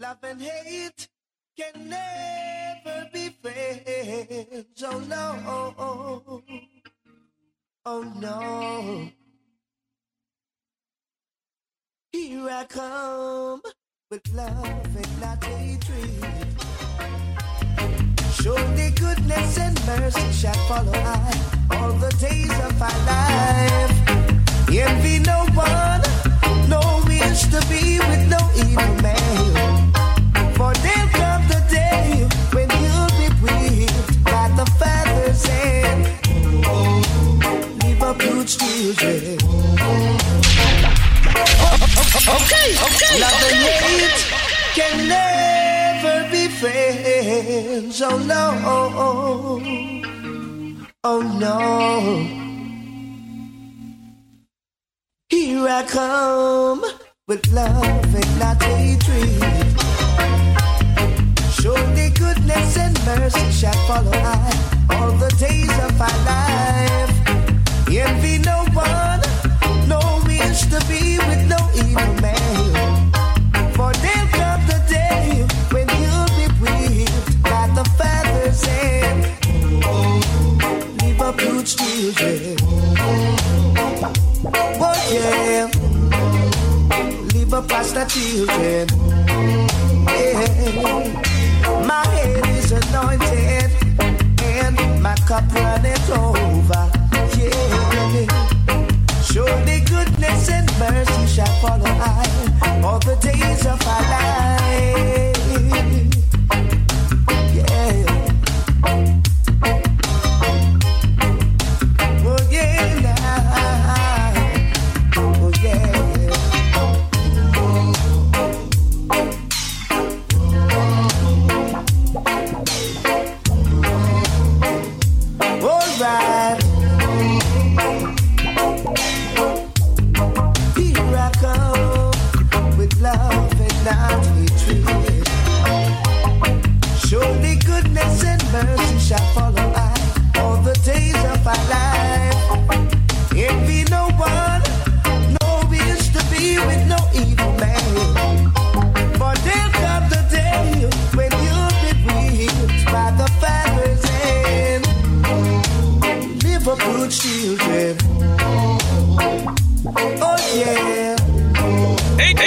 Love and hate can never be friends. Oh no. Oh no. Here I come with love and not hatred. Surely goodness and mercy shall follow I all the days of our life. Envy no one, no wish to be with no evil man. With love and not hatred. Goodness and mercy shall follow I all the days of our life. Envy no one, no wish to be with no evil man. For there'll come the day when you'll be whipped by the feathers and leave up your children. Oh yeah, leave up past children. Yeah. My anointed and my cup runneth over. Yeah. Goodness and mercy shall follow I all the days of our life.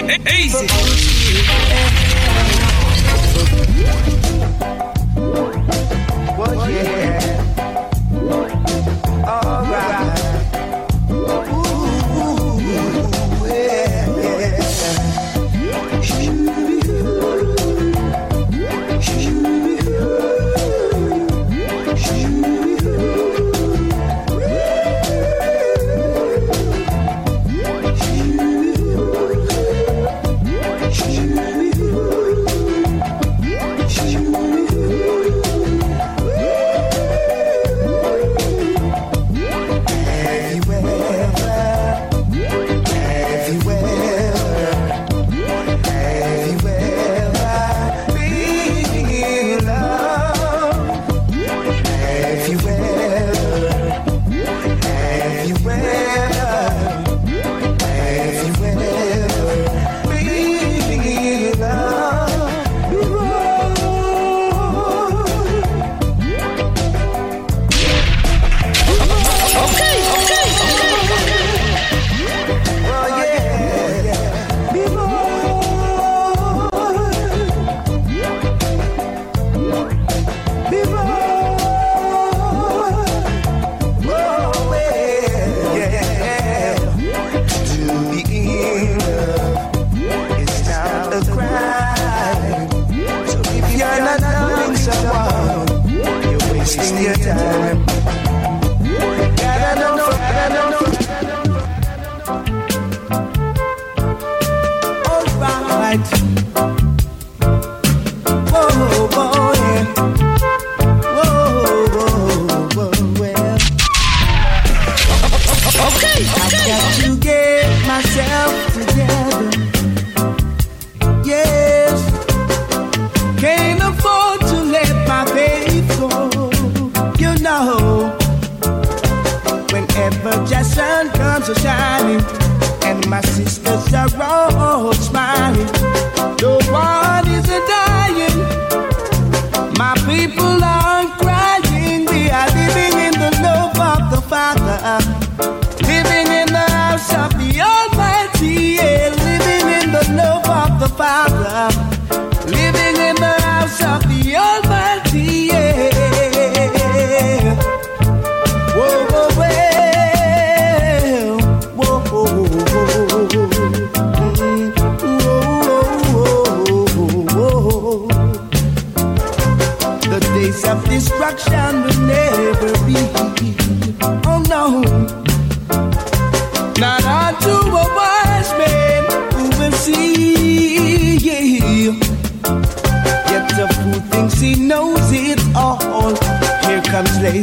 Easy.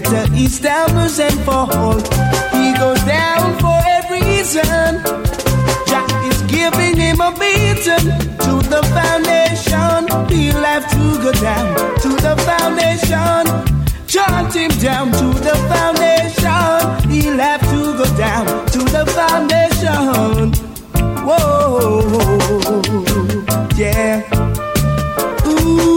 traitor is and for all. He goes down for a reason. Jack is giving him a beating to the foundation. He'll have to go down to the foundation. Chant him down to the foundation. He'll have to go down to the foundation. Whoa, yeah. Ooh.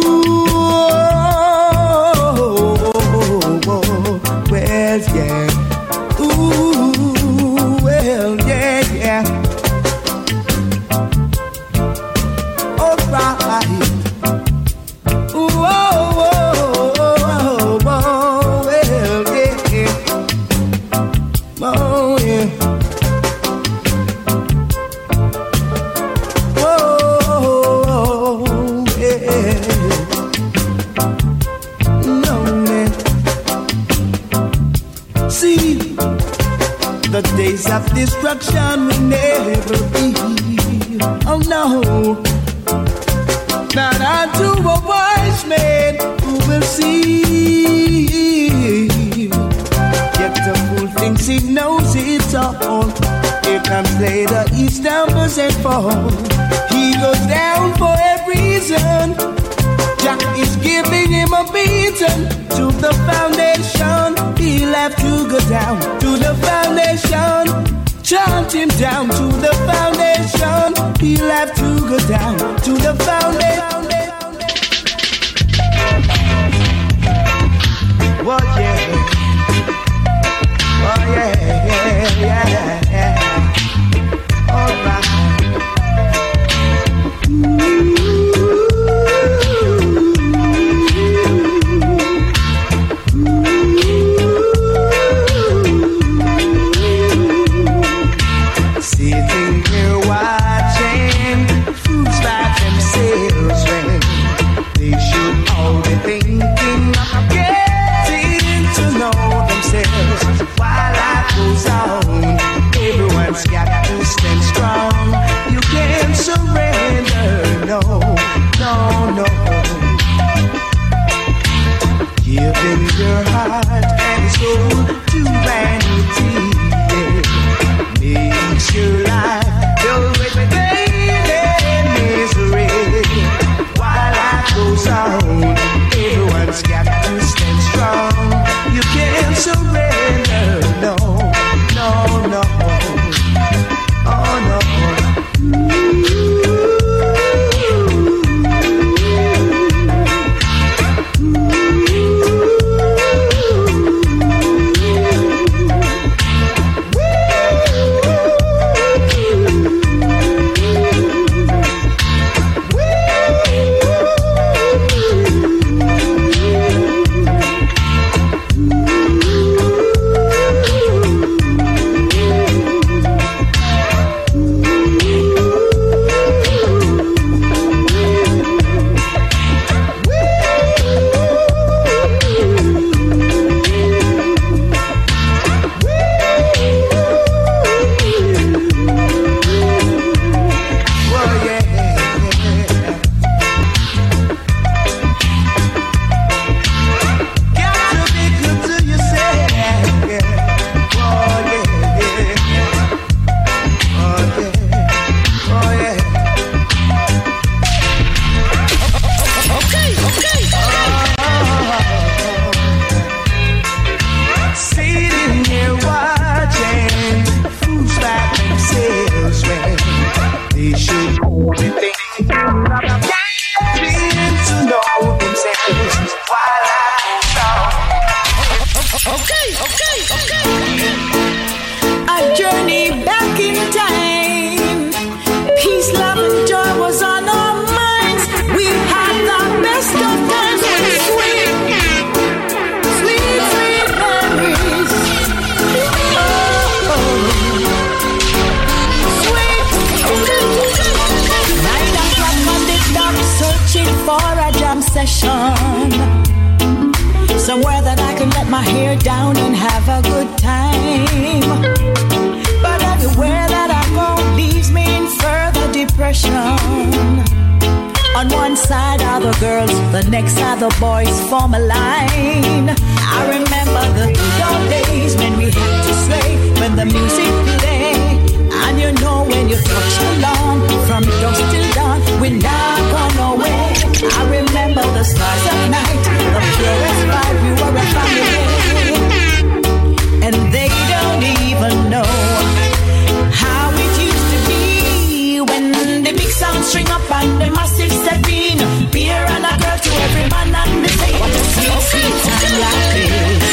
string up on the massive set in. Beer and a girl to every man and the same. Sweet, sweet time like this,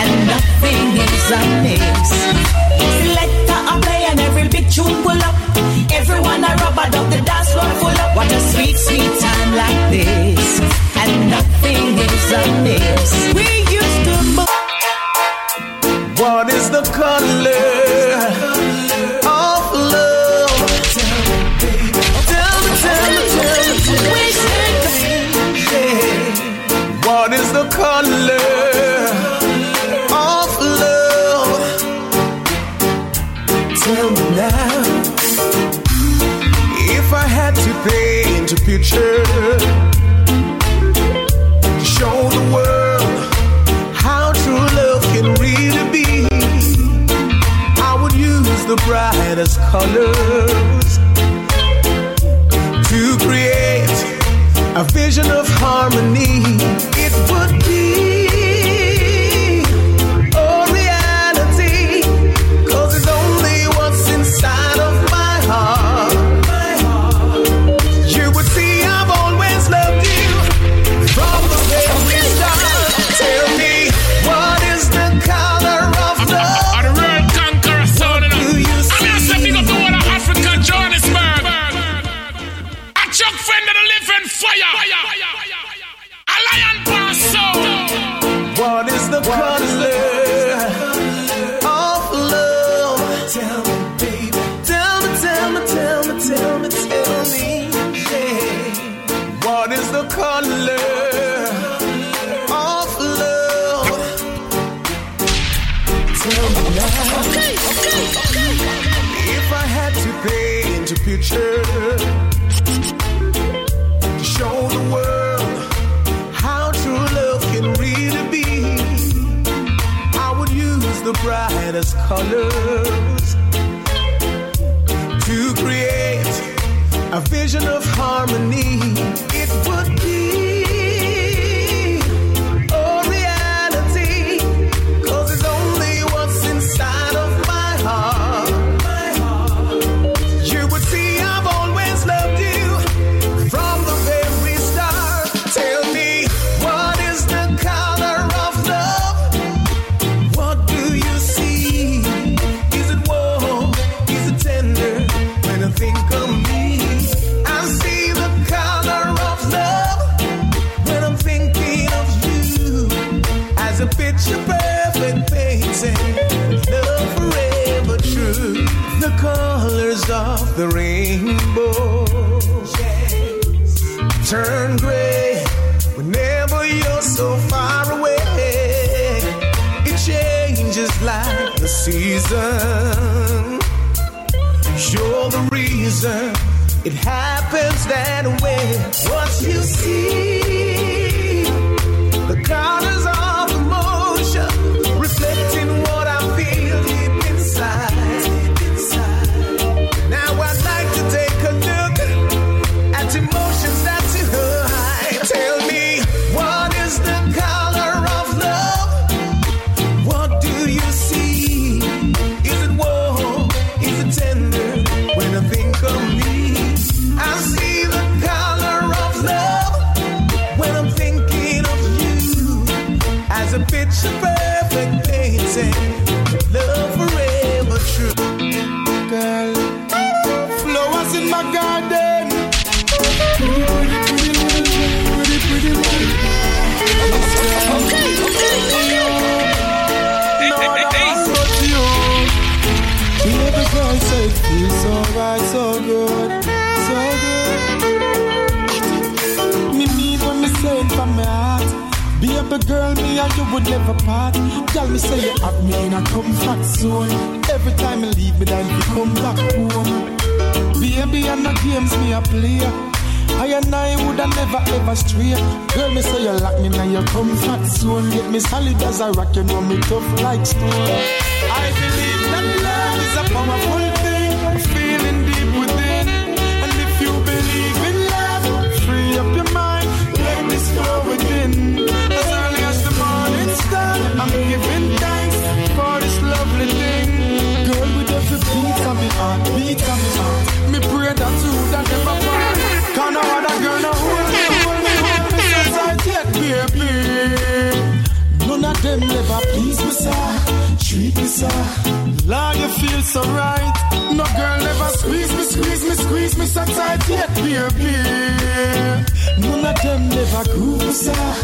and nothing is amiss. Selector a play and every big tune pull up. Everyone a rub up the dance floor pull up. What a sweet, sweet time like this, and nothing is amiss. We show the world how true love can really be. I would use the brightest color. You would never part. Tell me say you have me in a comfort zone. Every time you leave me, then you come back home. Baby, and the games me a play. I and I woulda never ever stray. Girl, me say you lock me in your comfort zone. Get me solid as a rock, you know me tough like stone. Treat me, sir. Lord, you feel so right. No girl never squeeze me, squeeze me, squeeze me so tight yet, baby. None of them never groove me, sir.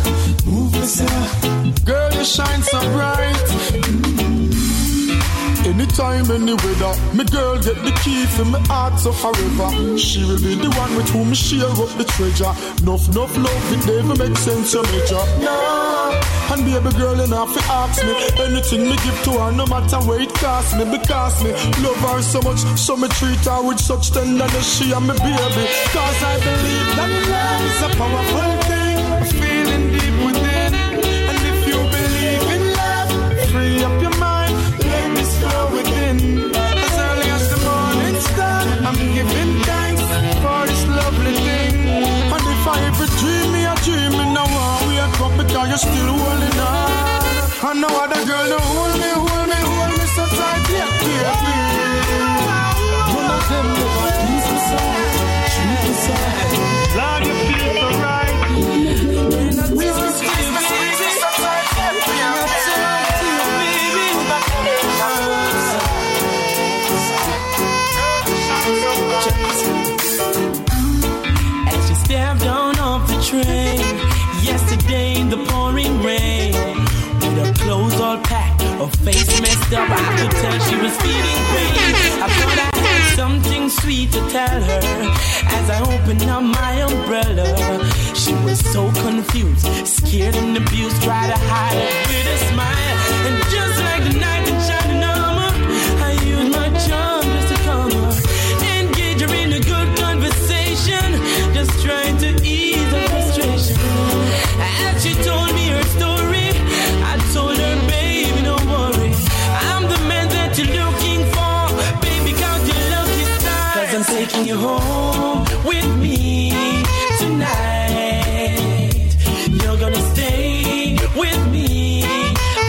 Move me, sir. Girl, you shine so bright. Mm-hmm. Anytime, any weather, me girl get the key for me heart so forever. She will be the one with whom me share up the treasure. Nuff, nuff love, it never makes sense, you major. No, and baby girl, you have to ask me anything me give to her, no matter where it cost me, because me love her so much, so me treat her with such tenderness. She and me baby, cause I believe that love is a powerful thing, feeling deep within. And if you believe in love, free up your mind, let me flow within. As early as the morning star, I'm giving thanks for this lovely thing. And if I ever dream me a dream, me you're still holding on. And no other girl me, hold her face messed up, I could tell she was feeling pain. I thought I had something sweet to tell her as I opened up my umbrella. She was so confused, scared and abused, tried to hide it with a smile, and just like the night home with me tonight. You're gonna stay with me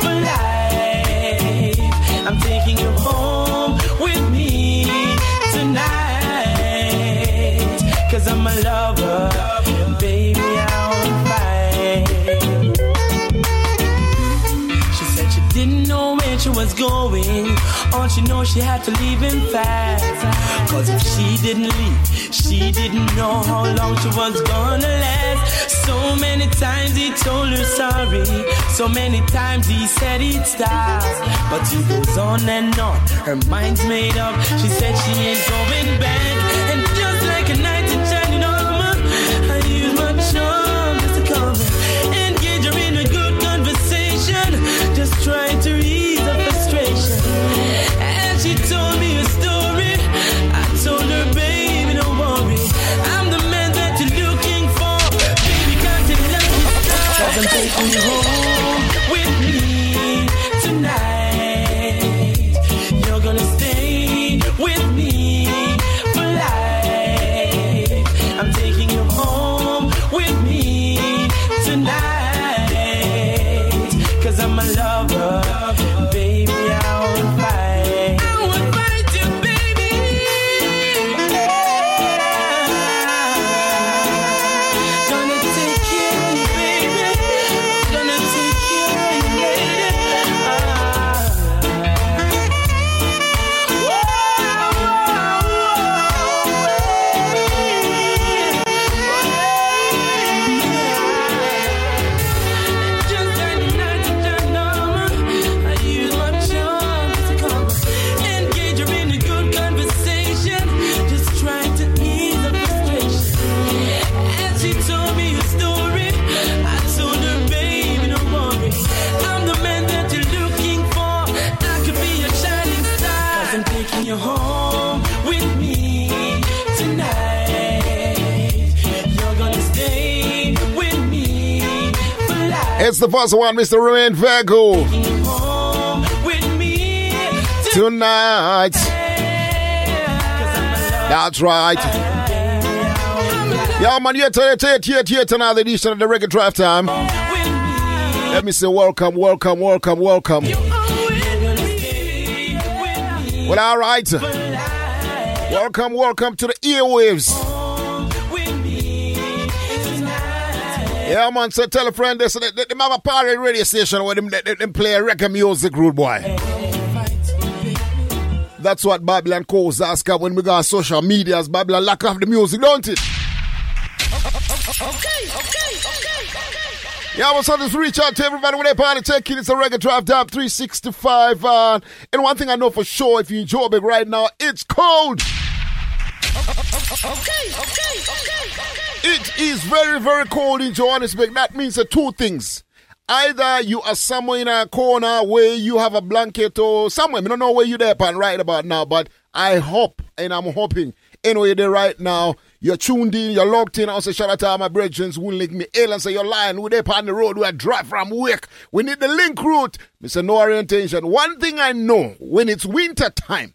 for life. I'm taking you home with me tonight. Cause I'm a lover. Baby, I'll fight. She said she didn't know where she was going. All she knows she had to leave him fast. Cause if she didn't leave, she didn't know how long she was gonna last. So many times he told her sorry. So many times he said he'd stop. But he goes on and on. Her mind's made up. She said she ain't going back. It's the first one, Mr. Romain Virgo. Tonight. That's right. Yeah, man, yet, yet, yet, yet, yet another edition of the Reggae Drive Time. Let me say welcome, welcome, welcome, welcome. Well, all right. Welcome, welcome to the earwaves. Yeah, man, so tell a friend this. They, they, they have a party radio station where them, they, they play reggae music, rude boy. That's what Babylon calls us when we got on social medias. Babylon lock off the music, don't it? Okay, okay, okay, okay. Yeah, what's up? Just reach out to everybody when they party taking it's a reggae drive down 365. Uh, and one thing I know for sure, if you enjoy it right now, it's cold. Okay, okay, okay, okay. It is very, very cold in Johannesburg. That means the two things. Either you are somewhere in a corner where you have a blanket or somewhere. I don't know where you're there pan right about now, but I hope and I'm hoping anyway there right now. You're tuned in, you're locked in. I'll say shout out to all my brethren who link me ill and say you're lying. We're there on the road, We're drive from work. We need the link route. Mr. No orientation. One thing I know, when it's winter time,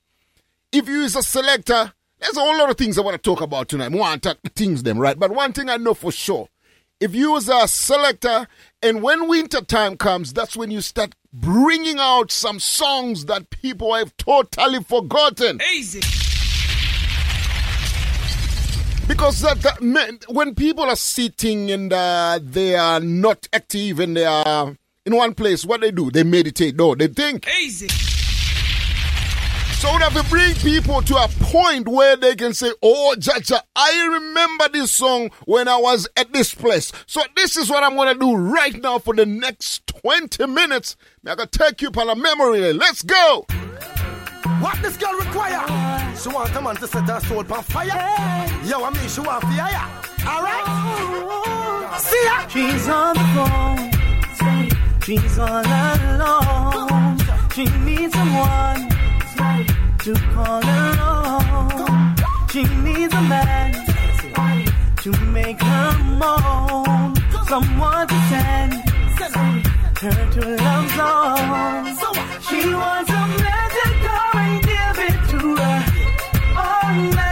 if you is a selector, there's a whole lot of things I want to talk about tonight. I want things them, right? But one thing I know for sure, if you was a selector and when winter time comes, that's when you start bringing out some songs that people have totally forgotten. Easy. Because that, that when people are sitting and uh, they are not active and they are in one place, what they do? They meditate. No, they think. Easy. So we have to bring people to a point where they can say, Oh, Jaja, I remember this song when I was at this place. So this is what I'm going to do right now for the next 20 minutes. I'm going to take you on a memory. Let's go. What this girl require? She want a man to set her soul on fire. Yo, I mean, she want fire. All right? See ya. She's on the phone. She's all alone. She needs someone to call her own. She needs a man to make her moan. Someone to send her to love zone. She wants a man to go and give it to her all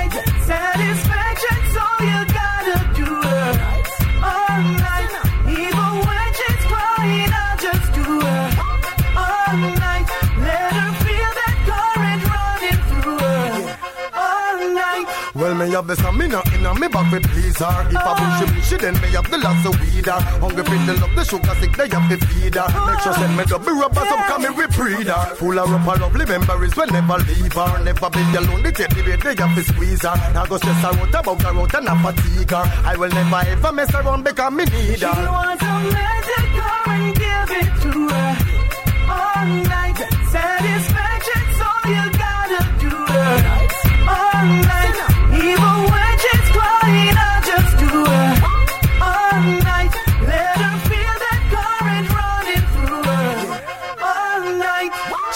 Well, me have the stamina in a me back with please her. If I push it, it, then me have the lots of weed her. Hungry for the love, the sugar sick, they have to feed her. Make sure send me double rubber, some come me with breeder. Full of rubber, lovely memories, will never leave her. Never be alone, the bait, they have to squeeze her. Now go stress her out about her out and not fatigue her. I will never ever mess around because me need She her. wants a to come and give it to her all night. Satisfaction, so you gotta do her all night. Even when she's crying,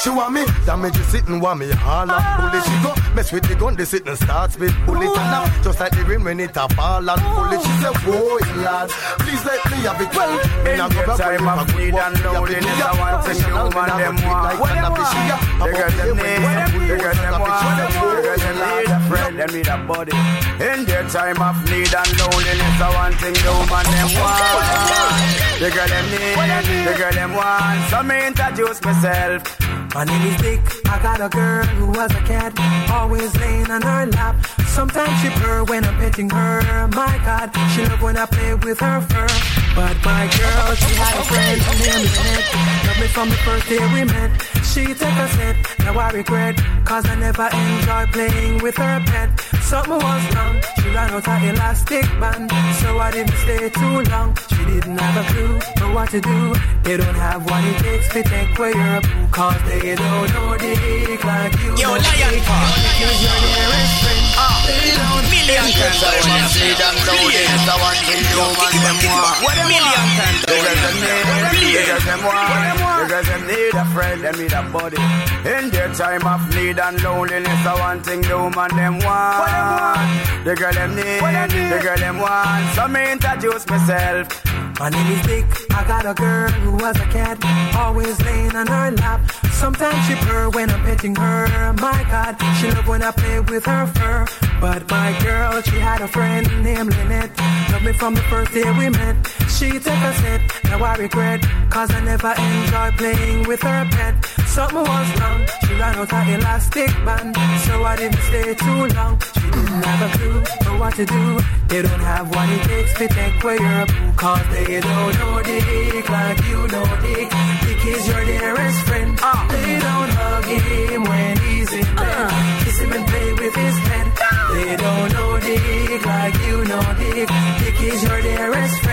She want me, damage is sitting, want me holler. Bullet she go, mess with the gun, they sit and start spit. Bullet and now, just like the rain when it a fall. And bullet she say, boy, lad, please let me have it well. Me not go back time with my need and loneliness, I want to show man them want. What them want? They got them need, they got them want, they got them need a friend, them need a body. In their time of need and loneliness, I want thing the woman them want. They got them need, they got them want. So me introduce myself. My name is Dick. I got a girl who was a cat, always laying on her lap. Sometimes she purr when I'm petting her. My God, she love when I play with her fur. But my girl, she had a friend, her name is Ned. Love me from the first day we met. She took a step, now I regret, cause I never enjoyed playing with her pet. Something was wrong, she ran out her elastic band, so I didn't stay too long. She didn't have a clue for what to do. They don't have what it takes to take away your boo, cause they don't know dick like you. Yo, know lion dick. paw. Because you're nearest friend. They don't Million times I Time want of need and loneliness, I want thing the woman them want. Million times I Because them want need, because them want, because them need a friend, them need a body. In their time of need and loneliness, I want thing the woman them want. The girl them need, the girl them want. So me introduce myself. My name is Dick. I got a girl who was a cat, always laying on her lap. Sometimes she purr when I'm petting her. My God, she love when I play with her fur. But my girl, she had a friend named Lynette. Loved me from the first day we met. She took a set, now I regret. Cause I never enjoyed playing with her pet. Something was wrong, she ran out her elastic band. So I didn't stay too long. She didn't have a clue for what to do. They don't have what it takes to take away boo. Cause they don't know Dick like you know Dick. Dick is your dearest friend. Uh. They don't hug him when he's in bed. Uh. Kiss him and play with his head. They don't know Dick like you know Dick. Dick is your dearest friend.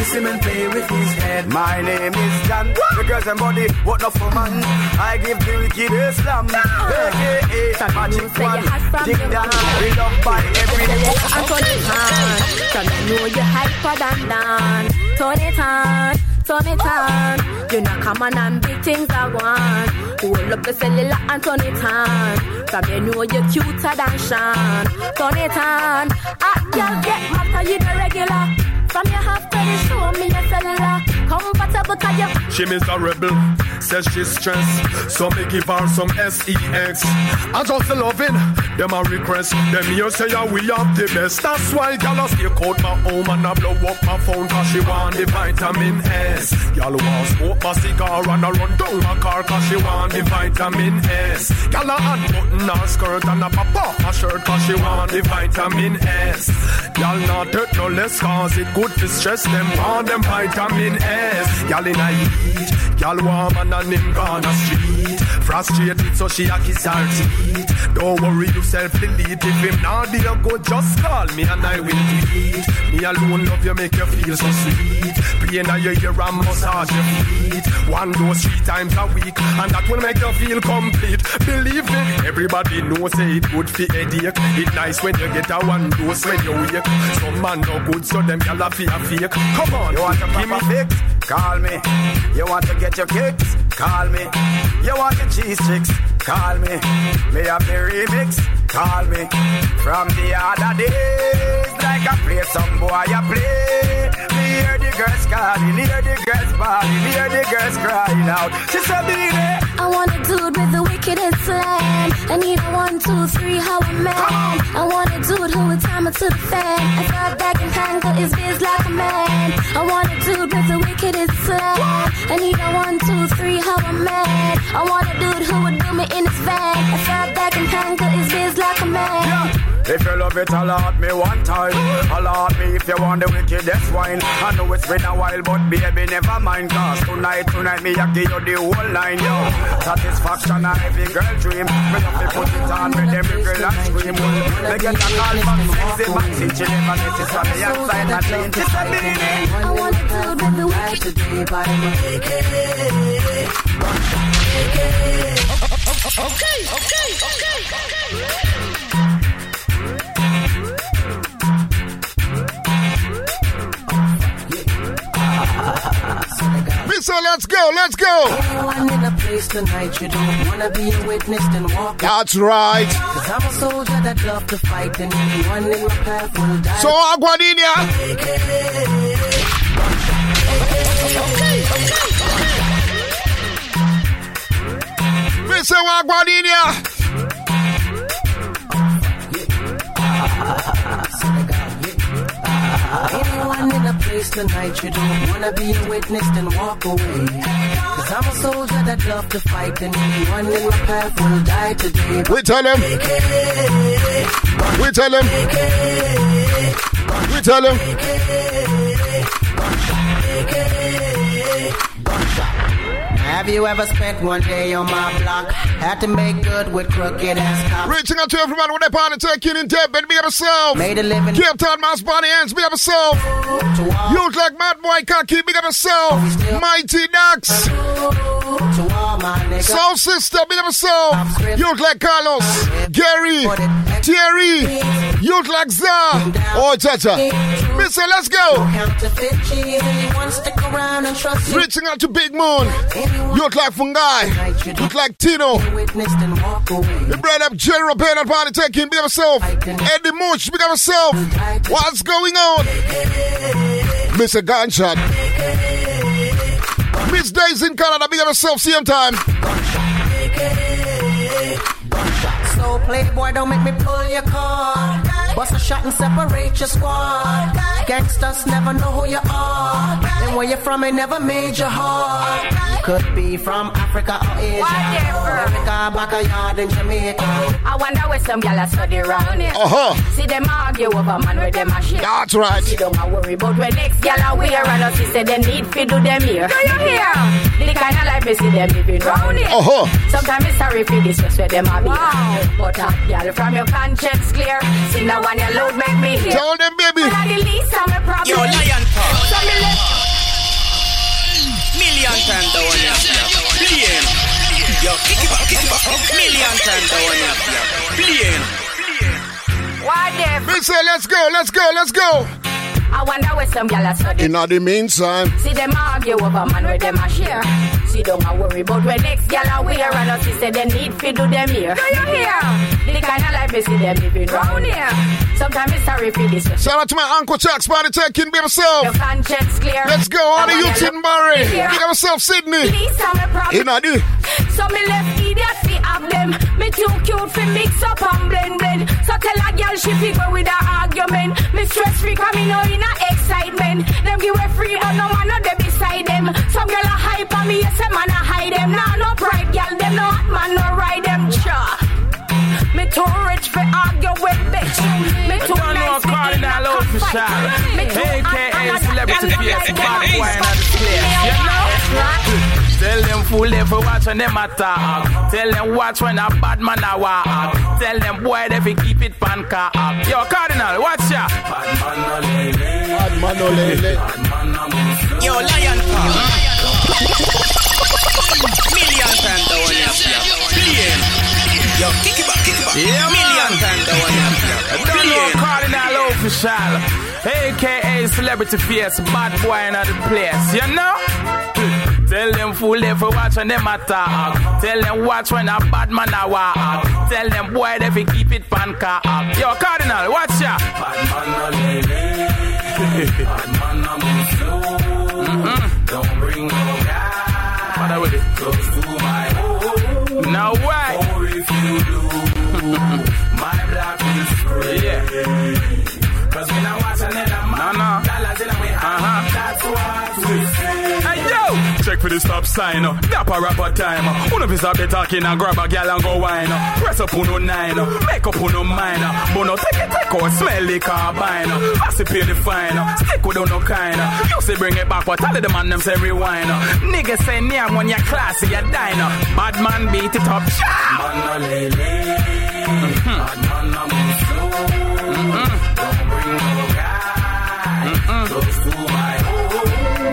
Kiss him and play with his head. My name is John. The girls and body, what not for man? I give the wicked Islam. AKA Magic One. Ding dong. We love by every Anthony Khan. From you know you hyper than Dan. Tony Tan. Tony Tan. You know come on and big things I want. Hold up the cellular and turn it on. From you know you're cuter than Sean. Turn it on. Ah, girl, get mad you the regular. From your half to the show me your cellular. Comfortable you She miserable, says she's stressed. So me give her some sex. I just loving them a request. Them here say yeah, we have the best. That's why a stay out my home and I blow up my phone cause she want the vitamin S. Gyal want smoke my cigar and I run down my car cause she want the vitamin S. Gyal a unbutton her skirt and a pop off my shirt cause she want the vitamin S. Gyal not take no less cause it good to stress them want them vitamin S. Gyal in a heat, gyal warm and a him gone a street. Frustrated so she a kiss her teeth. Don't worry yourself delete if him not there go just call me and I will tweet. Me alone love you make you feel so sweet. Play now your ear and massage your feet. One dose three times a week and that will make you feel complete. Believe me, everybody knows say it good for headache. It nice when you get a one dose when you wake. Some man no good so them gyal a fake. Come on, You want a give me fix? Call me. You want to get your kicks? Call me. You want your cheese chicks? Call me. May have the remix? Call me. From the other days, like I play some boy, I play. Me hear the girls calling, hear the girls bawling, hear the girls crying out. She said, there. I want a dude with the wickedest slam. I need a one, two, three, how a man. I want a dude who would time it to the fan. I thought that can handle his biz like a man. I want a dude with the wickedest slam. I need a one, two, three, how a man. I want a dude who would do me in his van. I thought that can handle his biz like a man. If you love it, alert me one time. Alert me if you want the wickedest wine. I know it's been a while, but baby, never mind. Cause tonight, tonight, me, I give you the whole line, yo. Satisfaction, a every girl dream. Me have to put it on with every girl and scream. Me get a call from sexy man, see she never miss it from the outside and clean. She said, baby. I want a dude with the wickedest today by my Okay, okay, okay, okay. So let's go, let's go. Anyone in a place tonight you don't wanna be a witness, then walk. That's right. Cause I'm a soldier that love to fight, and anyone in my path will die. So Aguadinia. Mr. Aguadinia. Anyone in place tonight you don't wanna be a witness, then walk away. Cause I'm a soldier that love to fight, and anyone in my path will die today. We tell him. We tell him. We tell him. Have you ever spent one day on my block? Had to make good with crooked ass cops. Reaching out to everybody with that party taking in debt, but be yourself. Made a living. Cape Town, Mouse Bonnie Hands, be yourself. Youth like Mad Boy can't Cocky, big up yourself. Mighty all Soul sister, yourself. You look like Carlos, Gary, Thierry. You look like Zah. Oh, Chacha. Mister, let's go. Reaching out to Big Moon. You look like Fungi, look like Tino. You brought up General Bernard Party taking. Big yourself. Eddie Mooch, big yourself. What's going on? Mr. Gunshot. Miss Days in Canada, big yourself, same time. So playboy, don't make me pull your car. Bust a shot and separate your squad. Gangsters never know who you are. And where you're from, it never made you hard. You could be from Africa or Asia. America, backyard in Jamaica. I wonder where some gyal are study round here. Uh-huh. See them argue over man where them a share. That's right. See don't a worry about where next gyal are wear and us say they need fi do them here. Do you hear? The kind of life we see them living round here. Uh-huh. Sometimes it's sorry for this just where them a be. Wow. But a gyal from your conscience clear. See now when you load make me hear. Tell them, baby. When I the least of my problem. Yo, Lion Paw. So me left Million time down here. Billion. Yo, kick it back, kick it back. Million time down here. Billion. Why there? Me say, let's go, let's go, let's go. I wonder where some gyal are study. In the meantime, See them argue over man where them a share. See don't a worry about where next gyal are wear and us say they need fi do them here. Do you hear? The kind of life we see them living round here. Sometimes it's sorry for this. shout out to my Uncle Chuck's party taking, be Your yourself. conscience clear. Let's go, all the when youths in look Barry. here, Big up yourself, Sydney. Please tell me problem. In the So me left idiot fi have them. Me too cute fi mix up and blend blend. So tell a girl she fi go with her argument. Me stress free cause me know in a excitement. Them give a free but no man not there beside them. Some girl a hype on me, yes a man a hide them. Nah no pride girl, them no hot man no ride them. Cha. Me too rich fi argue with bitch. Me too nice fi in a. Official. Me too hot and a celebrity them face, like bad boy in the place. You know? Tell them fool they for watch when them attack. Tell them watch when a bad man a walk. Tell them boy they fi keep it pan car. Yo Cardinal, watch ya. Bad man, no lele. Yo, Lion Paw. Million time down here. Billion. Yo, kick it back, kick it back. Yeah, Million man. time down here. Don't know Billion. Cardinal Official. AKA celebrity face, bad boy in the place. You know? Tell them fool they for watch when them attack. Tell them watch when a bad man a walk. Tell them boy they fi keep it pan car. Yo Cardinal, watch ya. Bad man no lele. Bad man no move slow. Mm-hmm. Don't bring no guy. What with it? Close to my home. No way. Or if you do, for the stop sign, uh. Dapper rapper time. Uh. Piece of the talking and grab a gal and go wine. Uh. Press up on no nine, uh. make up on no mind. Uh. But no take it, take out, smell the carbine. Uh. Pass it, pay the fine. Uh. Stick with no kind. Uh. You say bring it back, but tell the man them say rewind. Uh. Niggas say near when you're classy, you're diner. Bad man beat it up, cha! Man, no lele. Bad man, no move slow. Don't bring no guy. Close to my home.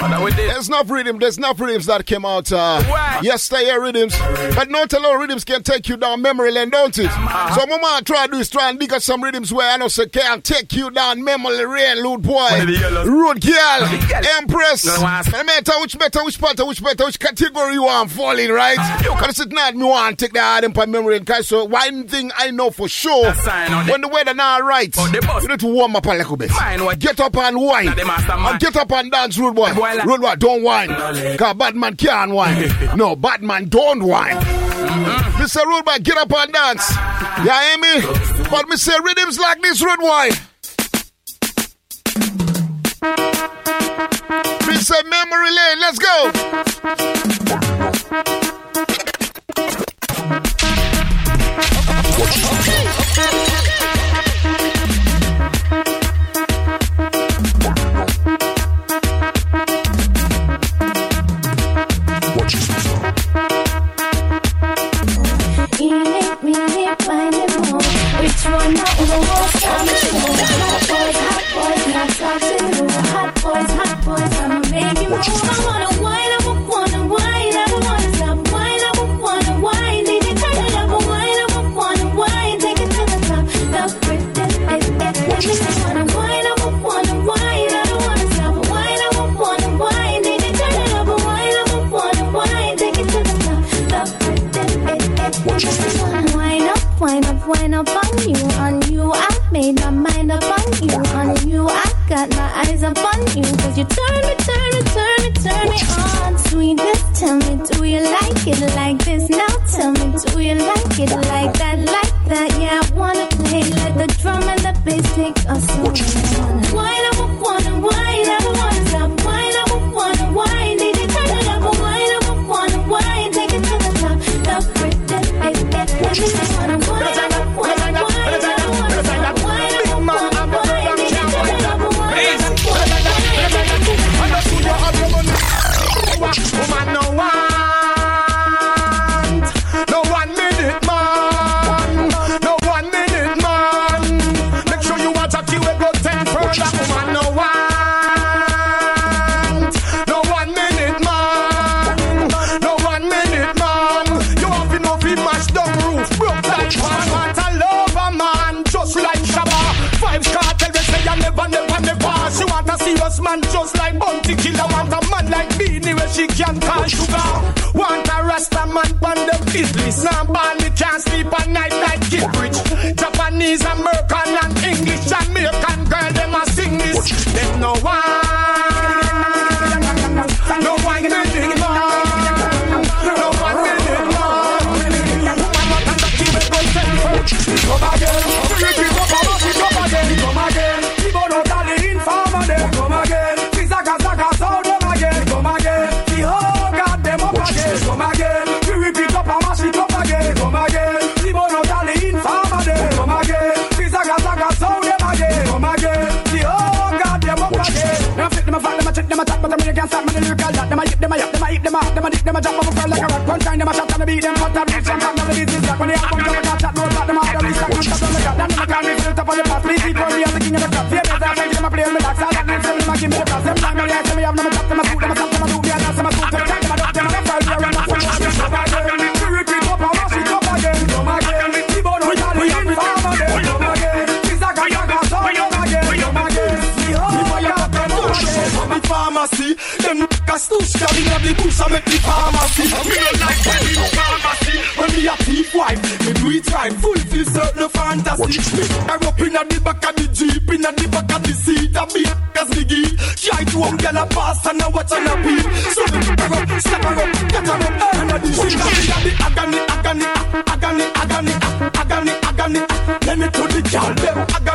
But with this. There's enough rhythm. There's enough rhythms that came out uh, yesterday. Rhythms, but not a lot of rhythms can take you down memory lane, don't it? So, what I try to do is try and dig up some rhythms where I know say can take you down memory lane, Lord boy, One of the yellows. road girl, empress. No No matter which better, which part, which better, which category you want falling, right? Because it's not me want to take the hard in memory lane. 'cause So one thing I know for sure, when the weather now right, Oh, you need to warm up a little bit. Get up and wine. Now the master man. And get up and dance, road boy. Boy like- Road boy, don't whine. Cause Batman can't whine. no, Batman don't whine. Mr. Road boy, get up and dance. You hear me? But Mr. say rhythms like this, road boy. Me say memory lane, let's go. Eat Hot boys, hot boys, hot boys, hot boys. I'ma make you move. up on you, on you. I've made my mind up on you, on you. I got my eyes up on you, cause you turn me, turn me, turn me, turn me on. Sweetest, tell me, do you like it like this? Now tell me, do you like it like that, like that? Yeah, I wanna play, let the drum and the bass take us away. The bush and make the pharmacy. Me no like when me pharmacy. When me a thief wife, me do it right, fulfill certain fantasy. Me I up inna the back of the jeep, inna the back of the seat, a big as the geek. Try to um gyal a pass and a watch and a beat. So me her up, step her up, get her up, and a the shit. Inna the agony, agony, agony, agony, agony, agony. Let me to the gyal them agony,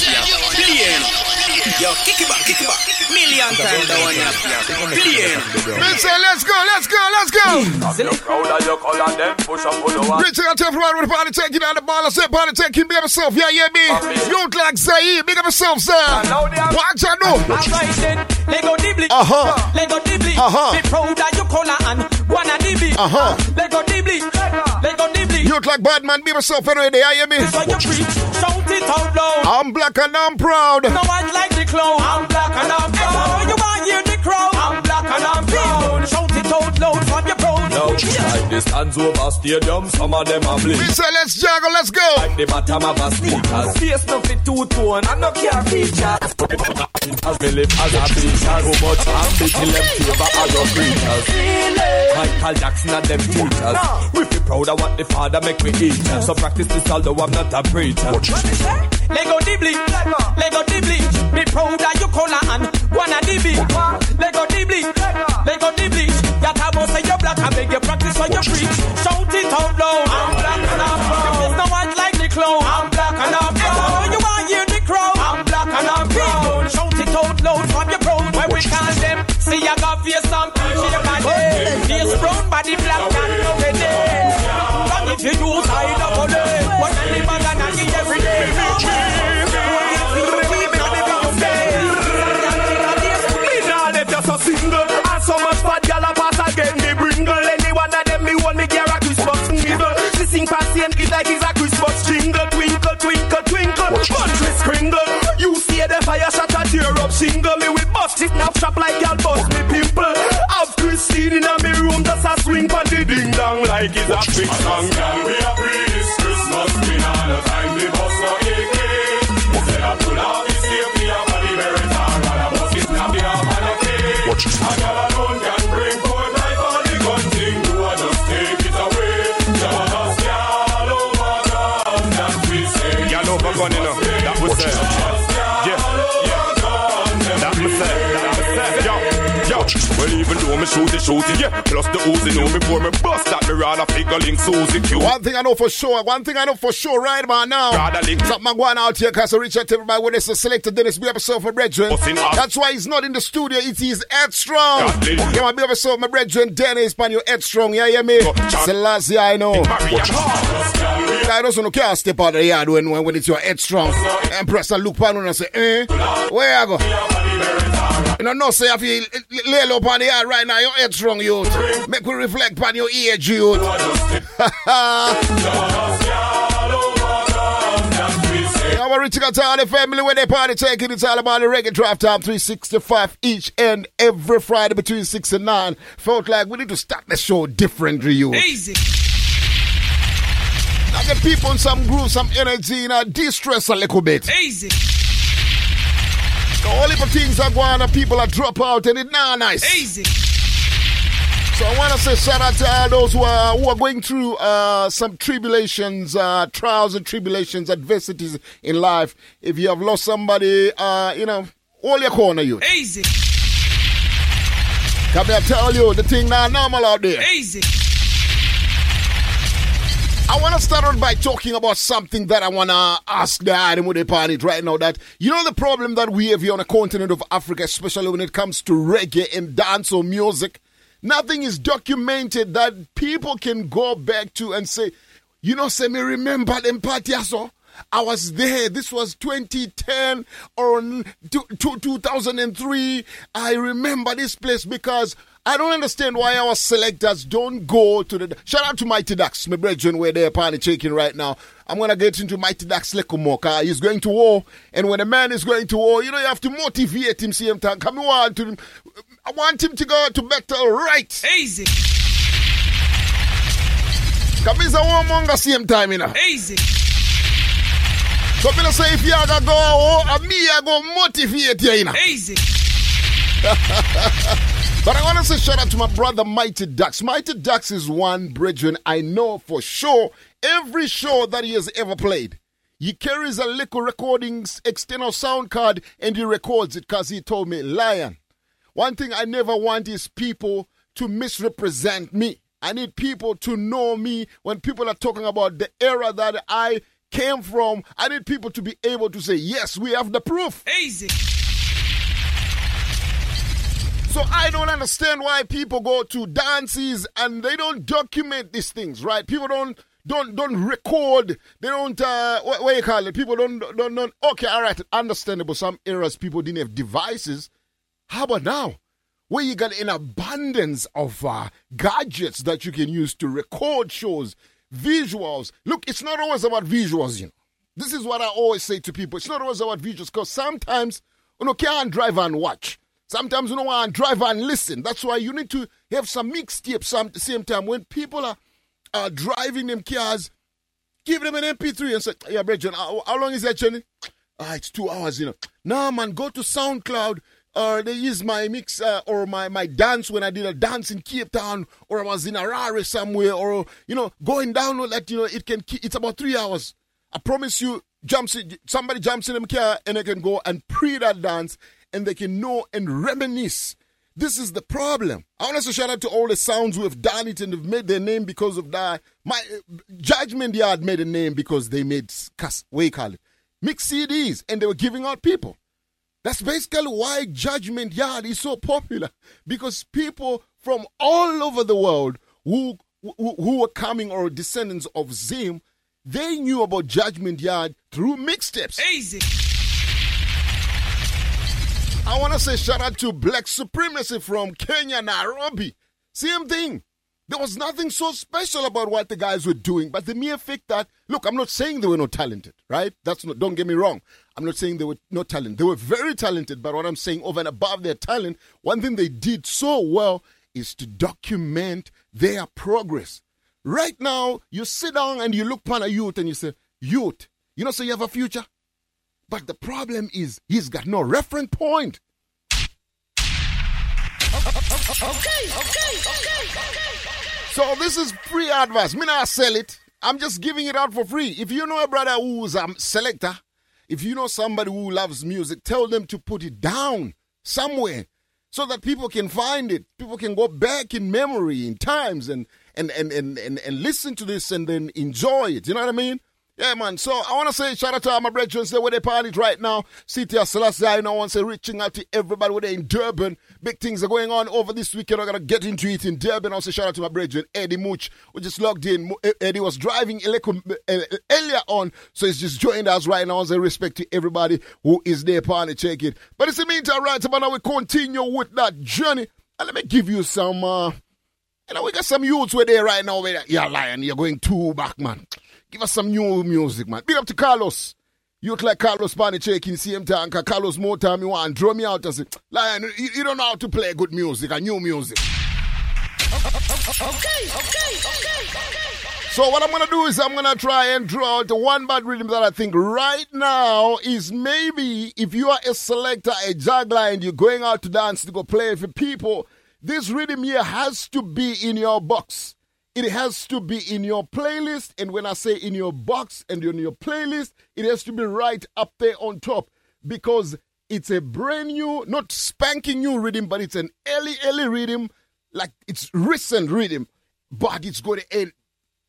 Billion. Yo, kick it back, kick it back. Million times the one you have Billion. Me say let's go, let's go, let's go. Proud of your color, then push up on the one. Reaching out to the party taking out the ball. I said party taking, big up yourself. Yeah, yeah, me. You look like Zaire, big up yourself, sir. Watch out, no. Alright then, Lego Dibli, Uh-huh. Lego Dibli, Uh-huh. be proud of your color and wanna Dibli. Uh-huh. Lego Dibli, Lego Dibli. You look like bad man, big up yourself anyway. Yeah, yeah, me. This what you preach, shout it out loud. I'm black and I'm proud. No one like the clown. I'm black and I'm proud. The stands over stadium, some of them are Me blink. say let's juggle, let's go. Like the bottom of a sneakers. Face no fit two tone, and no care features. As me live as a preacher, so much ambition them favor as your creatures. Michael Jackson and them teachers. We feel proud of what the father make me eat. So practice this although I'm not a preacher. Lego Dibli, Lego Dibli. Be proud of your color and wanna Dibli. Lego Dibli, and make you practice what you preach. Single me with bust it, now shop like y'all bust me people. Have Christine in a me room, that's a swing for the ding dong like it's a big song. We are free. Even though me shoot it, shoot it, yeah. Plus the Uzi know before me bust that me rather figure link Susie Q. One thing I know for sure, one thing I know for sure right about now. Rather link. my one out here, cause I reach out to everybody when it's a selected Dennis B episode for Brethren. That's why he's not in the studio, it is Ed Strong. God, lady. Yeah, my big episode, my Brethren Dennis, pan you Ed Strong, yeah, yeah, me. Selassie, I know. I don't know, can't step out of the yard when, when, when it's your Ed Strong. And press and look pan and I say, eh, where I go? You know, no say if you lay low upon the yard right now, your head's wrong, youth. Make we reflect upon your age, youth. Yeah, we're reaching out to the family when they party taking it's all about the reggae drive time 365 each and every Friday between 6 and 9. Felt like we need to start the show differently, you. Easy. I get people in some groove, some energy, and I de-stress a little bit. Easy. All the things are going on, people are drop out and it's not nice. Easy. So I want to say shout out to all those who are, who are going through uh, some tribulations, uh, trials and tribulations, adversities in life. If you have lost somebody, uh, you know, all your corner you. Easy. Come here, tell you, the thing not normal out there. Easy. I want to start on by talking about something that I want to ask the item with upon it right now. That you know the problem that we have here on the continent of Africa, especially when it comes to reggae and dance or music. Nothing is documented that people can go back to and say, you know, say me remember them party so. I was there. This was 2010 or two- two- 2003. I remember this place because I don't understand why our selectors don't go to the. Shout out to Mighty Ducks, my brethren, where they're party checking right now. I'm going to get into Mighty Ducks. 'cause He's going to war. And when a man is going to war, you know, you have to motivate him, see him. Come on to him. I want him to go to battle right. Easy. Come he's a warmonger same time, you know. Easy. So no say if you are gonna go, me I go motivate you, you know. Easy. But I want to say shout out to my brother Mighty Ducks. Mighty Ducks is one brethren I know for sure. Every show that he has ever played, he carries a little recordings external sound card and he records it because he told me, Lion, one thing I never want is people to misrepresent me. I need people to know me when people are talking about the era that I came from. I need people to be able to say, yes, we have the proof. Easy. So I don't understand why people go to dances and they don't document these things, right? People don't don't don't record. They don't uh what, what you call it? People don't don't don't okay, all right, understandable. Some eras people didn't have devices. How about now? Where you got an abundance of uh, gadgets that you can use to record shows, visuals. Look, it's not always about visuals, you know. This is what I always say to people. It's not always about visuals because sometimes you know can't drive and watch. Sometimes you don't want to drive and listen. That's why you need to have some mixtapes at the same time. When people are, are driving them cars, give them an MP3 and say, yeah, Bridget, how, how long is that journey? Ah, it's two hours, you know. Nah, man, go to SoundCloud or they use my mix uh, or my, my dance when I did a dance in Cape Town or I was in Harare somewhere or, you know, going download that, you know, it can, it's about three hours. I promise you, jumps in, somebody jumps in them car and they can go and pre that dance and they can know and reminisce. This is the problem. I want to say shout out to all the sounds who have done it and have made their name because of that. My uh, Judgment Yard made a name because they made cus- what you call it mixed CDs and they were giving out people. That's basically why Judgment Yard is so popular because people from all over the world who who, who were coming or descendants of Zim, they knew about Judgment Yard through mixtapes. Easy. I want to say shout out to Black Supremacy from Kenya, Nairobi. Same thing. There was nothing so special about what the guys were doing, but the mere fact that, look, I'm not saying they were not talented, right? That's not, don't get me wrong. I'm not saying they were not talented. They were very talented, but what I'm saying over and above their talent, one thing they did so well is to document their progress. Right now, you sit down and you look upon a youth and you say, Youth, you know, so you have a future. But the problem is, he's got no reference point. Okay, okay, okay, okay. So this is free advice. Me not sell it. I'm just giving it out for free. If you know a brother who's a selector, if you know somebody who loves music, tell them to put it down somewhere so that people can find it. People can go back in memory in times and and and and and, and listen to this and then enjoy it. You know what I mean? Yeah, man. So I want to say shout out to all my brethren say where they party right now. City of Selassie, I know I want to say reaching out to everybody where they in Durban. Big things are going on over this weekend. I'm going to get into it in Durban. Also shout out to my brethren, Eddie Mooch, who just logged in. Eh, Eddie was driving eh, eh, earlier on, so he's just joined us right now. I want So respect to everybody who is there party check it. But it's the meantime, right about now we continue with that journey. And let me give you some, uh, you know, we got some youths where there right now. Where, you're lying, you're going too back, man. Give us some new music, man. Big up to Carlos. You look like Carlos Panichek in time, cause Carlos more time you want draw me out and say, Lion, you, you don't know how to play good music and new music. Okay, okay, okay, okay. So what I'm gonna do is I'm gonna try and draw out the one bad rhythm that I think right now is maybe if you are a selector, a juggler, and you're going out to dance to go play for people, this rhythm here has to be in your box. It has to be in your playlist. And when I say in your box and in your playlist, it has to be right up there on top because it's a brand new, not spanking new rhythm, but it's an early, early rhythm. Like it's recent rhythm, but it's got a,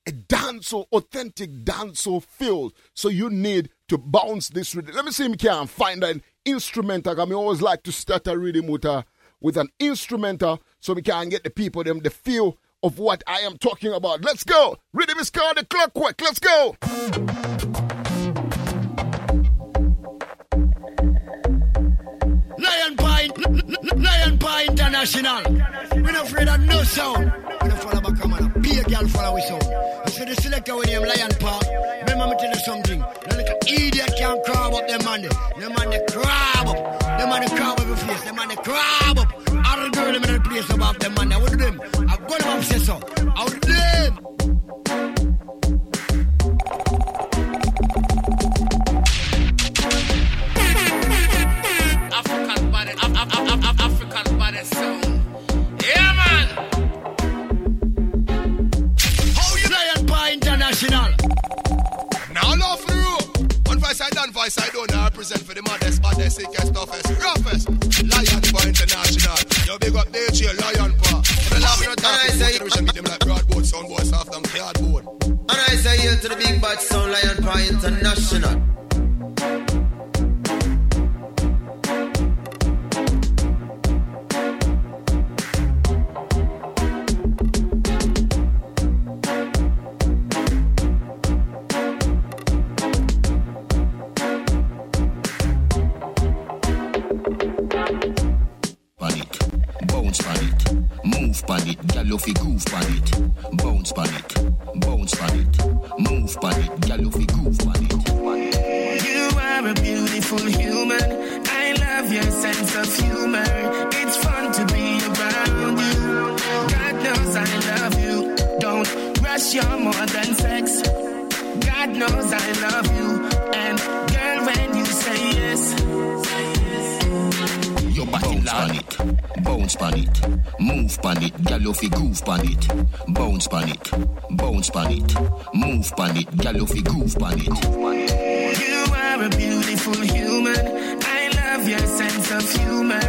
a dancehall, authentic dancehall feel. So you need to bounce this rhythm. Let me see if we can find an instrumental. I always like to start a rhythm with a with an instrumental so we can get the people them the feel of what I am talking about. Let's go. Rhythm is called the clockwork. Let's go. Lion Paw, Lion Paw International. We're not afraid of no sound. We're not girl, follow we sound. I said the selector with him, Lion Paw. Remember me tell you something. The little idiot can't crab up them man. Them man they crab up. Them man they crab up your face. Them man they crab up. All the girl them in the place above them man. What do them? I go to them say so. How do them? African body, Af- Af- Af- Af- African body sound. International? Now love for the road. One voice I done, voice I don't. I represent for the maddest, baddest, sickest, toughest, roughest. Lion Paw International. Yo, big up DJ Lion Paw. If you laugh the top, you put the meet them like broadboard, sound boy, soft and cardboard. And I say hail to the big bad sound Lion Paw International. Move pan it, gyal fi groove pan it, bounce pan it, bounce pan it, move pan it, gyal fi groove pan it. You are a beautiful human. I love your sense of humor. It's fun to be around you. God knows I love you. Don't rush, you're more than sex. God knows I love you. And girl, when you say yes, Your body pan it, bounce pan it, move pan it, gyal you fi groove pan it, bounce pan it, bounce pan it, move pan it, gyal you fi groove pan it. you are a beautiful human. I love your sense of humor.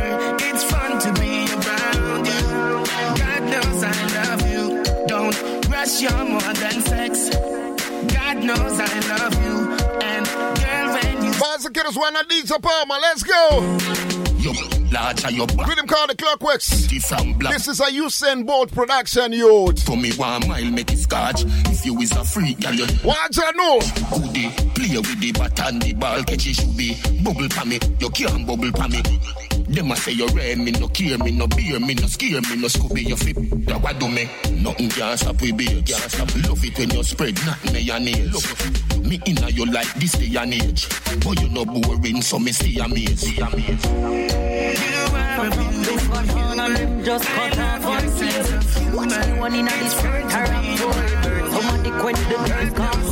It's fun to be around you. God knows I love you. Don't rush, you're more than sex. God knows I love you. And girl, when you Boys and kiddos, why not DJ Palmer? Let's go. Yo, large are your back. Rhythm called the Clockworks. This is a Usain Bolt production, youth. For me, one mile make it scotch. If you is a freak, girl, you What you know? Goody, play with the bat and the ball, catch it should be bubble pa me. You can't bubble pa me. Them a say you rare me, no care me, no beer me, no scare me, no scooby your flip. That what do me? Nothing can stop we be, can't stop. Love it when you spread, not me your nails. Me inna you like this day and age, but you no boring, so me stay amazed. Stay amazed. Just cut off your teeth. Watch me one in this come.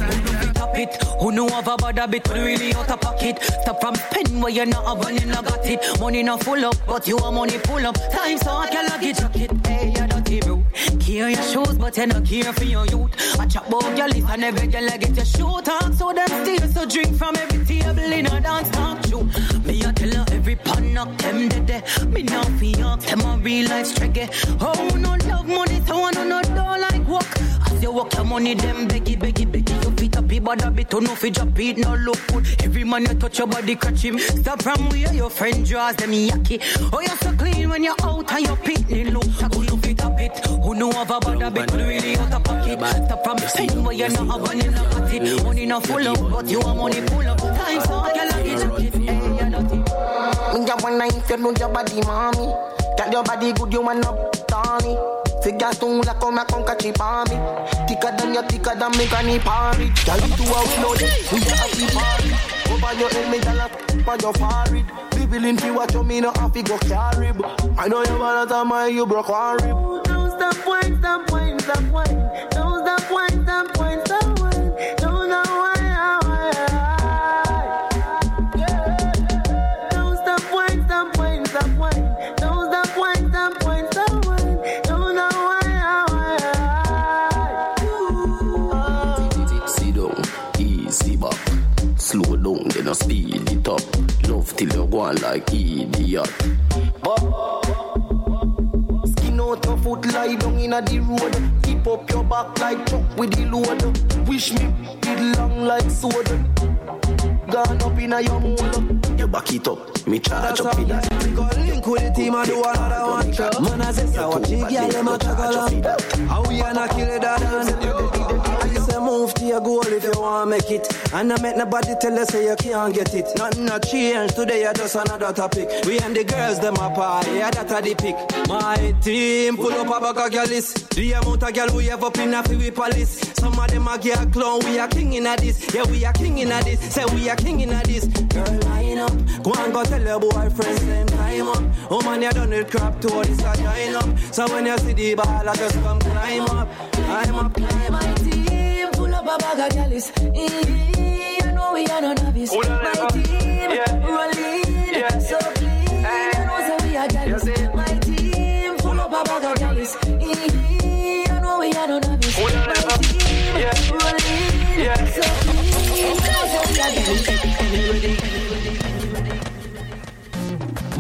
It? Who know have a bad habit? Really out of pocket? Stop from pen where you not have money, not got it. Money not full up, but you want money full up. Time so I can lucky jacket. Hey, you dirty bro. Care your shoes, but you not care for your youth. I chat about your list and every girl I get your shoe talk. So them steal, so drink from every table in a dance talk show. Me I tell her every pan knock them dead. there. Me now fi ask them a real life struggle. Eh. Oh no love money, so I no no don't like walk. As you walk your money, them beggy beggy beggy. You feet up, bad a bit, no fi drop it, no look good. Every man you touch your body, catch him. Stop from where your friend draws them yucky. Oh you so clean when you're out and your pitney look. Who fit up it? Who know have a bad a bit, really out of pocket. Stop from spend where you're not money, not got it. Money not full up, but you want money full up. Time so I you dirty. Me a wanna if you know your body, mommy. Got your body good, you want up, Tony. Figure soon like come come catch it on me. Thicker than you, thicker than me granny party. Girl, we do outload it, we a happy party. Over your head, me girl, up on your forehead. Be willing to watch me no have to go carry. I know you wanna tell my you broke one rib. Don't stop wine, stop wine, stop wine. Don't stop wine, stop wine. I speed it up. Love till you go on like idiot. Skin out your foot, lie down in a the road. Keep up your back like truck with the load. Wish me it long like soda. Gone up in a your mood. You back it up, me charge up in that. We got link with the team and do another one. Man, I say, so what you get them a talk along. How we gonna kill it that I say move to your goal if you want to make it. And I make nobody tell you say you can't get it. Nothing not change today, you just another topic. We and the girls them a party, yeah that a the pick. My team pull up a bag of girls. The amount of girl we have up in a we police. Some of them a get clown, we are king in a this. Yeah, we are king in a this. Say we are king in a this. Girl line up, go and go tell your boyfriend same time up. Oh man, you done it crap to this join up. So when you see the ball, I just come climb up, climb up, climb My team up a bag of. Mm-hmm. You know we are no novice. My team rolling so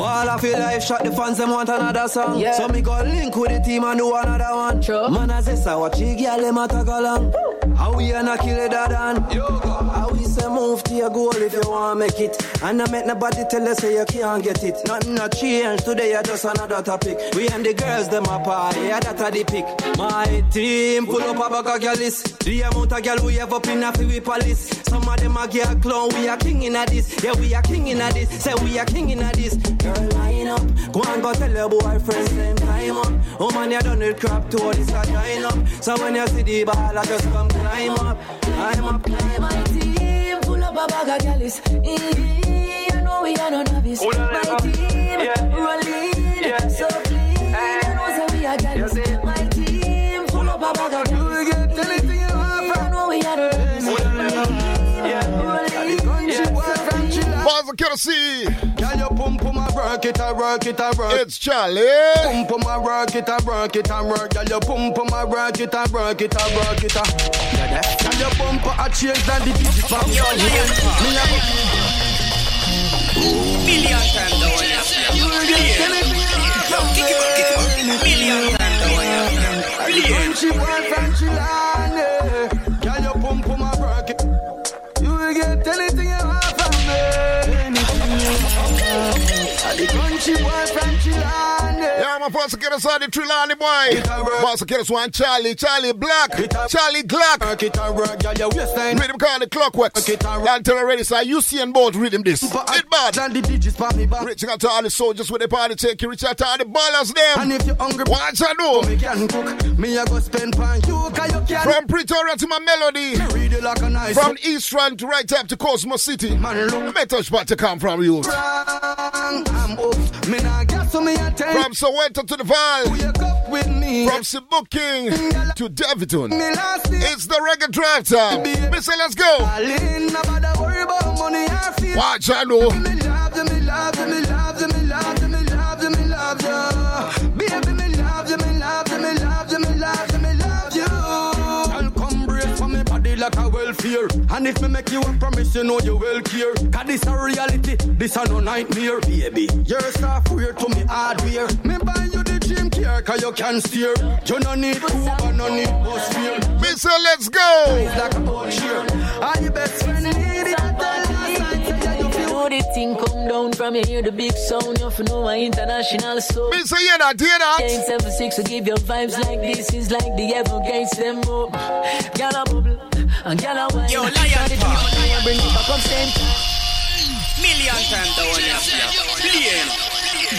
Ball of your life, shot the fans, them want another song. So me go link with the team and do another one. True. Man, I say, so what you girl, them a tag along. How we gonna kill it, that on? How we say move to your goal if you want to make it. And I make nobody tell you say you can't get it. Nothing not change today, you just another topic. We and the girls, them a party, yeah, that a the pick. My team pull up a bag of girls. The amount of girl we have up in a we police. Some of them a get clown, we are king in a this. Yeah, we are king in a this. Say we are king in a this. Girl, line up. Go and go tell your boyfriend same time up. Oh man, you done it crap to this a join up. So when you see the ball, I just come climb up, climb up, climb My team full up a bag of gallus. Mm-hmm. You know we are no novice. My team rolling so clean. You know say we are gallus. My team full up a bag of Bars of courtesy. Girl, you pum pum a work it, I work it, I work. It's Charlie. Pum pum a work it, I work it, I work. Girl, you pum pum a work it, I work it, I work it. Girl, you pump a change than the digital. Yo, lion. Million times the one you Yo, kick it back, kick it back. Million times the one Country boy from Chilane. Yeah, my boss get us on the Trelawny boy. Boss get us one Charlie, Charlie Black, Charlie Glock. Rhythm call the clockwork. Tell already, so you see and both rhythm this. It bad. Reaching out to all the soldiers with the party take you reach out to all the ballers them. And if you're hungry, watch I know. Me can cook. Me a go spend you, can. From Pretoria to Mamelodi. Read it like a nice. From East Rand to right up to Cosmo City. Man, touch spot to come from you. I'm up. Me nah gas so me a tell From Soweto to the Vaal. Wake up with me. From Sebokeng to Daveyton. It's the reggae drive time. Mister, let's go. worry about money I feel. Watch, I know. Baby, me love you, me love you, me love you, me love you, like a welfare. And if me make you a promise, you know you will care. Cause this a reality, this a no nightmare, baby. You're a software to me hardware. Me buy you the dream car, cause you can steer. You no need Uber, no need bus fare. Mister, let's go. It's like a boat cheer. Are you best friend need it? know the thing come down from you hear the big sound you have know my international soul Me say yeah that hear that 876 to give your vibes like this is like the Evergates them up Gyal a bubble and gyal a wine Yo, Lion Try to Paw. bring it back up same Million times the one you have Billion.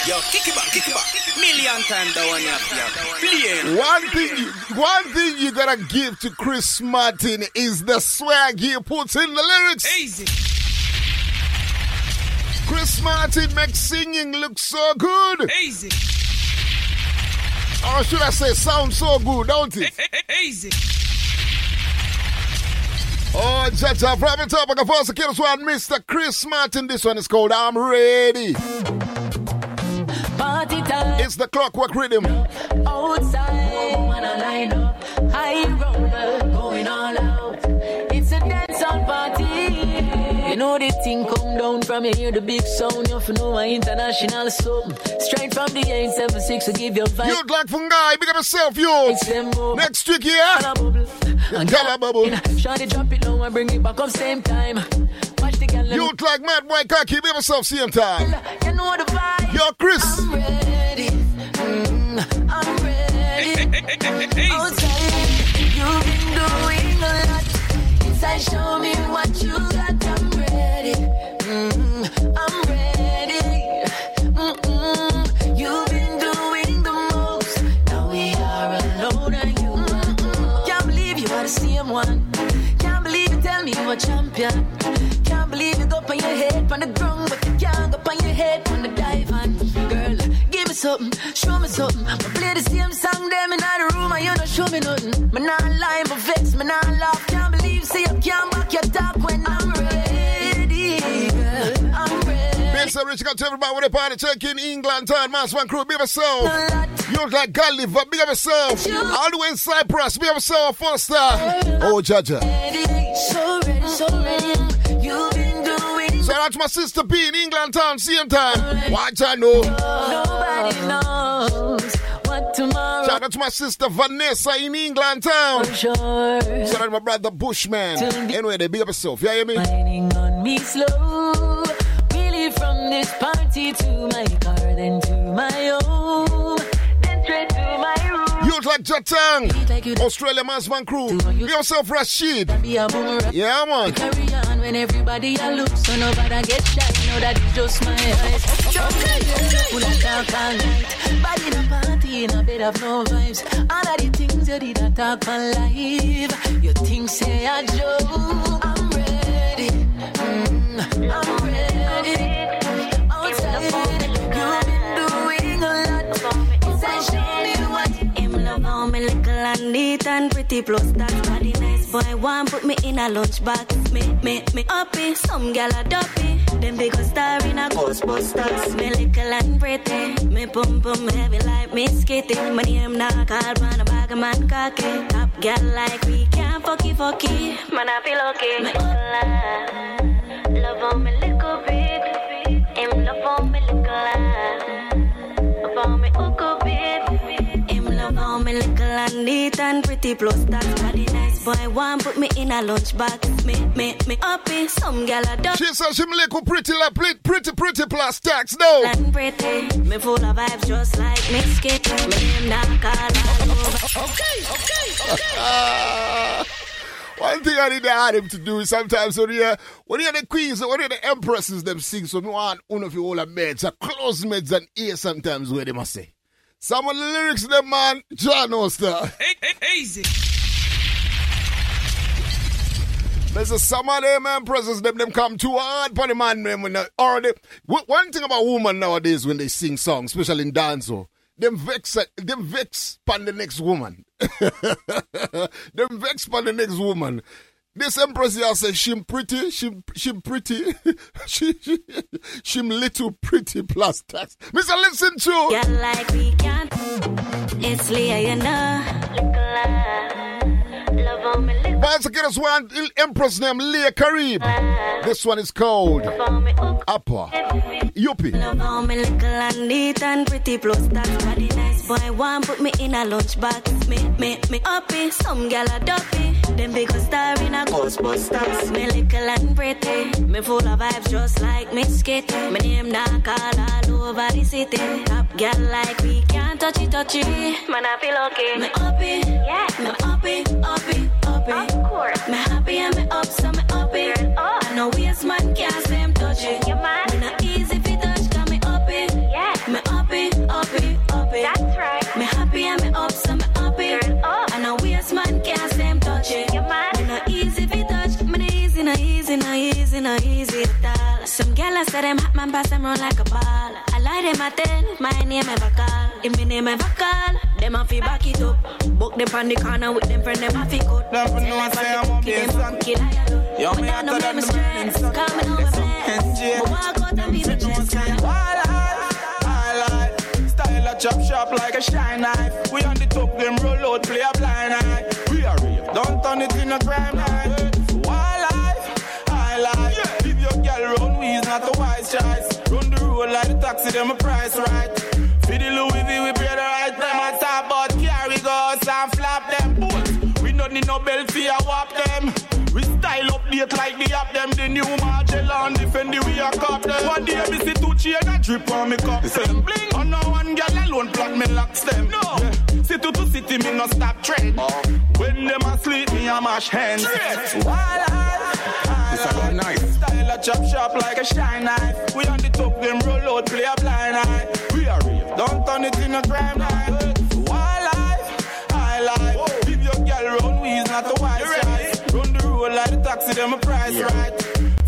Yo, kick it back, kick it back. Million times the one you have Billion. One thing, you, one thing you gotta give to Chris Martin is the swag he puts in the lyrics. Easy. Chris Martin makes singing look so good. Easy. Or should I say, sound so good, don't it? Easy. Oh, Jaja, private topic of us, kids one, Mr. Chris Martin. This one is called I'm Ready. Party time It's the clockwork rhythm. outside Wanna line up High roller going all out You know the thing come down from you hear the big sound. You have to know my international soul Straight from the 876 to give your vibe. You'd like Fungi, big up yourself, you. Next week, yeah? And Gala bubble. Shawty drop it low and bring it back up same time. Watch the gal You'd like Mad White Cocky, big up yourself, same time. You know the vibe. Yo, Chris. I'm ready. Mm, I'm ready. Outside You've been doing a lot. Inside show me what you got a champion. Can't believe you go on your head on the ground But you can't go on your head on the divan Girl, give me something, show me something. I play the same song them in the room And you don't show me nothing. Me not lie, but vex, me not laugh. Can't believe, say you can't back your talk Mr. Rich got to everybody with a party check in England town. Mass one crew, be yourself. You look like Gulliver, up yourself. All the way in Cyprus, up yourself, Foster. Oh, Jaja. so ready, so ready You've been doing Shout out to my sister B in England town, same time. Watch I know. Nobody knows what tomorrow Shout out to my sister Vanessa in England town. Sure. Shout out to my brother Bushman. Anyway, they up yourself. Yeah, hear me? Whining on me slow. We leave from this party to my car, then to my home, then straight to my room. You look like Jatang. Australia Mass One crew. Up yourself, Rashid. Be a boomerang. Yeah, man. Carry on when everybody a look, so nobody get shy. Know that it's just my eyes. Full of talk all night. Body in a party in a bed of no vibes. All of the things you did not talk on live. You think say a joke. I'm ready. Mm, I'm ready. Neat and pretty plus that body nice boy want put me in a lunchbox. Me me me uppy, some gal a duppy. Them big star in a Ghostbusters. Me little and pretty, me pum pum heavy like me skitty. My name not called man a bag of man cocky. Top gal like we can't fucky fucky. Man I feel okay. Me love, how me little bit. Him love how me little and neat and pretty plus that body nice boy want put me in a lunchbox. Me me me uppy, some gal a duck. She says she little pretty like pretty, pretty, pretty plus tax, no. And pretty, me full of vibes just like me skitty. Me name not call. Okay, okay, okay. One thing I need to add him to do is sometimes when you when you the queens, when you the empresses them sing, so me want one of you all a meds, a close meds and ear sometimes where they must say. Some of the lyrics them man, John Oster. Easy. There's a some of them empresses them them come too hard for the man them when they already. One thing about women nowadays when they sing songs, especially in dancehall, them vex them vex upon the next woman. them vex upon the next woman. This empress here says she pretty, she she pretty, she she she little pretty plus tax. Mister, listen to. Yeah, like we can. It's Leah, you know. Love on me, lick Once again, this one The empress named Leah Karib. This one is called Upper Yuppie. Love on me little and neat and pretty plus that body nice boy one put me in a lunchbox. Me me me uppy, some gal a duppy. Them big star in a Ghostbusters. Me little and pretty, me full of vibes just like Miss Kitty. Me name not call all over the city. Top gal like we can't touch it, touch it. Man I feel okay. Me uppy, yeah. Me uppy, uppy, uppy. Me happy and me up, so me uppy. Oh. I know waste man can't say I'm. You man. Me not easy touch, 'cause me uppy. Yeah. Me uppy, uppy, uppy. That's right. Me happy and me up, so me uppy. Oh. I know waste man can't say I'm. You man. Me not easy fi touch, me not easy, not easy, not easy, not easy at all. Some gal I them hot man pass them round like a ball. I like them at ten, my name ever call. If my name ever call, them a fi back it up. Book them on the corner with them friend them a fi cut. Them for know say I'm up there, son. Yo, me hotter than the burning sun. NJ. But walk out and be my chest. Style a chop shop like a shine knife. We on the top, them roll out, play a blind eye. We are real, don't turn it in a crime night. Wildlife, I like. Give your girl round, we is not a wise choice. Run the road like the taxi, them a price right. For the Louis V, we pay the right them and talk about carry goes and flap them boots. We don't need no belt for a whop them. We style update like the app them. The new Magellan defend the we a cop them. One day me see two chain a drip on me cup them. Bling. On no one girl alone plug me locks them. No. Yeah. City to city me no stop trade. Oh. When them asleep me a mash hands. It's a nice. Style a chop shop like a shine knife. We on the top them roll out play a blind eye. We are real. Don't turn it in a crime night. Wildlife, I like. Give your girl round, we is not a wise choice. Run the road like the taxi, them a price right.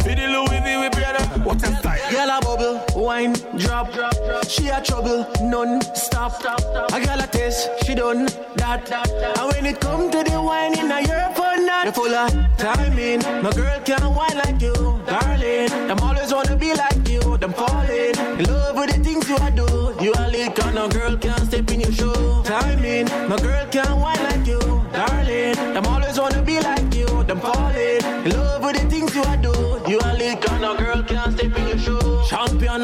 For the Louis V, we pay the. What a style. Girl a bubble, wine, drop, drop, drop. She a trouble, none, stop, stop, stop. A girl a taste, she done that, that, that. And when it come to the wine in a year for not, you full of timing. My girl can't wine like you, darling. Them always wanna be like you, them falling in love with the things you a do. You a lead, and no girl can't you a a no girl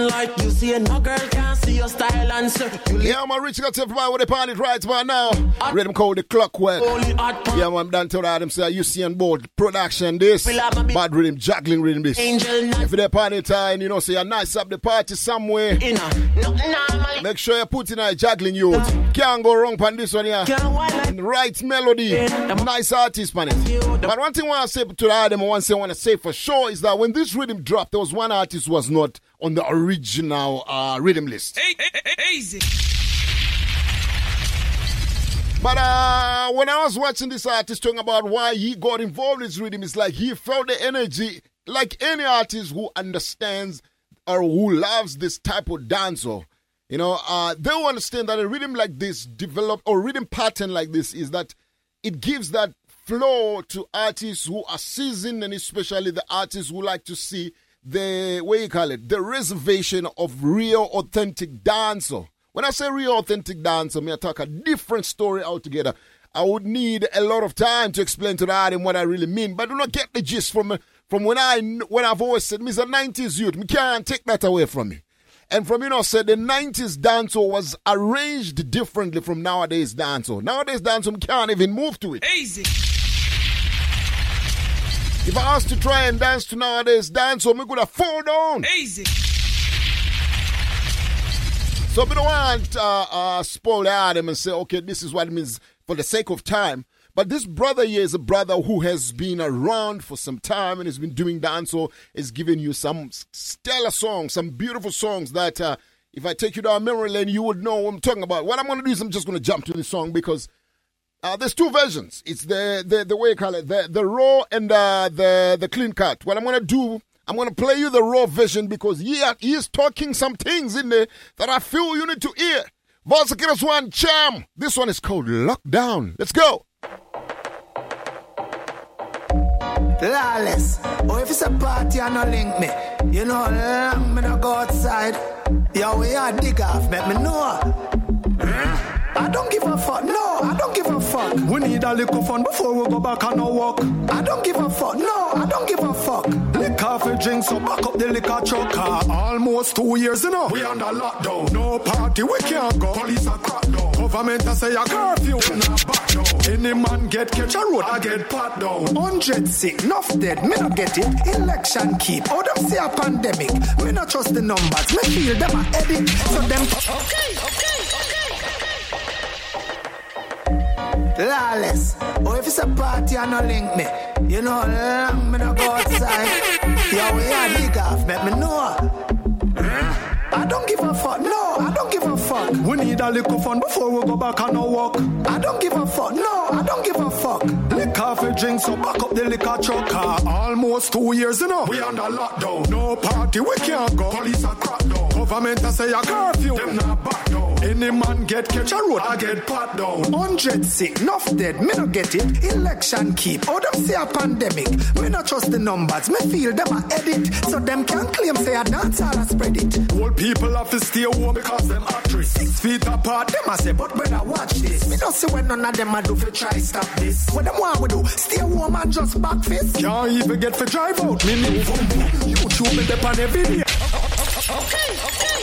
Like you see, no girl can see your style and. You Yeah, I'm reaching out to everybody with the party right about now. Rhythm called the clockwork. Yeah, I'm done to that. I'm saying you see on board production this. Bad rhythm, juggling rhythm this. If it's party time, you know, say you nice up the party somewhere. Make sure you put in a juggling you. Can't go wrong on this one here. Right melody. Nice artist it. But one thing I want to say to the item, one thing I want to say for sure is that when this rhythm dropped, there was one artist who was not on the original uh, rhythm list. Easy. But uh, when I was watching this artist talking about why he got involved in this rhythm, it's like he felt the energy like any artist who understands or who loves this type of dance or you know, uh, they will understand that a rhythm like this developed or rhythm pattern like this is that it gives that flow to artists who are seasoned and especially the artists who like to see the what you call it, the reservation of real authentic dancer. When I say real authentic dancer, me I talk a different story altogether. I would need a lot of time to explain to the audience what I really mean, but do not get the gist from from when I when I've always said, "Mr. 90s youth, me can't take that away from me." And from you know, said the 90s dancehall was arranged differently from nowadays dancehall. Nowadays me can't even move to it. Easy. If I asked to try and dance to nowadays dance dancehall, me could have fall down. Easy. So we don't want uh, uh, spoil the item and say, okay, this is what it means for the sake of time. But this brother here is a brother who has been around for some time and has been doing dancehall. Is giving you some stellar songs, some beautiful songs that uh, if I take you down memory lane, you would know what I'm talking about. What I'm going to do is I'm just going to jump to this song because Uh, there's two versions. It's the, the the way you call it, the the raw and uh, the the clean cut. What I'm gonna do, I'm gonna play you the raw version because he he is talking some things in there that I feel you need to hear. Of one charm. This one is called Lockdown. Let's go. Lawless. Oh, if it's a party and no link me, you know, long me no go outside. Yo, we are dig off, let me know. I don't give a fuck. No, I don't give a fuck. We need a little fun before we go back on our walk. I don't give a fuck. No, I don't give a fuck. Liquor for drink, so back up the liquor truck. Uh, almost two years, you know. We under lockdown. No party, we can't go. Police are crack down. Government a say a curfew. We not back down. Any man get catch a road, I get pat down. Hundred sick, enough dead. Me not get it. Election keep. Oh, them say a pandemic. Me not trust the numbers. Me feel them a edit. So them. Okay, okay, okay. Lawless. Oh, if it's a party and no link me, you know, long me no go outside. Yo, we are dig off, let me know. I don't give a fuck. No, I don't give a fuck. We need a little fun before we go back on our walk. I don't give a fuck. No, I don't give a fuck. For drink, so back up the liquor truck. Uh, almost two years, you know. We under lockdown. No party, we can't go. Police are crack down. Government a say a curfew. Them not back down. Any man get catch a road, I get pat down. Hundred sick, enough dead. Me no get it. Election keep. Oh, them say a pandemic. Me no trust the numbers. Me feel them a edit. So them can claim say a dance all spread it. Old people have to stay home because them actress. Six feet apart, them a say, but better watch this. Me don't see when none of them a do for try to stop this. What them want we do? Stay home and just back fist. Can't even get for drive out. Me move. YouTube me dep on every day. Okay, okay,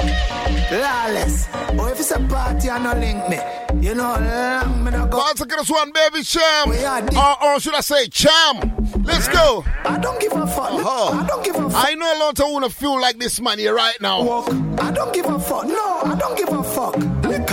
okay. Lawless. Oh, if it's a party and no link me, you know, long me no go. Once again, this one, baby, Cham. Or, or should I say, Cham? Let's go. I don't give a fuck. Uh-huh. I don't give a fuck. I know a lot of wanna feel like this man here right now. Walk. I don't give a fuck. No, I don't give a fuck.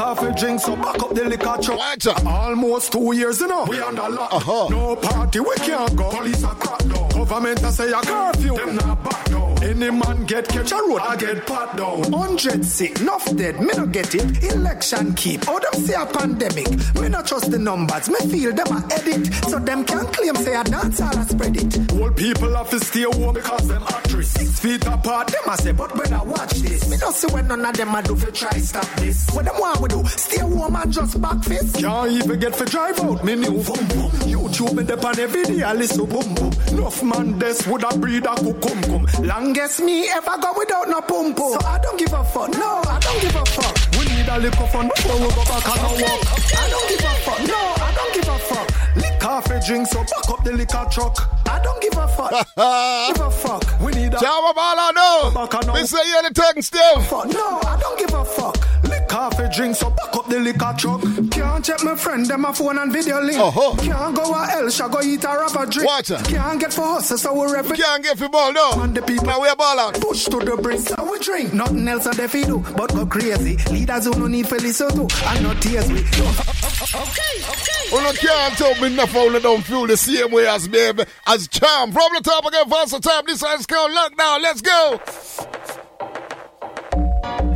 Liquor for drink, so back up the liquor truck. Out. Almost two years, you know. We under lock. Uh-huh. No party, we can't go. Police are crack down. Government a say a curfew. Them not back down. Any man get catch a road, I get pat down. Hundred sick, enough dead. Me no get it. Election keep. Oh, them say a pandemic. Me no trust the numbers. Me feel them a edit. So them can claim say a dance all a spread it. Old people have to stay home because them actress. Six feet apart, Them a say, but better watch this. Me don't see when none of them a do for try stop this. What them want we do? Stay home and just back fist. Can't even get for drive out. Me new boom boom. YouTube me dep on every day. I listen boom boom. Enough man this would a breed a cucum cum. Longest me if I go without no pum pum. So I don't give a fuck. No, I don't give a fuck. We need a little fun before we go back on our walk. I don't give a fuck. No, I don't give a fuck. Liquor for drink, so back up the liquor truck. I don't give a fuck. give a fuck. We need a Java Bala, no. We say you're the talking still. Fuck. No, I don't give a fuck. Liquor for drink, so back up the liquor truck. Can't check my friend, them a phone and video link. Uh-huh. Can't go a else, I go eat a rubber drink. Watch it. Can't get for hustle, so we rep it. Can't get for ball, no. And the people Now we a ball out. push to the brink, so we drink. Nothing else that they fi do, but go crazy. Leaders who no need for listen to, and not tears we. Okay, okay. Well, you can't tell me enough only don't feel the same way as baby, as Cham. From the top again, faster time. This is called lockdown. Let's go.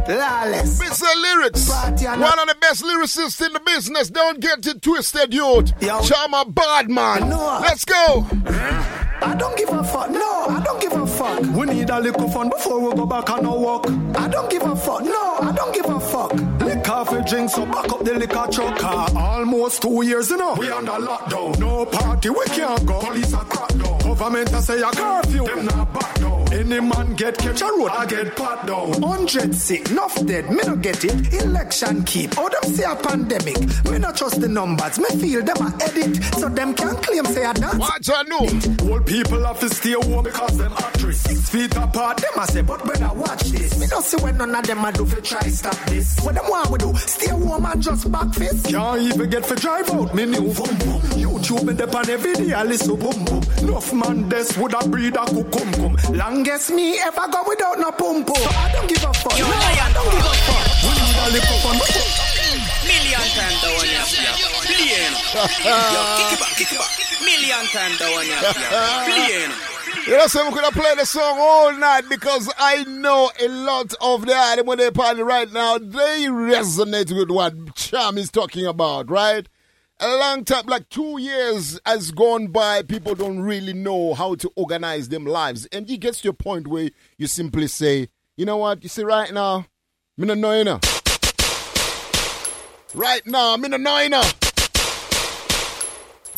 Lawless. Mr. Lyrics. Party One of the best lyricists in the business. Don't get it twisted, youth. Yo. Cham bad man. No. Let's go. I don't give a fuck. No, I don't give a fuck. We need a little fun before we go back on our walk. I don't give a fuck. No, I don't give a fuck. Liquor for drink, so back up the liquor truck. Uh, almost two years, you know. We under lockdown. No party, we can't go. Police are crack down. Government a say a curfew. Them not back down. Any man get catch a road, I get pat down. Hundred sick, enough dead. Me no get it. Election keep. Oh, them say a pandemic. Me no trust the numbers. Me feel them a edit. So them can claim say a dance. Watch I know. Old people have to stay home because them actress. Six feet apart, Them a say, but better watch this. Me don't see when none of them a do for try stop this. What them want we do? Stay home and just back fist. can't even get for drive out. Me new boom boom. YouTube me dep on every day. I listen boom boom. Enough man this would a breed a cucum cum. Longest me ever go without no pum pum. So I don't give a fuck. Yo, no, I don't give a fuck. We need a little fun. Million times the one you have. Play, you know. Yo, kick it back, kick it back. Million times the one you have. Play, you know. So we could have played the song all night because I know a lot of the item when they party right now, they resonate with what Cham is talking about, right? A long time, like two years has gone by. People don't really know how to organize them lives. And it gets to a point where you simply say, you know what? You see, right now, me no know you. Right now, me no know.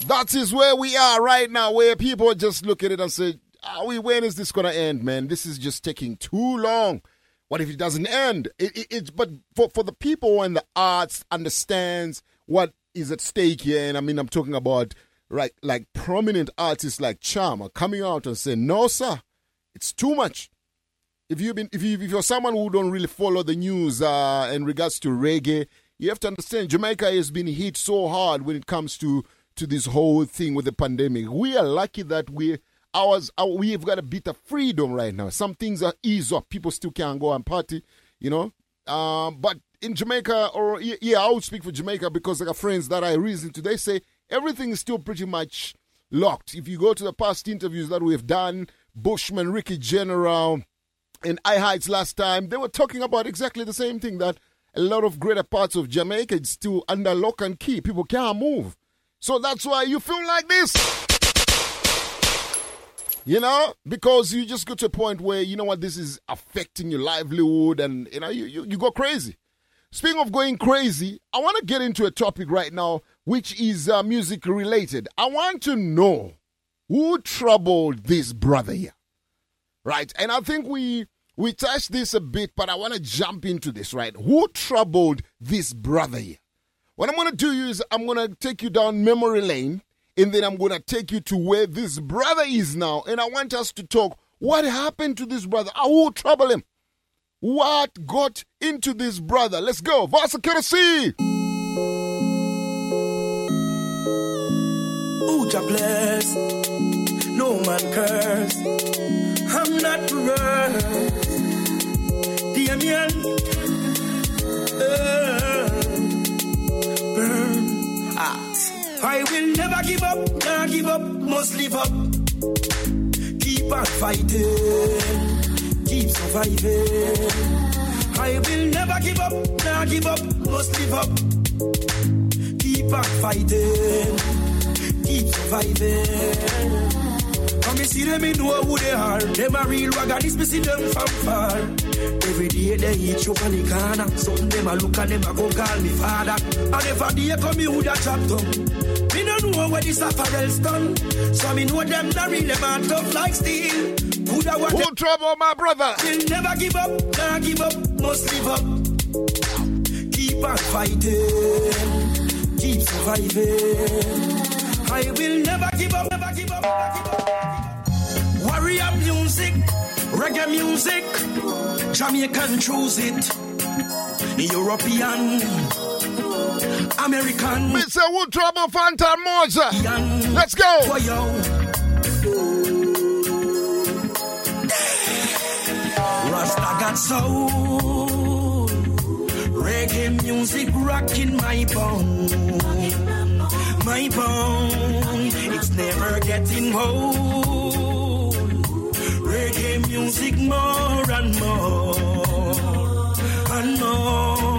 That is where we are right now, where people just look at it and say, are we, when is this going to end, man? This is just taking too long. What if it doesn't end? It, it, it's but for, for the people and the arts understands what is at stake here, and I mean I'm talking about right like prominent artists like Charmer coming out and saying, "No, sir, it's too much." If you've been if, you, if you're someone who don't really follow the news uh, in regards to reggae, you have to understand Jamaica has been hit so hard when it comes to to this whole thing with the pandemic. We are lucky that we ours our, we've got a bit of freedom right now. Some things are eased up. People still can't go and party, you know. Um, but in Jamaica, or yeah, I would speak for Jamaica because I got friends that I reason to. They say everything is still pretty much locked. If you go to the past interviews that we've done, Bushman, Ricky General, and I Heights last time, they were talking about exactly the same thing that a lot of greater parts of Jamaica is still under lock and key. People can't move. So that's why you feel like this. You know, because you just get to a point where you know what this is affecting your livelihood, and you know you, you, you go crazy. Speaking of going crazy, I want to get into a topic right now which is uh, music related. I want to know who troubled this brother here, right? And I think we we touched this a bit, but I want to jump into this, right? Who troubled this brother here? What I'm going to do is I'm going to take you down memory lane and then I'm going to take you to where this brother is now. And I want us to talk what happened to this brother? Who troubled him? What got into this brother? Let's go. Vasa. Ooh, Jah bless. No man curse. I'm not reversed. Damien. Uh, burn. Ah. I will never give up. Nah, give up. Must live up. Keep on fighting. Keep surviving. I will never give up. Nah, give up. Must live up. Keep on fighting keep surviving. Come me see them, me know who they are. Them a real raggadis, me see them from far. Every day they eat you on the corner. Some them a look and them a go call me father. And if a day come me who da chop tongue. Me no know where this apparel's done. So me know them not real, them a tough like steel. Coulda what Who trouble my brother? Will never give up, nah give up, must live up. Keep on fighting, keep surviving. I will never give up, never give up, never give up. Warrior music, reggae music, Jamaican choose it. European, American. Mr. Wood Trouble Fantan Mojah. Let's go. Got soul. Reggae music rocking my bone. My bone, it's never getting old. Reggae music more and more and more.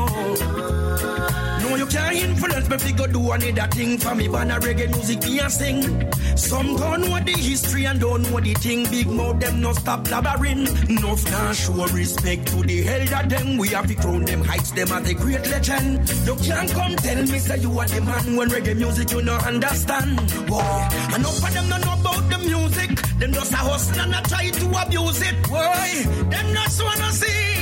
No, you can't influence me fi go do any that thing for me. Ban a reggae music me a sing. Some don't know the history and don't know the thing. Big mouth them no stop blabbering. Enough now show respect to the elder them. We have to crown them heights them as a great legend. You can't come tell me say you are the man when reggae music you no understand. Boy, enough of them don't know about the music. Them just a hustle and a try to abuse it. Boy, them not wanna see.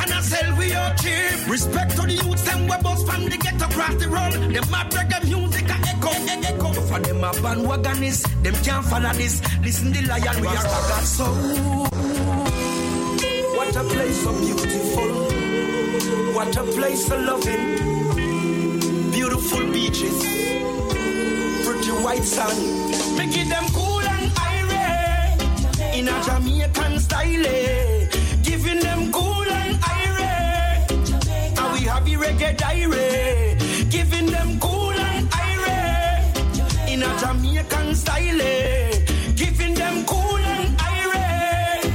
And I sell we are cheap. Respect to the youths, them we bust from the ghetto across the road. Them mad reggae music a echo, echo. For them a bandwagonists, them can't follow this. Listen the lion, we are got soul. What a place so beautiful. What a place so loving. Beautiful beaches. Pretty white sun. Making them cool and irate. In a Jamaican style. Eh. reggae diary, giving them cool and irate in a Jamaican style, eh. giving them cool and irate.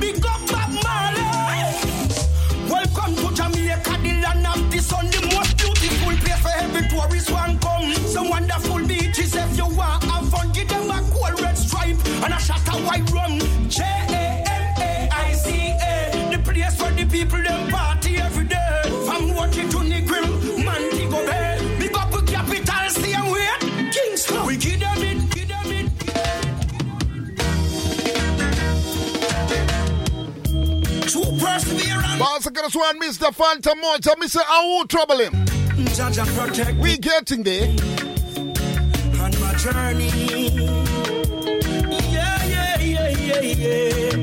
Big up Bob Marley. Welcome to Jamaica, the land of the sun, the most beautiful place for every tourist one come. Some wonderful beaches if you want have fun, give them a cool red stripe and a shot of white. Perseverance. Boss, I got us one, Mr. Fantan Mojah. Mr. Awu trouble him. Jaja protect We getting there. on my journey. Yeah, yeah, yeah, yeah, yeah.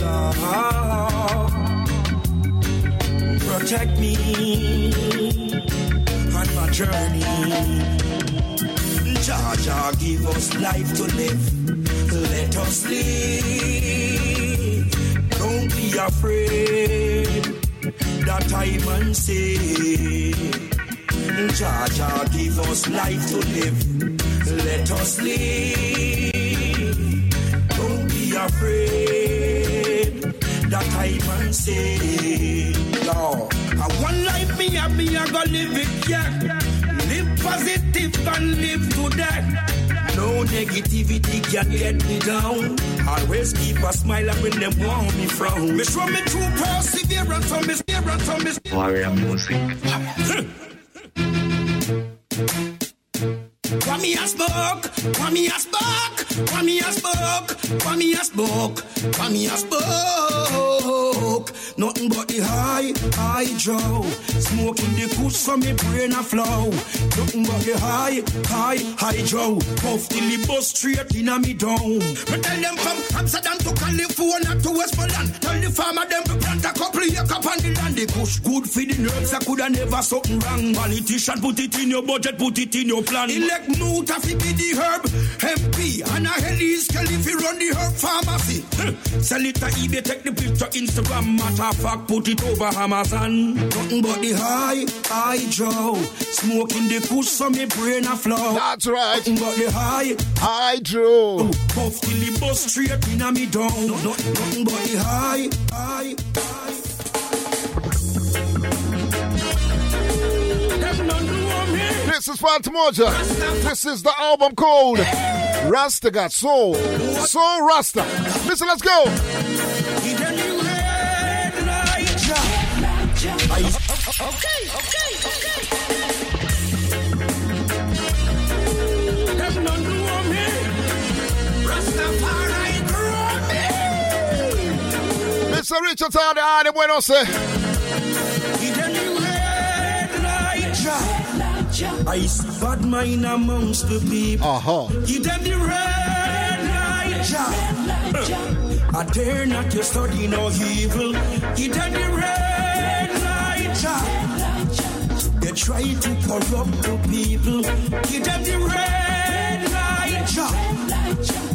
Lord, protect me on my journey. Jaja, give us life to live. Let us live. Be afraid that I man say. Jaja, give us life to live. Let us live. Don't be afraid that I man say. No, I one life me have me, I go live it, yeah. Live positive and live to that. No negativity can get me down. Always keep a smile up when them want me frown. Me show me true perseverance, on me perseverance, on me Warrior music. Want me a smoke, want me a smoke, want me a smoke, want me a smoke, want me a smoke. Nothing but the high, high draw. Smoking the kush from me brain a flow. Nothing but the high, high, high draw. Puff till the bus straight in a me down. Me tell them from Amsterdam to California to Westmoreland. Tell the farmer them to plant a couple acre on the land. The kush good for the nerves. I coulda never something wrong. Politician put it in your budget, put it in your plan. Elect Nuta fi be the herb MP and a Helly's Kelly fi run the herb pharmacy. Sell it to eBay, take the picture Instagram. Matter fact, put it over Amazon. Nothing but the high, high draw. Smoking the kush so me brain a flow. That's right. Nothing but the high, hydro. Oh, puff till the bus straight in a me down. No, no, nothing but the high, high, high. Them don't know me. This is Fantan Mojah. This is the album called Rasta Got Soul. Soul Rasta. Listen, let's go. Okay, okay, okay. Them don't know me. Rastafari grow me. Mr. Richard on the island, bueno, say. I see bad mind amongst the people. Uh-huh. Give them the red light. I dare not to study no evil. Give them the red They try to corrupt the people. Give them the red light.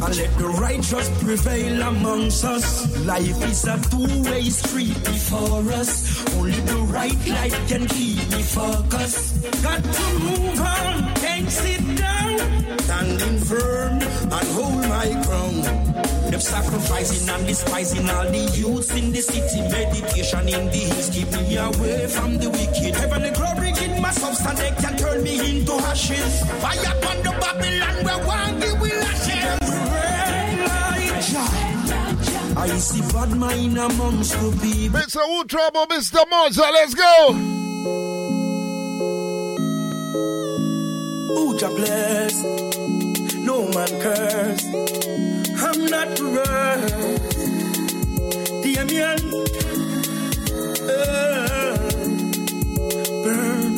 And let the righteous prevail amongst us. Life is a two-way street before us. Only the right light can keep me focused. Got to move on, can't sit down. Standing firm and hold my ground. Them sacrificing and despising all the youths in the city. Meditation in the hills keep me away from the wicked. Heavenly glory in my substance, they can turn me into ashes. Fire upon the Babylon where one day will ashes. I see bad mind amongst the people. Mr. Who Trouble, Mr. Mojah, let's go. Jah bless? No man curse. I'm not worth. Damien. Uh, burn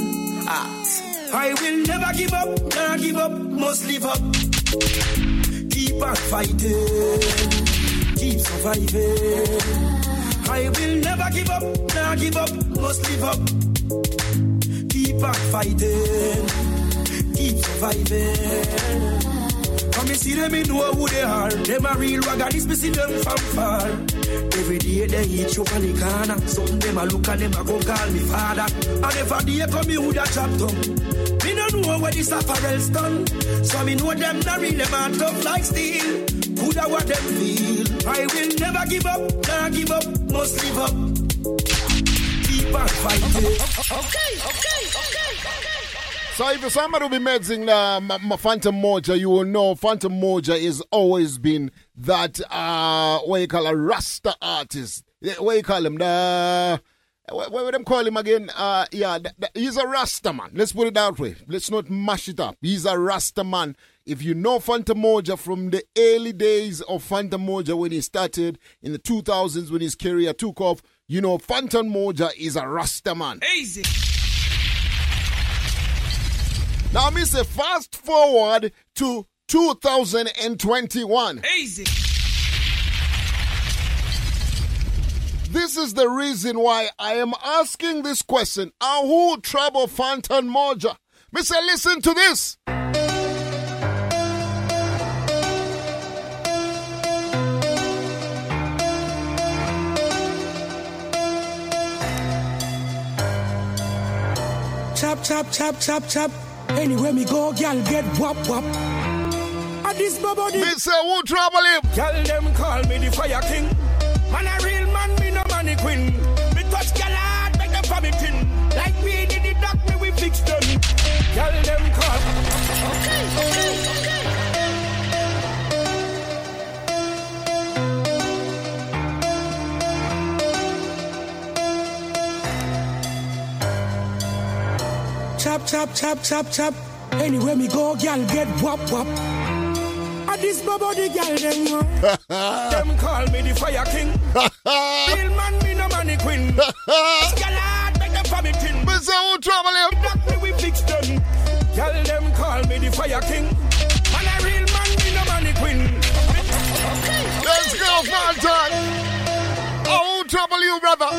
hot. I will never give up, never give up, must live up. Keep on fighting, keep surviving. I will never give up, never give up, must live up. Keep on fighting, keep surviving. Come and see them, me know who they are. Them a real raggadis, me see them from far. Every day they eat you on the corner. Something them a look and them a go call me father. And a day come me who that chop tongue. Me no know where this apparel's done. So me know them not really man tough like steel. Coulda what them feel. I will never give up, never give up, must live up. Keep on fighting. Okay, okay, okay, okay. So if somebody will be medzing the uh, M- Fantan Mojah, you will know Fantan Mojah is always been that uh what you call a Rasta artist. What you call him? The what, what would them call him again? Uh yeah, th- th- he's a Rasta man. Let's put it that way. Let's not mash it up. He's a Rasta man. If you know Fantan Mojah from the early days of Fantan Mojah when he started in the 2000s when his career took off, you know Fantan Mojah is a Rasta man. Easy. Now, say fast forward to 2021. Easy. This is the reason why I am asking this question. Who trouble Fantan Mojah? Mister, listen to this. Chop, chop, chop, chop, chop. Anywhere me go, girl get wop wop. A this. Me say who trouble him? Girl them call me the fire king. Man a real man, me no queen. Me touch girl hard, make them me. Like we did it, doc me we fix them. Girl them call. Okay, okay, okay. Chop, chop, chop, chop, chop. Anywhere me go, girl get wop wop. A this body, girl them. uh, them call me the fire king. Real man, me no money queen. Girl hard, make them for me tin. Me say who trouble him? That me we fix them. Girl them call me the fire king. Man a real man, me no money queen. Let's go, Phantom. Oh, who trouble you, brother?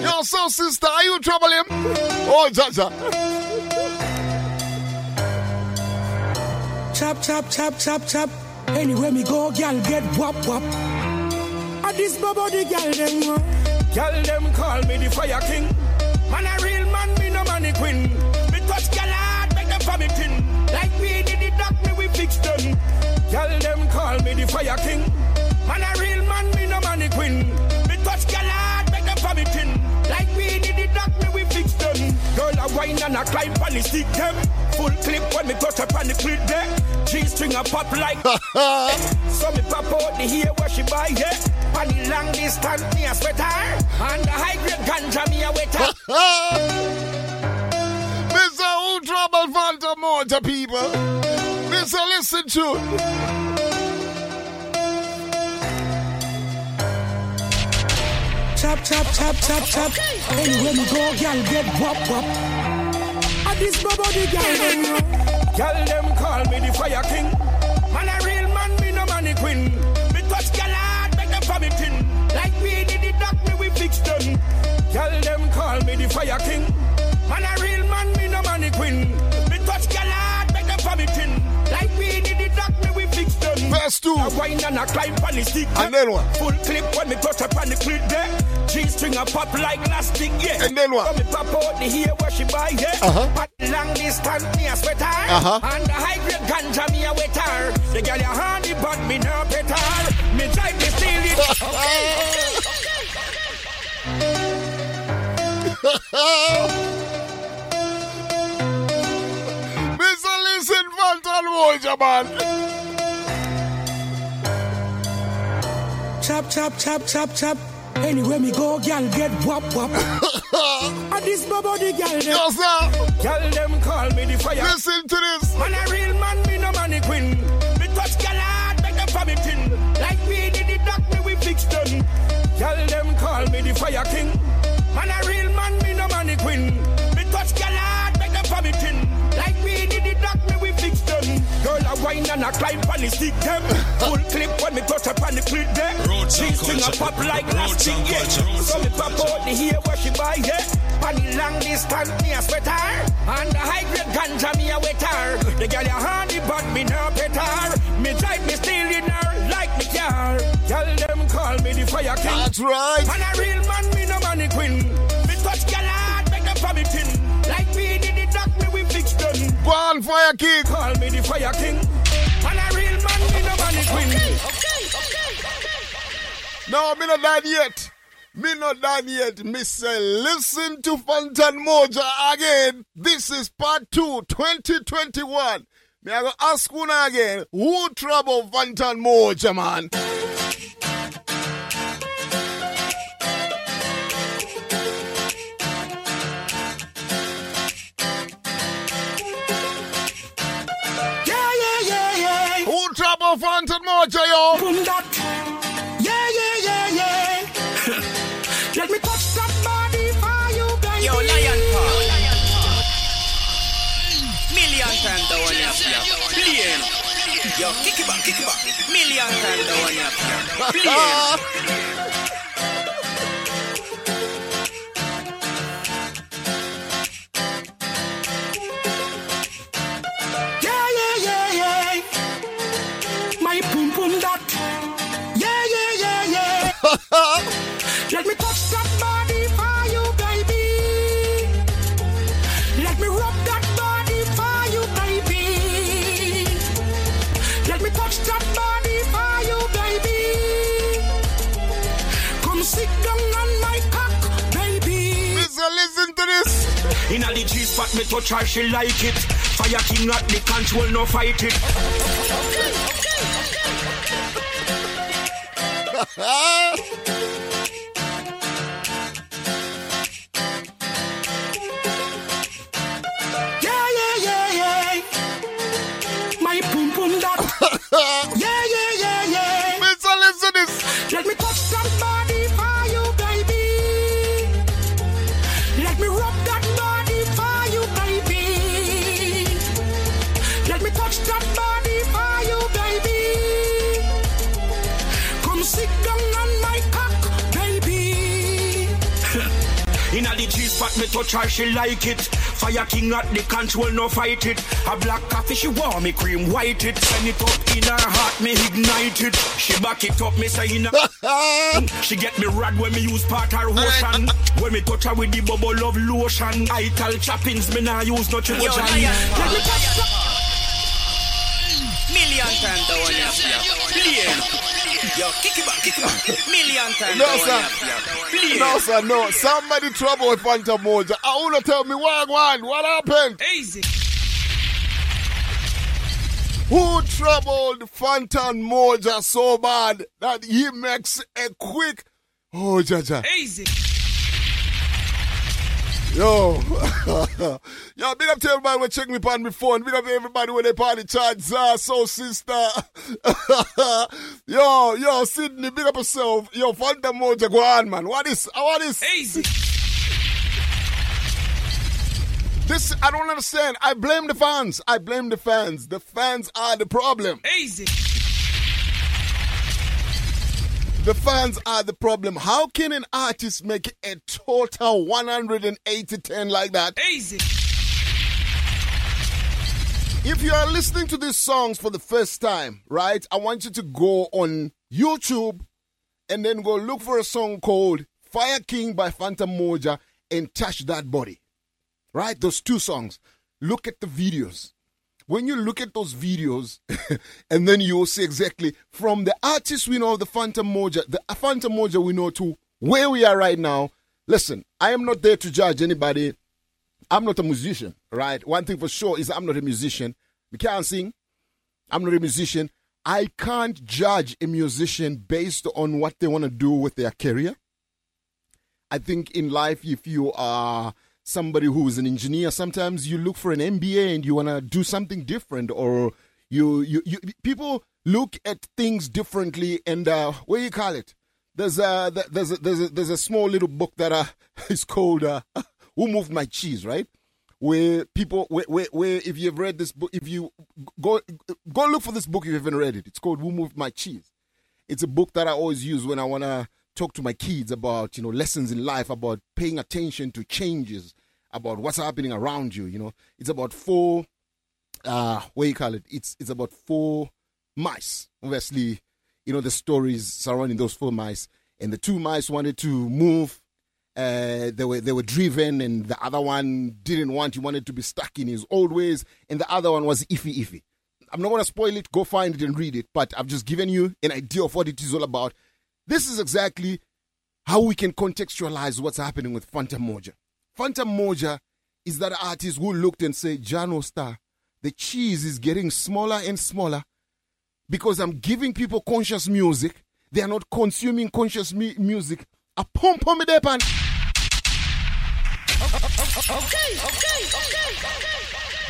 Your soul sister, are you trouble him? Oh, Jaja. Chop, chop, chop, chop, chop. Anywhere me go, girl get wop wop. A this body, girl them. uh, Girl them call me the fire king. Man a real man, me no money queen. Me touch girl hard, make them me. Like we did it, doc me we fix them. Girl them call me the fire king. Man a real man, me no money queen. Girl a wine and a climb on the stick them. Full clip when me touch up on the clip there. G string a pop like. so me pop out the hair where she buy it. On the long distance me a sweater. And the high grade ganja me a wetter. Mr. Who Trouble Fantan Mojah, people. Mr. Listen to. Chop, chop, chop, chop, chop. Anywhere me go, girl get wop wop. A this body, girl them. uh, Girl them call me the fire king. Man a real man, me no money queen. Me touch girl hard, make them tin. Like we did it, doc me we fix them. Girl them call me the fire king. Man a real man, me no money queen. Me touch girl Verse two. A wine and a climb on the stick. And then what? Full clip when me touch up on the clip there. G string a pop like elastic, yeah. And then what? So me pop out the hair where she buy, yeah. Uh-huh. But long distance me a sweater. Uh-huh. And the high grade ganja me a wetter. The girl ya honey but me no petar. Me drive me steal it. Mr. Listen, Fantan Mojah, man. Chop, chop, chop, chop, chop. Anywhere me go, girl get wop wop. and this body, girl. Yo, sir. Girl them call me the fire. Listen to this. Man a real man, me no money queen. Me touch girl hard, make them for me tin. Like we did it, doc me we fix them. Girl them call me the fire king. Man a real man, me no money queen. Me touch girl hard, wine and a climb on the stick them. Full clip when me touch up on the clip there. She string a pop like elastic, yeah. So me pop out the hair where she buy, yeah. On the long distance, me a sweater. And the high grade ganja, me a wetter. The girl ya honey, but me no petar. Me drive me stealing her like me car. Girl them call me the fire king. That's right. And a real man, me no money queen. Me touch girl hard, make them for me tin. Like we did it, doc me we fix them. Go Fire King. Call me the fire king. No. Me not done yet. Me not done yet. Me say, listen to Fantan Mojah again. This is part two, 2021. Me I go ask una again, who trouble Fantan Mojah, man? Yeah, yeah, yeah, yeah. Who trouble Fantan Mojah, yo? Boom that. Million times the one you have Plane. Yo, kick it back, kick it back. Million times the one you have Plane. Yeah, to this. In a the G spot, me touch her, she like it. Fire king at the control, no fight it. Yeah, a the G spot, me touch her, she like it. Fire king at the control, no fight it. A black coffee, she want me cream white it. Send it up in her heart, me ignite it. She back it up, me say in her. she get me rad when me use part her ocean. When me touch her with the bubble of lotion. I tell choppings, me nah use no trojan. Yo, Let Lion me touch that. Million times the one you have Plane. Yo, kick it back, kick it back. Million times No, sir. No, sir, no. Somebody trouble with Fantan Mojah. Ah, I want to tell me what, what, what happened? Easy. Who troubled Fantan Mojah so bad that he makes a quick. Oh, Jaja. Easy. Yo. Yo, big up to everybody who check me on my phone. Big up to everybody when they party chat. Zah, so sister. yo, yo, Sydney, big up yourself. Yo, Fantan Mojah, go on, man. What is, uh, what is? Easy. This, I don't understand. I blame the fans. I blame the fans. The fans are the problem. Easy. The fans are the problem. How can an artist make a total 180 10 like that? Easy. If you are listening to these songs for the first time, right, I want you to go on YouTube and then go look for a song called Fire King by Fantan Mojah and Touch That Body. Right? Those two songs. Look at the videos. When you look at those videos, and then you'll see exactly from the artist we know, the Fantan Mojah, the uh, Fantan Mojah we know to where we are right now. Listen, I am not there to judge anybody. I'm not a musician, right? One thing for sure is I'm not a musician. We can't sing. I'm not a musician. I can't judge a musician based on what they want to do with their career. I think in life, if you are somebody who is an engineer, sometimes you look for an MBA and you want to do something different, or you, you, you people look at things differently. And uh, what do you call it? There's a there's a, there's a, there's a small little book that uh, is called uh, "Who Moved My Cheese," right? Where people where, where where if you've read this book, if you go go look for this book if you haven't read it. It's called "Who Moved My Cheese." It's a book that I always use when I want to talk to my kids about you know lessons in life, about paying attention to changes, about what's happening around you. You know, it's about four. Uh, what you call it? It's it's about four mice. Obviously, you know the stories surrounding those four mice, and the two mice wanted to move. Uh, they were they were driven, and the other one didn't want. He wanted to be stuck in his old ways, and the other one was iffy iffy. I'm not going to spoil it. Go find it and read it. But I've just given you an idea of what it is all about. This is exactly how we can contextualize what's happening with Fantan Mojah. Fantan Mojah is that artist who looked and said, Jano Star, the cheese is getting smaller and smaller because I'm giving people conscious music. They are not consuming conscious mu- music. A pump pump it up and Okay, okay, okay.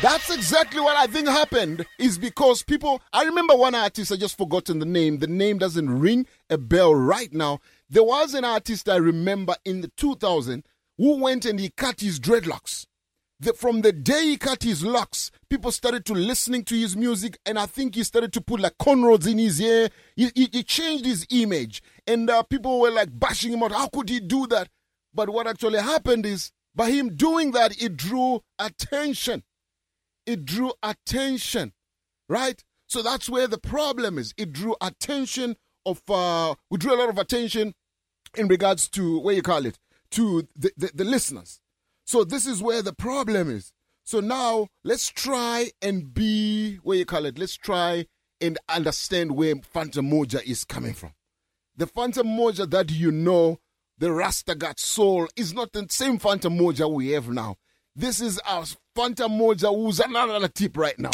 That's exactly what I think happened. Is because people. I remember one artist. I just forgotten the name. The name doesn't ring a bell right now. There was an artist I remember in the 2000 who went and he cut his dreadlocks. The, from the day he cut his locks, people started to listening to his music, and I think he started to put like cornrows in his hair. He, he, he changed his image, and uh, people were like bashing him out. How could he do that? But what actually happened is by him doing that, it drew attention. It drew attention, right? So that's where the problem is. It drew attention of, uh, we drew a lot of attention in regards to, what you call it, to the, the, the listeners. So this is where the problem is. So now let's try and be, what you call it, let's try and understand where Fantan Mojah is coming from. The Fantan Mojah that you know, the Rasta got soul, is not the same Fantan Mojah we have now. This is our Fantan Mojah who's another tip right now.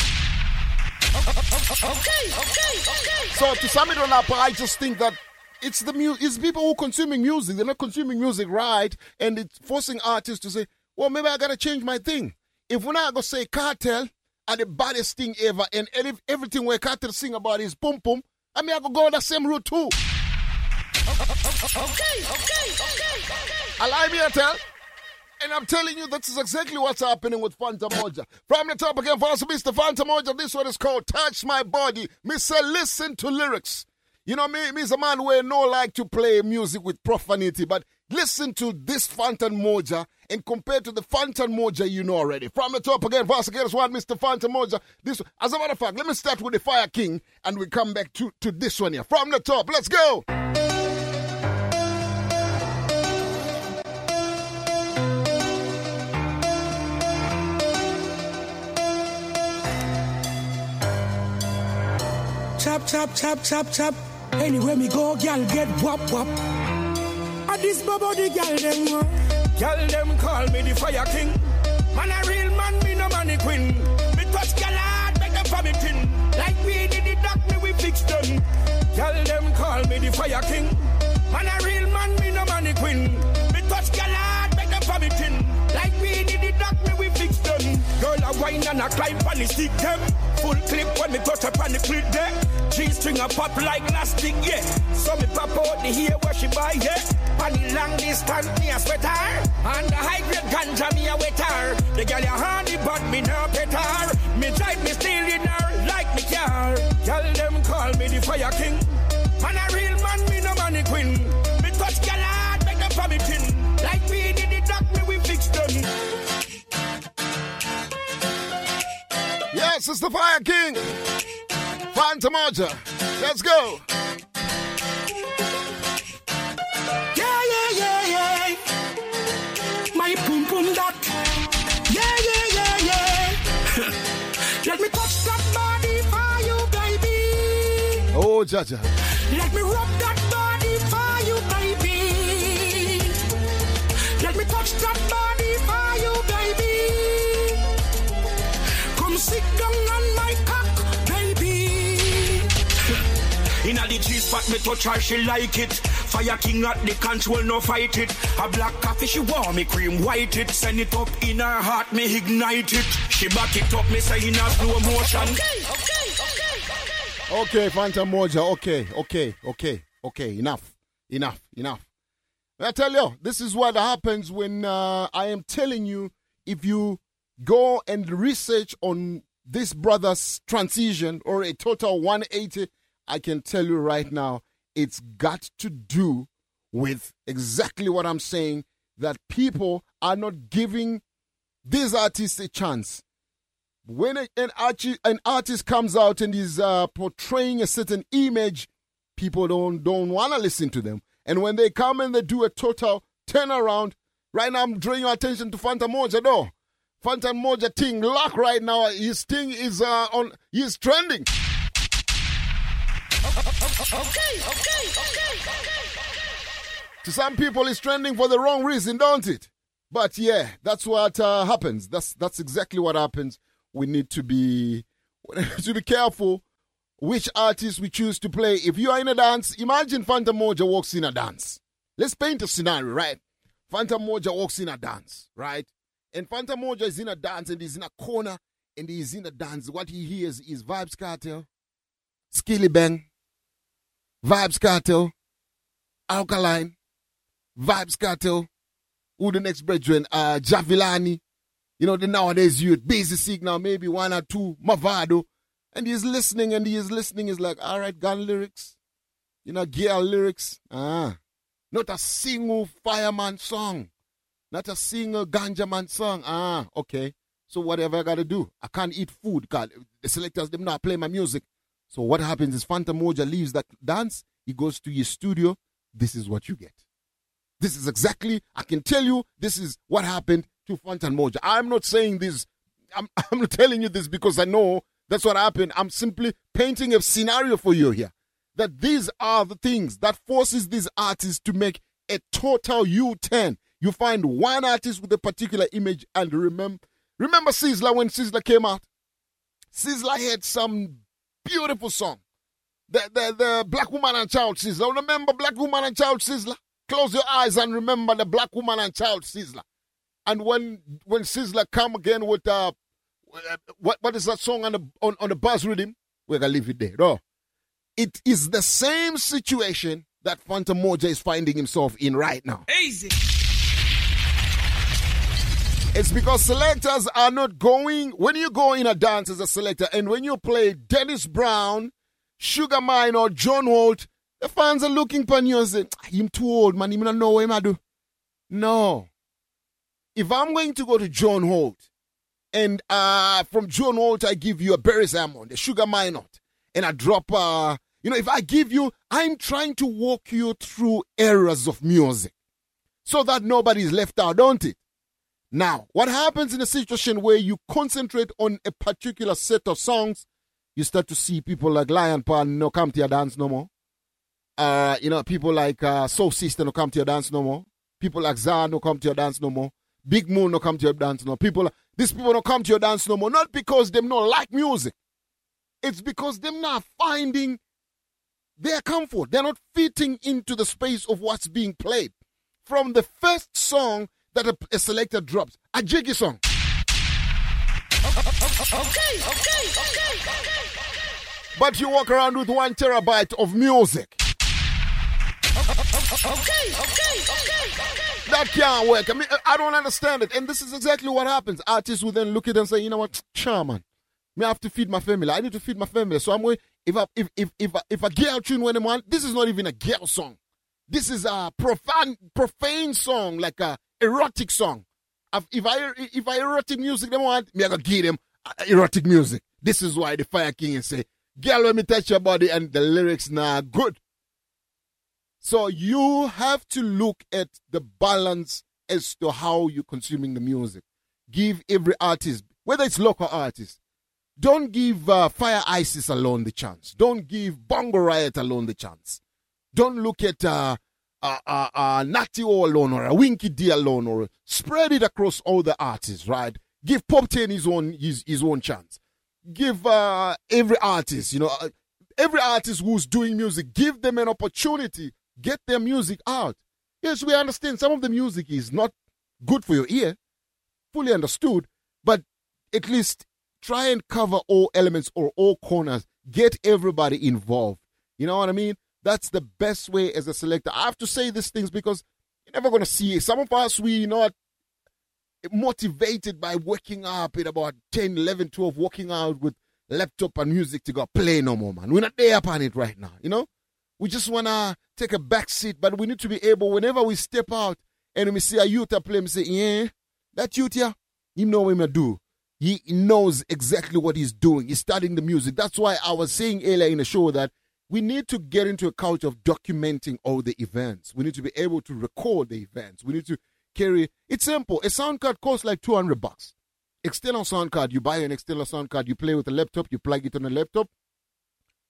Okay, okay, okay. So to sum it all up, I just think that it's the mu- it's people who are consuming music. They're not consuming music right, and it's forcing artists to say, "Well, maybe I gotta change my thing." If we're not gonna say Kartel are the baddest thing ever, and everything where Kartel sing about is pum pum, I mean I could go on that same route too. Okay, okay, okay. Okay. Allow me to tell. And I'm telling you, this is exactly what's happening with Fantan Mojah. From the top again, for us, Mr. Fantan Mojah, this one is called Touch My Body. Say, listen to lyrics. You know, me, me's a man where no like to play music with profanity, but listen to this Fantan Mojah and compare to the Fantan Mojah you know already. From the top again, for us again, one, Mr. Fantan Mojah. This, as a matter of fact, let me start with the Fire King and we come back to, to this one here. From the top, let's go. Chop, chop, chop, chop, chop. Anywhere me go, gal get wop wop. And this body gal them, uh, gal them call me the fire king. Man a real man, me no money queen. Me touch gal hard, make them me. Like we did it, doc me we fix them. Gal them call me the fire king. Man a real man, me no money queen. Me touch gal hard, Girl I wine and I climb on the stick them. Full clip when me touch up on the clit there. G-string a pop like elastic, yeah. So me pop out the hair where she buy, yeah. On the long distance, me a sweat her. And the high grade ganja, me a wet her. The girl a honey, but me no pet her. Me drive me still in her like me car. Girl them call me the fire king. Yes, it's the Fire King. Fantan Mojah. Let's go. Yeah, yeah, yeah, yeah. My pum pum dot. Yeah, yeah, yeah, yeah. Let me touch that body for you, baby. Oh, Jaja. Let me rub that Inna the G spot, me touch her, she like it. Fire king at the control, no fight it. A black coffee, she want me cream white it. Send it up in her heart, me ignite it. She back it up, me say in a slow motion. Okay, okay, okay. Okay, Fantan Mojah. Okay, okay, okay, okay. Enough, enough, enough. I tell you, this is what happens when uh, I am telling you if you go and research on this brother's transition or a total 180, I can tell you right now, it's got to do with exactly what I'm saying that people are not giving these artists a chance. When an, archi- an artist comes out and is uh, portraying a certain image, people don't don't want to listen to them. And when they come and they do a total turnaround, right now I'm drawing your attention to Fantan Mojah though. Fantan Mojah thing lock right now. His thing is uh, on. He's trending. Okay, okay, okay. To some people, it's trending for the wrong reason, don't it? But yeah, that's what uh, happens. That's that's exactly what happens. We need to be to be careful which artists we choose to play. If you are in a dance, imagine Fantan Mojah walks in a dance. Let's paint a scenario, right? Fantan Mojah walks in a dance, right? And Fantan Mojah is in a dance and he's in a corner and he's in a dance. What he hears is Vybz Kartel, Skilly Bang, Vybz Kartel, Alkaline, Vybz Kartel, who the next brethren, uh, Jahvillani, you know, the nowadays youth, Basic Signal, maybe one or two, Mavado, and he's listening and he is listening, he's like, all right, gun lyrics, you know, gear lyrics, ah, not a single fireman song, not a single ganja man song, ah, okay, so whatever I gotta do, I can't eat food, God, the selectors, them not play my music, so what happens is Fantan Mojah leaves that dance, he goes to his studio, this is what you get. This is exactly, I can tell you, this is what happened to Fantan Mojah. I'm not saying this, I'm, I'm not telling you this because I know that's what happened. I'm simply painting a scenario for you here. That these are the things that forces these artists to make a total U-turn. You find one artist with a particular image and remember, remember Sizzla when Sizzla came out? Sizzla had some beautiful song. The, the, the Black Woman and Child Sizzla. Remember Black Woman and Child Sizzla? Close your eyes and remember the Black Woman and Child Sizzla. And when when Sizzla come again with uh, what what is that song on the on, on the buzz rhythm? We're gonna leave it there. No. It is the same situation that Fantan Mojah is finding himself in right now. Easy. It's because selectors are not going when you go in a dance as a selector and when you play Dennis Brown, Sugar Minott or John Holt, the fans are looking upon you and say, him too old, man, him not know what I do. No. If I'm going to go to John Holt and uh, from John Holt I give you a Berry Salmon, a Sugar Minott, and I drop uh, you know, if I give you, I'm trying to walk you through eras of music so that nobody's left out, don't it? Now, what happens in a situation where you concentrate on a particular set of songs, you start to see people like Lion Paw no come to your dance no more. Uh, you know, people like uh, Soul Sister no come to your dance no more. People like Zan no come to your dance no more. Big Moon no come to your dance no more. People, these people don't come to your dance no more. Not because them not like music. It's because them not finding their comfort. They're not fitting into the space of what's being played. From the first song that a, a selector drops, a jiggy song. Okay, okay, okay, okay. But you walk around with one terabyte of music. Okay, okay, okay, okay. That can't work. I mean, I don't understand it. And this is exactly what happens. Artists will then look at it and say, you know what, Charman, me have to feed my family. I need to feed my family. So I'm going, if I, if, if, if, if a girl tune when them want, this is not even a girl song. This is a profane, profane song, like a erotic song. If I, if I erotic music them want, me I gotta give them erotic music. This is why the Fire King say, girl, let me touch your body and the lyrics now good. So you have to look at the balance as to how you're consuming the music. Give every artist, whether it's local artists, don't give uh, Fire Isis alone the chance. Don't give Bongo Riot alone the chance. Don't look at uh, uh, uh, uh, Natty O alone or a Winky D alone or spread it across all the artists, right? Give Poptain his own, his, his own chance. Give uh, every artist, you know, uh, every artist who's doing music, give them an opportunity. Get their music out. Yes, we understand some of the music is not good for your ear, fully understood, but at least try and cover all elements or all corners. Get everybody involved. You know what I mean? That's the best way as a selector. I have to say these things because you're never going to see it. Some of us, we not motivated by waking up at about 10, 11, 12, walking out with laptop and music to go play no more, man. We're not there upon it right now, you know? We just want to take a back seat, but we need to be able, whenever we step out and we see a youth play, we say, yeah, that youth here, he know what he do. He knows exactly what he's doing. He's studying the music. That's why I was saying earlier in the show that we need to get into a culture of documenting all the events. We need to be able to record the events. We need to carry. It's simple. A sound card costs like 200 bucks. External sound card, you buy an external sound card, you play with a laptop, you plug it on a laptop.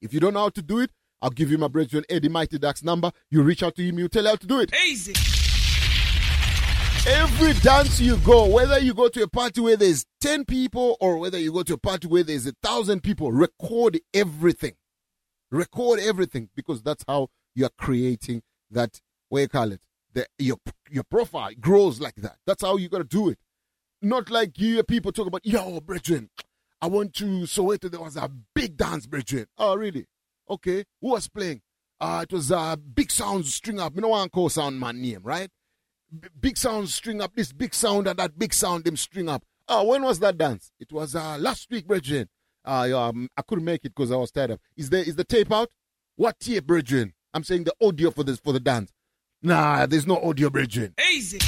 If you don't know how to do it, I'll give you my brethren Eddie Mighty Ducks number. You reach out to him, you tell him how to do it. Easy. Every dance you go, whether you go to a party where there's 10 people or whether you go to a party where there's a thousand people, record everything. Record everything because that's how you're creating that, what you call it, the, your, your profile grows like that. That's how you got to do it. Not like you hear people talk about, yo, brethren, I went to so Soweto, there was a big dance, brethren. Oh, really? Okay. Who was playing? Uh, it was uh, Big Sound String Up. You know one call sound man name, right? B- big Sound String Up, this Big Sound and that Big Sound them string up. Oh, when was that dance? It was uh, last week, brethren. Uh, um, I couldn't make it because I was tired of. Is the is the tape out? What tape, brethren? I'm saying the audio for this for the dance. Nah, there's no audio, brethren. Easy.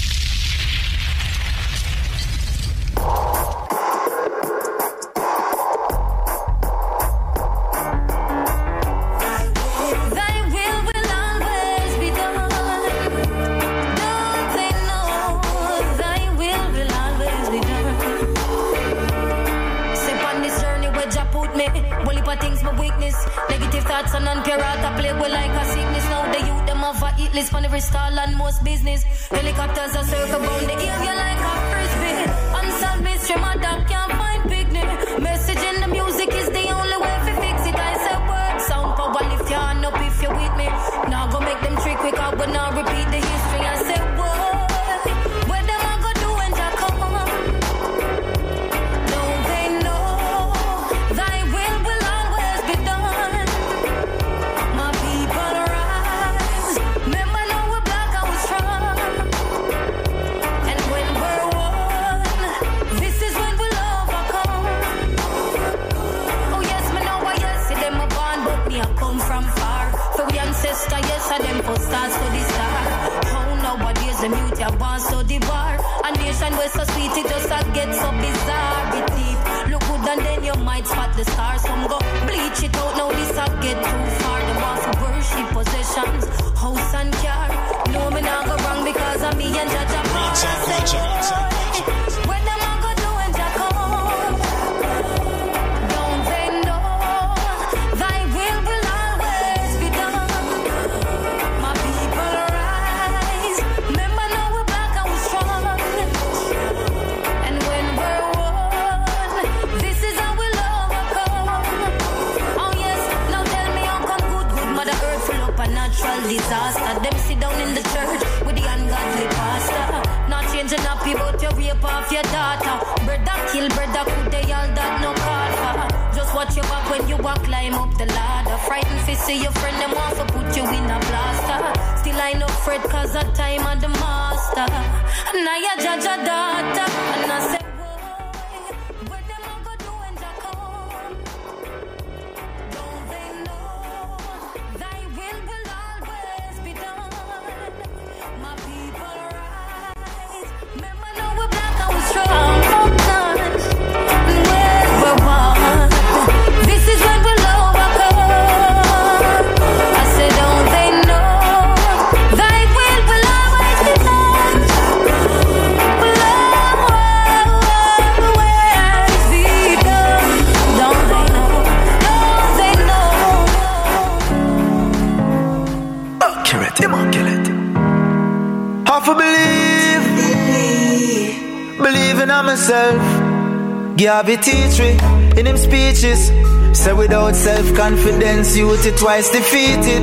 On and most business. Helicopters are circle They give you like a frisbee. Unsolved mystery, my dog can't find get so bizarre. It deep, look good and then you might spot the stars. Some go bleach it out now this a get too far. The want to worship possessions, house and car. No me not go wrong because I'm me and Jaja. When off your daughter. Brother kill brother, could they all that no call for? Just watch your back when you walk, climb up the ladder. Frightened to see your friend, them want to put you in a blaster. Still I no fret cause of time of the master. And I a judge a daughter. And I say, Garvey teach me in him speeches. Say without self-confidence, youth it twice defeated.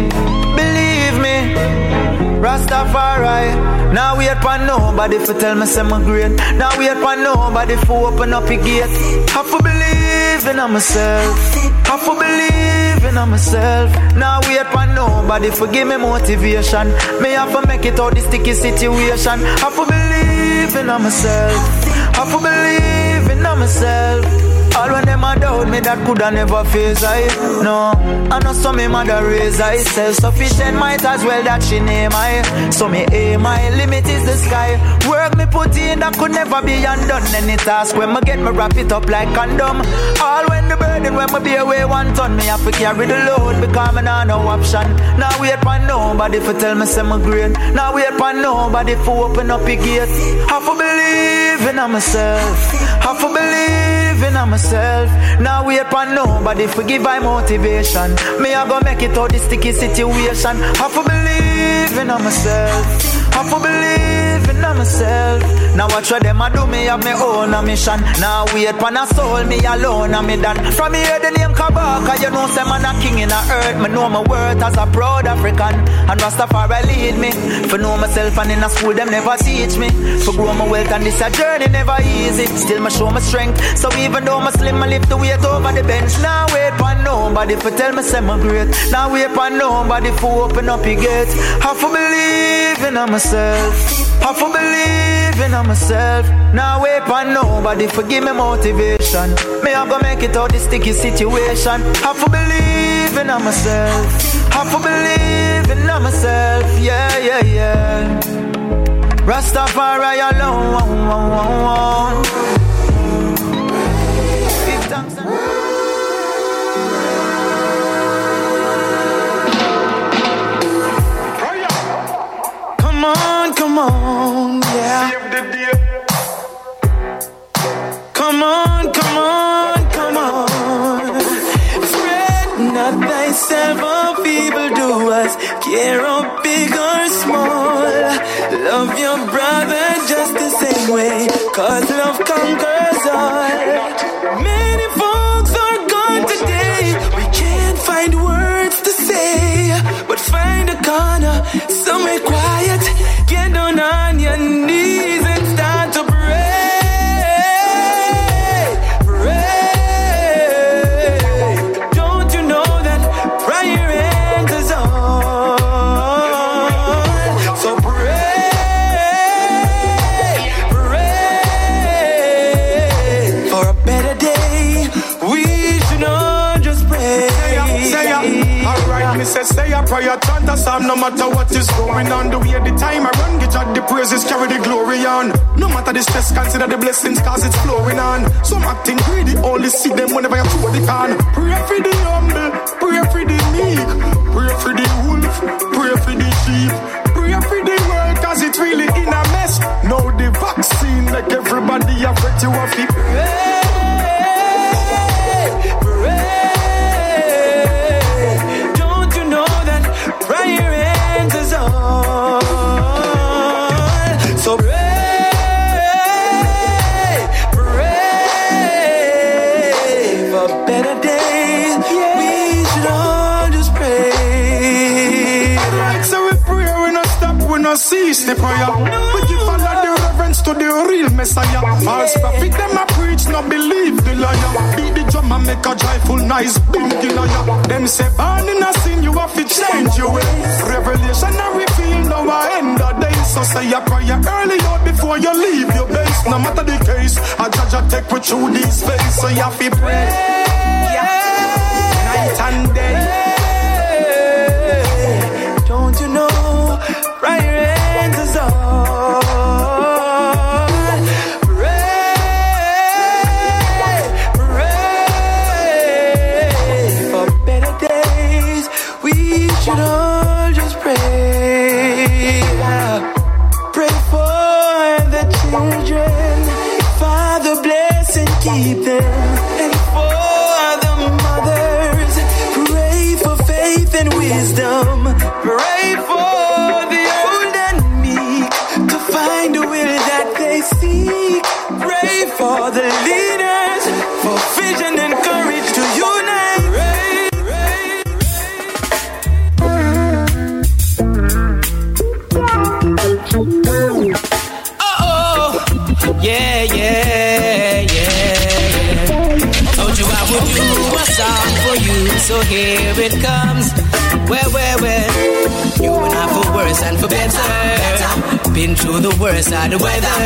Believe me, Rastafari. Now wait for nobody for tell me some great. Now wait for nobody for open up a gate. Have to believe in myself. Have to believe in myself. Now wait for nobody for give me motivation. Me have to make it out the sticky situation. Have to believe in myself. Have to believe in myself. All when them a doubt me that coulda never face I. No, I know so me mother raise I Self-sufficient might as well that she name I. So me aim my limit is the sky. Work me put in that could never be undone. Any task when me get me wrap it up like condom. All when the burden when me be away one ton Me have to carry the load because me nah no option. Now wait for nobody for tell me say me great. Now wait for nobody for open up a gate. Have to believe in myself Have to believe in myself. Now wait for nobody forgive my motivation. Me I go make it out the sticky situation. Have to believe in myself. Have to believe in myself. Now watch what them a do me have me own a mission. Now wait for a soul me alone and me done. From here the name Kabaka, you know say man a king in the earth. Me know my worth as a proud African. And Rastafari lead me. For know myself and in a school them never teach me. For grow my wealth and this a journey never easy. Still me show my strength. So even though my slim, I lift the weight over the bench. Now wait for nobody for tell me say me great. Now wait for nobody for open up your gate. Have to believe in myself. Have to believe in myself. Now wait for nobody for give me motivation. Me I go make it out the sticky situation. Have to believe in myself. Have to believe in myself. Yeah, yeah, yeah. Rastafari alone. Come on, come on, yeah. Come on, come on. Fret not thyself of evil doers, care of big or small. Love your brother just the same way, cause love conquers all. Many folks are gone today, we can't find words to say, but find a corner, somewhere quiet, no matter what is going on. The way the time I run, get out the praises, carry the glory on. No matter the stress, consider the blessings, cause it's flowing on. Some acting greedy, only see them whenever you throw the can. Pray for the humble, pray for the meek, pray for the wolf, pray for the sheep, pray for the world, cause it's really in a mess. Now the vaccine make everybody afraid to have it. Don't no cease the prayer. We give of the reverence to the real Messiah. False prophet, them a preach, no believe the liar. Beat the drum and make a joyful noise, big liar. Them say, born in a sin, you have to change your ways. Revelation and reveal, now I end the day. So say a prayer early out before you leave your base. No matter the case, a judge a take you through these phase. So you have to pray. Night and day. Don't you know answers here it comes. Where, where, where? You and I for worse and for better. Been through the worst of the weather.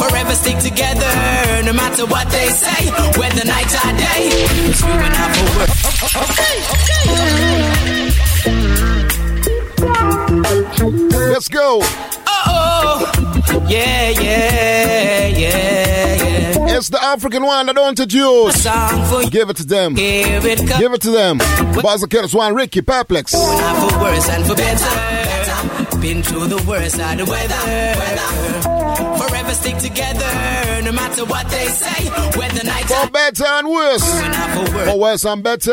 Forever stick together, no matter what they say, whether night or day. 'Cause you and I for worse. Let's go. Oh, oh. yeah, yeah, yeah, yeah. It's the African one that don't introduce. Give it to them. Here it. Give it to them. Basil Kellis one, Ricky Perplex. For worse and for better. Been through the worst of the weather. Forever stick together, no matter what they say. Whether night For better and worse. For worse and better.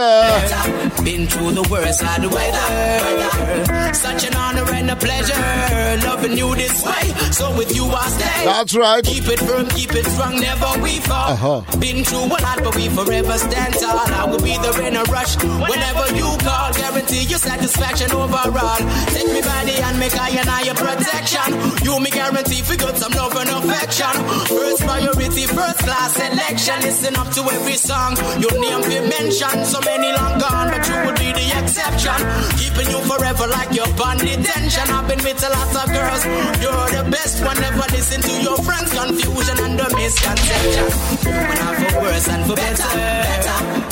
Been through the worst of the weather. Such an honor and a pleasure. Loving you this way. So with you I stay. That's right. Keep it firm, keep it strong, never we fall. Uh-huh. Been through a lot, but we forever stand tall. I will be there in a rush whenever you call. Guarantee your satisfaction overall. Take me by the hand, make I and I your protection. You me guarantee for good some love and affection. First priority, first class selection. Listen up to every song. Your name be mentioned. So many long gone, but you would be the exception. Keeping you forever like your bond detention. I've been with a lot of girls. You're the best one. Never listen to your friends' confusion and the misconception. When I for worse and for better.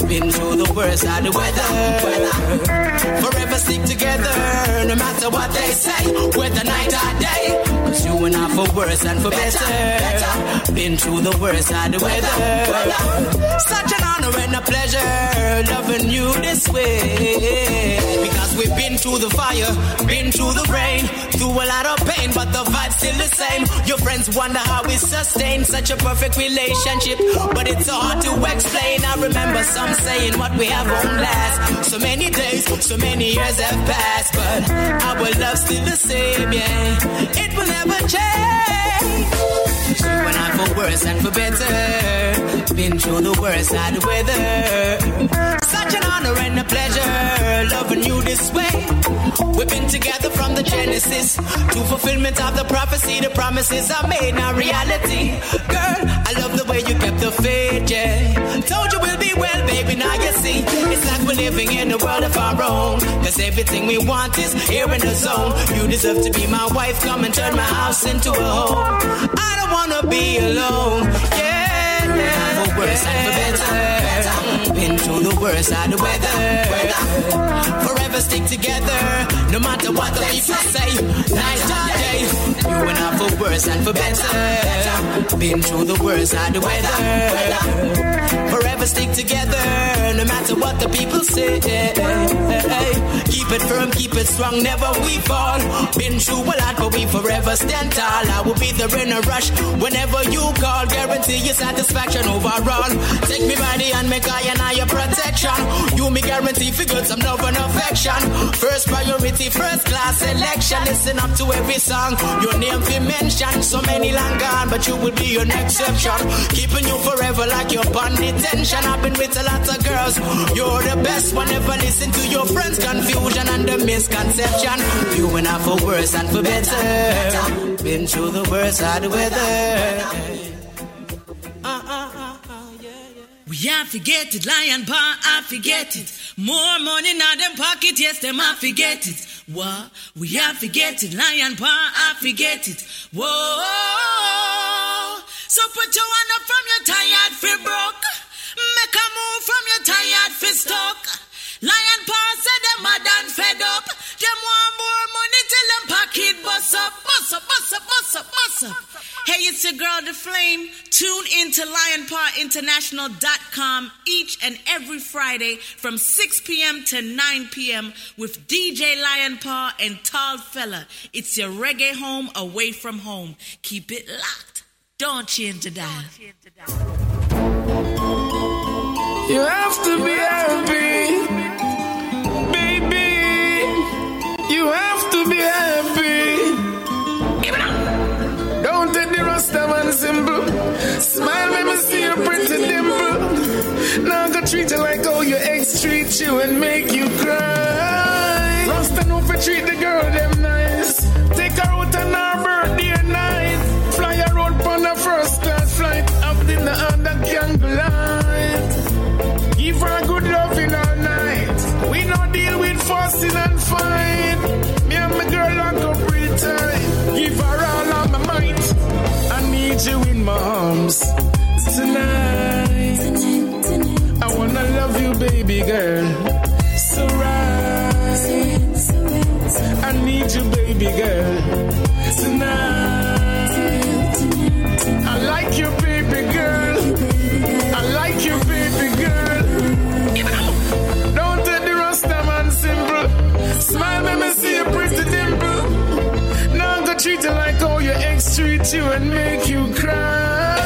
Been through the worst of the weather. Forever stick together, no matter what they say. Whether night or day. Cause you and I for worse and for better. Been through the worst of the weather. Such an honor and a pleasure loving you this way. We've been through the fire, been through the rain, through a lot of pain, but the vibe's still the same. Your friends wonder how we sustain such a perfect relationship, but it's hard to explain. I remember some saying what we have won't last. So many days, so many years have passed, but our love's still the same, yeah. It will never change. You and I for worse and for better. Been through the worst of the weather. Such an honor and a pleasure loving you this way. We've been together from the Genesis to fulfillment of the prophecy. The promises are made now reality. Girl, I love the way you kept the faith, yeah. Told you we'll be well, baby, now you see. It's like we're living in a world of our own. Cause everything we want is here in the zone. You deserve to be my wife, come and turn my house into a home. I don't wanna be alone, yeah. For worse and for better. better. Been through the worst of the weather. Forever stick together, no matter what the people say. Night or day. You and I for worse and for better. Been through the worst of the weather. Forever stick together, no matter what the people say. Keep it firm, keep it strong, never we fall. Been through a lot, but we forever stand tall. I will be there in a rush whenever you call. Guarantee your satisfaction overall. Take me by the hand, make I and I your protection. You me guarantee for good, some love and affection. First priority, first class selection. Listen up to every song. Your name be mentioned. So many long gone, but you will be an exception. Keeping you forever like your bond detention. I've been with a lot of girls. You're the best one. Never listen to your friends' confusion and the misconception. You went out for worse and for better. Been through the worst of the weather. We have forget it, lion paw, I forget it. More money now them pocket, yes, them I forget it. What? We have forget it, lion paw, I forget it. Whoa. So put your hand up from your tired fi broke. Make a move from your tired fi stuck. Lion paw said them mad and fed up. Them want more money till them pocket bust up, bust up, bust up, bust up, bust up. Hey, it's your girl, The Flame. Tune into lionpawinternational.com each and every Friday from 6 p.m. to 9 p.m. with DJ Lion Paw and Tall Fella. It's your reggae home away from home. Keep it locked. Don't change the dial. You have to be happy, You have to be happy. Give it up. Don't take the rasta man simple. Smile, let me see your pretty dimple. Now go treat you like how your ex treat you and make you cry. Rasta know for treat the girl them nice. Take her out on her birthday night. Fly her out on a first class flight. Up in the under candlelight. Deal and fight. Me and my girl lock up real tight. Give her all of my might. I need you in my arms tonight. I wanna love you, baby girl. So right. I need you, baby girl. Tonight. treat you like how your ex treat you and make you cry.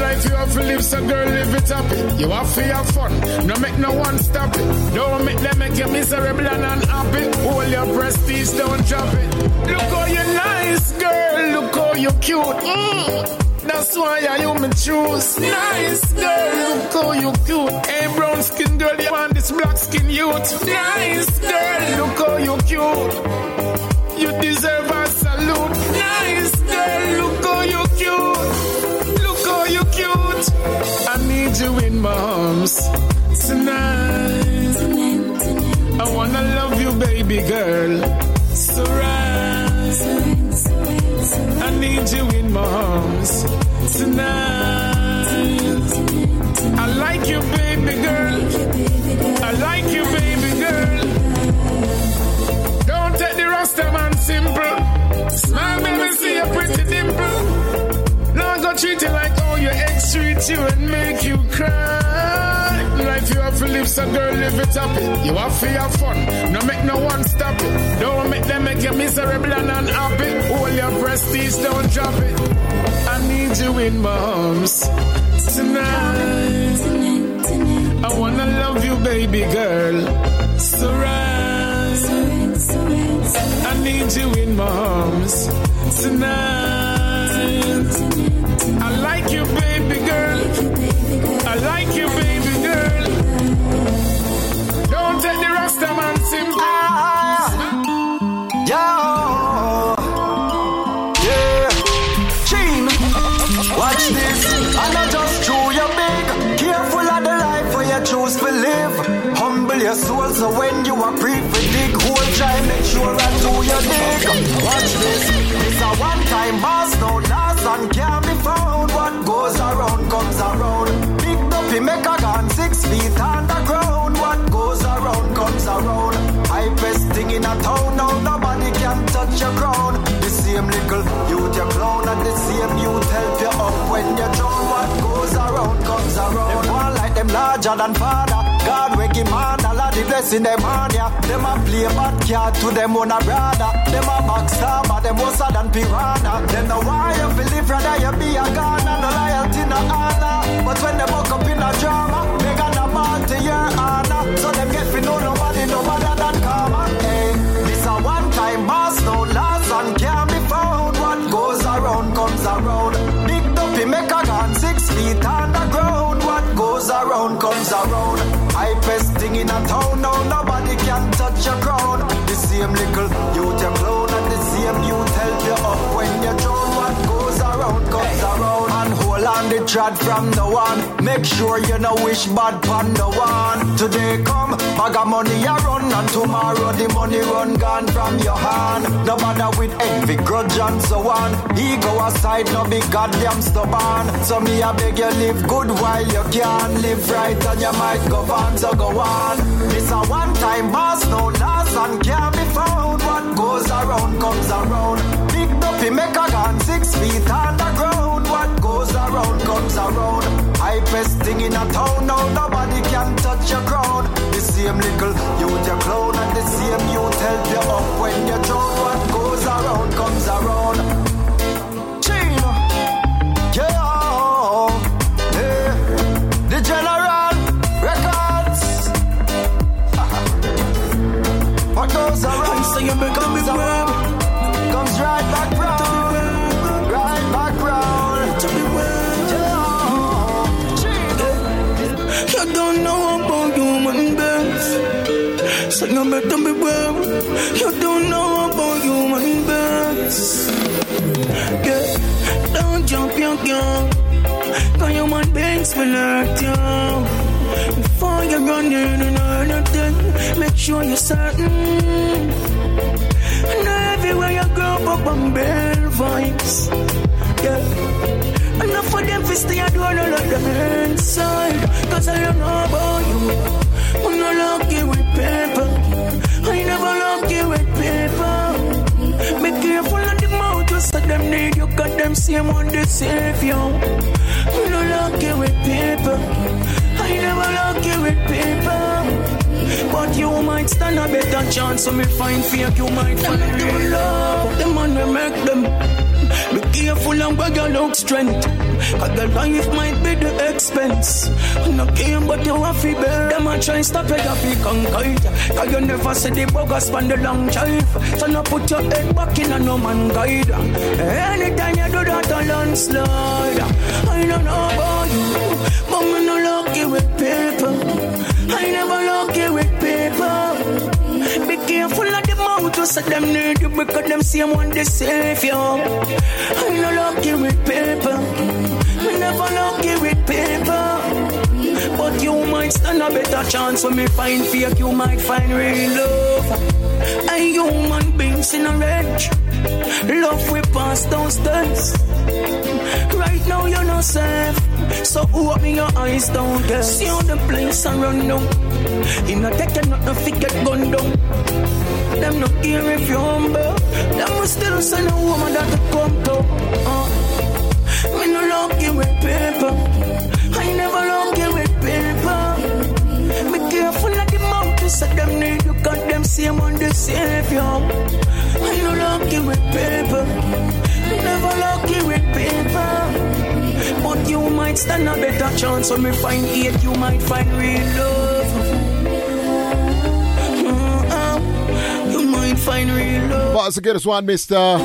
Life you have to live, so girl, live it up. You have to have fun, no make no one stop it. Don't make them make you miserable and unhappy. Hold your prestige, don't drop it. Look how you nice, girl. Look how you cute. Mm. That's why I you me choose. Nice girl, look how you cute. Hey, brown skin girl, you want this black skin youth. Nice girl, look how you cute. You deserve a salute. Nice girl, look how you cute. Look how you cute. I need you in my arms tonight. I wanna love you, baby girl. So right. I need you in my arms tonight. I like you, baby girl. I like you, baby see your pretty dimple. Now I go treat you like how your ex treat you and make you cry. Life you have to live, so girl, live it up. You have to have fun, no make no one stop it. Don't make them make you miserable and unhappy. Hold your prestige, don't drop it. I need you in my arms tonight. I wanna love you, baby girl. So right. I need you in my arms tonight. I like you, baby girl. I like you, baby girl. Don't take the Rasta man ah, simple. Yo, yeah, Gene, watch this. I not just chew your big. Careful of the life where you choose to live. Humble your soul so when you are for dig hole, try make sure I do your dig. Watch this. A one-time boss, no last and can't be found. What goes around comes around. Big dumpy make a gun six feet underground. What goes around comes around. I best thing in a town now, nobody can touch your crown. The same little youth you clown and the same youth help you up when you drown. What around comes around. Them one like them larger than father. God wake him man, Allah the blessing them on ya. Them a play bad card to them own a brother. Them a backstabber, them worse than piranha. Them no why you feel live rather you be a Ghana, no loyalty, no honor. But when they buck up in a drama, they gonna ball to your honor. So them get fi know nobody no better than karma. Hey, this a one time boss, no last and can't be found. What goes around comes around. Goes around comes around. Trad from the one. Make sure you know wish bad pan the one. Today come, bag of money you run, and tomorrow the money run gone from your hand. No bother with envy, grudge and so on. Ego aside, no be goddamn stubborn. So me I beg you live good while you can. Live right and you might go on, so go on. It's a one time boss, no last and can't be found. What goes around comes around. Big dumpy make a gun six feet underground. Goes around comes around. I best thing in a town now, nobody can touch your crown. The same little youth you clown and the same youth help you up when you're drown. What goes around comes around. Chino, yeah. The General Records. what goes around comes around. Comes right back round, So you better beware. You don't know about human beings. Yeah, don't jump your gun. Cause human beings will hurt you. Before you run in and earn anything, make sure you're certain. And everywhere you go, up on bell vibes. Yeah. Enough for them to stay door, no let them inside. Cause I don't know about you. I'm not lucky with paper. I never lucky with paper. Be careful of the mouth, just so them need you. Got them same one they save you. I'm not lucky with paper. I never lucky with paper. But you might stand a better chance, so me find fake, you might find real love. The man will make them Be careful and where you look strength. Cause the life might be the expense. No game, but you have to bear. Them a try stop you have to conquer it. Cause you never see the bogus span the long drive. So now put your head back in a no man guide. Anytime you do that, a landslide. I don't know about you, but me no lucky with people. I never lucky with people. Be careful of the mouth, to say them need you because them same one they save you. I no lucky with people. Me never lucky with people. But you might stand a better chance when me find fake, you might find real love. A human beings in a range. Love we pass downstairs. Right now you're not safe. So open your eyes down there. See how the place and run down. In a tech and not no get gun down. Them not care if you're humble. Them will still send a woman that to come to. Uh. Lucky with people. I never lucky with people. Be careful of the mouth to say them need you got them same on the savior. I no lucky with people. Never lucky with people. But you might stand a better chance when me find hate, you might find real love. Mm-hmm. Might find real love. But to get this one, Mr.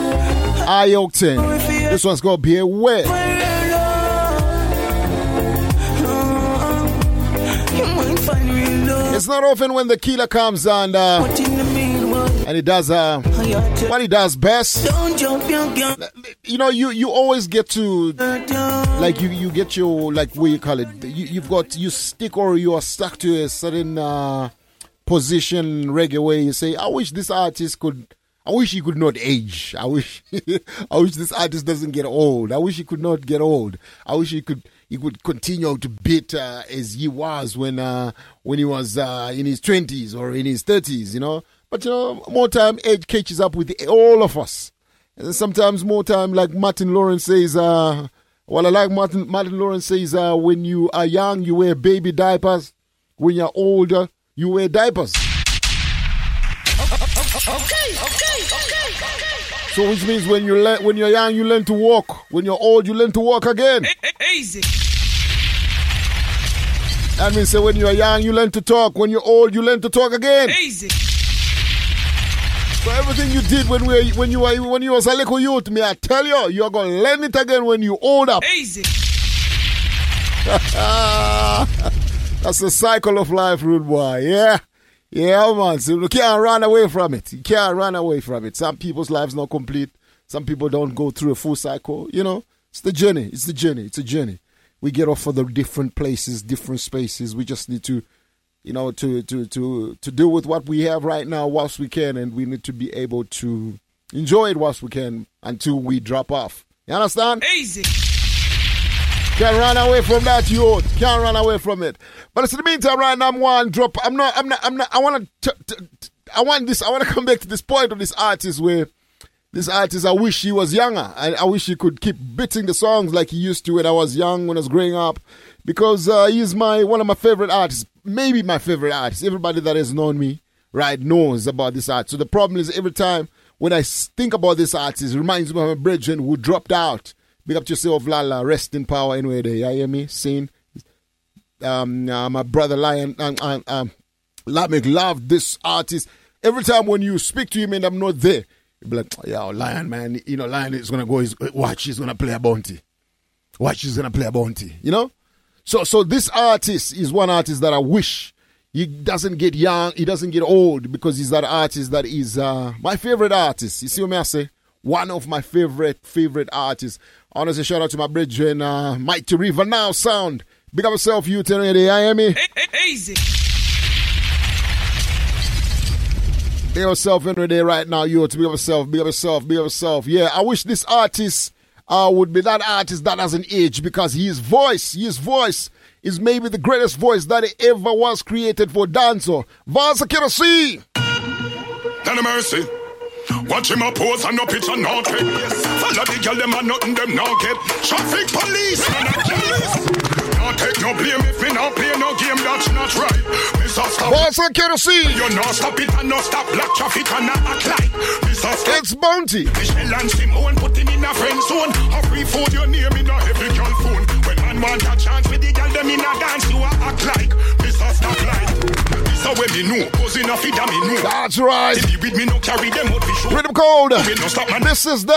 Iokton. This one's gonna be a wet. It's not often when the killer comes and uh, and he does uh, what he does best. Don't jump, young girl. You know, you you always get to like you you get your like what you call it. You, you've got you stick or you are stuck to a certain uh, position reggae where you say, I wish this artist could. I wish he could not age. I wish, I wish this artist doesn't get old. I wish he could not get old. I wish he could, he could continue to beat uh, as he was when, uh, when he was uh, in his twenties or in his thirties. You know, but you know, more time age catches up with all of us. And sometimes more time, like Martin Lawrence says. Uh, well, I like Martin. Martin Lawrence says, uh, when you are young, you wear baby diapers. When you're older, you wear diapers. Okay, okay, okay. So which means when you le- when you're young you learn to walk. When you're old you learn to walk again. Easy. That means say when you're young you learn to talk. When you're old you learn to talk again. Easy. So everything you did when we when you were when you was a little youth, me I tell you, you're gonna learn it again when you old up. Easy. That's the cycle of life, rude boy. Yeah. Yeah, oh, man. So you can't run away from it. You can't run away from it. Some people's lives not complete. Some people don't go through a full cycle. You know, it's the journey. It's the journey. It's a journey. We get off for the different places, different spaces. We just need to, you know, to to to to deal with what we have right now whilst we can, and we need to be able to enjoy it whilst we can until we drop off. You understand? Easy. Can't run away from that, youth. Can't run away from it. But in the meantime, right now, I'm one drop. I'm not. I'm not. I'm not. I want to. I want this. I want to come back to this point of this artist where this artist. I wish he was younger. I, I wish he could keep beating the songs like he used to when I was young, when I was growing up, because uh, he's my one of my favorite artists. Maybe my favorite artist. Everybody that has known me, right, knows about this artist. So the problem is every time when I think about this artist, it reminds me of my brethren who dropped out. Big up to yourself, Lala. Rest in power anyway there. You hear me? Sing. Um, uh, my brother Lion, um, um, um, Lamek loved this artist. Every time when you speak to him and I'm not there, be like, yo, Lion, man, you know, Lion is gonna go, he's, watch, he's gonna play a bounty. Watch, he's gonna play a bounty, you know? So, so this artist is one artist that I wish he doesn't get young, he doesn't get old because he's that artist that is uh, my favorite artist. You see what I say? One of my favorite, favorite artists. Say shout out to my brethren, uh, Mighty River Now Sound. Big up yourself, you me, I me? Easy. Up yourself every day right now, you to be yourself, be yourself, be yourself. Yeah, I wish this artist uh, would be that artist that has an age because his voice, his voice is maybe the greatest voice that ever was created for dancer. Vansa Kirasi. Of mercy. Watch him a pose and no picture no take. Follow the girl them and nothing them no get. Traffic police police. No take no blame if me no play no game that's not right. Mr. Stop What's on Kerosene? You know stop it and no stop black traffic and not act like Mr. Stop. It's Bounty. Michelle and Simone put him in a friend zone. A free food your name in a heavy girl phone. When man want a chance with the girl them in a dance, you act like Mr. Stop Light. This a way me know, cause in a feed me know. That's right. If you with me no carry them out for sure. Rhythm code. We no stop man. This is the,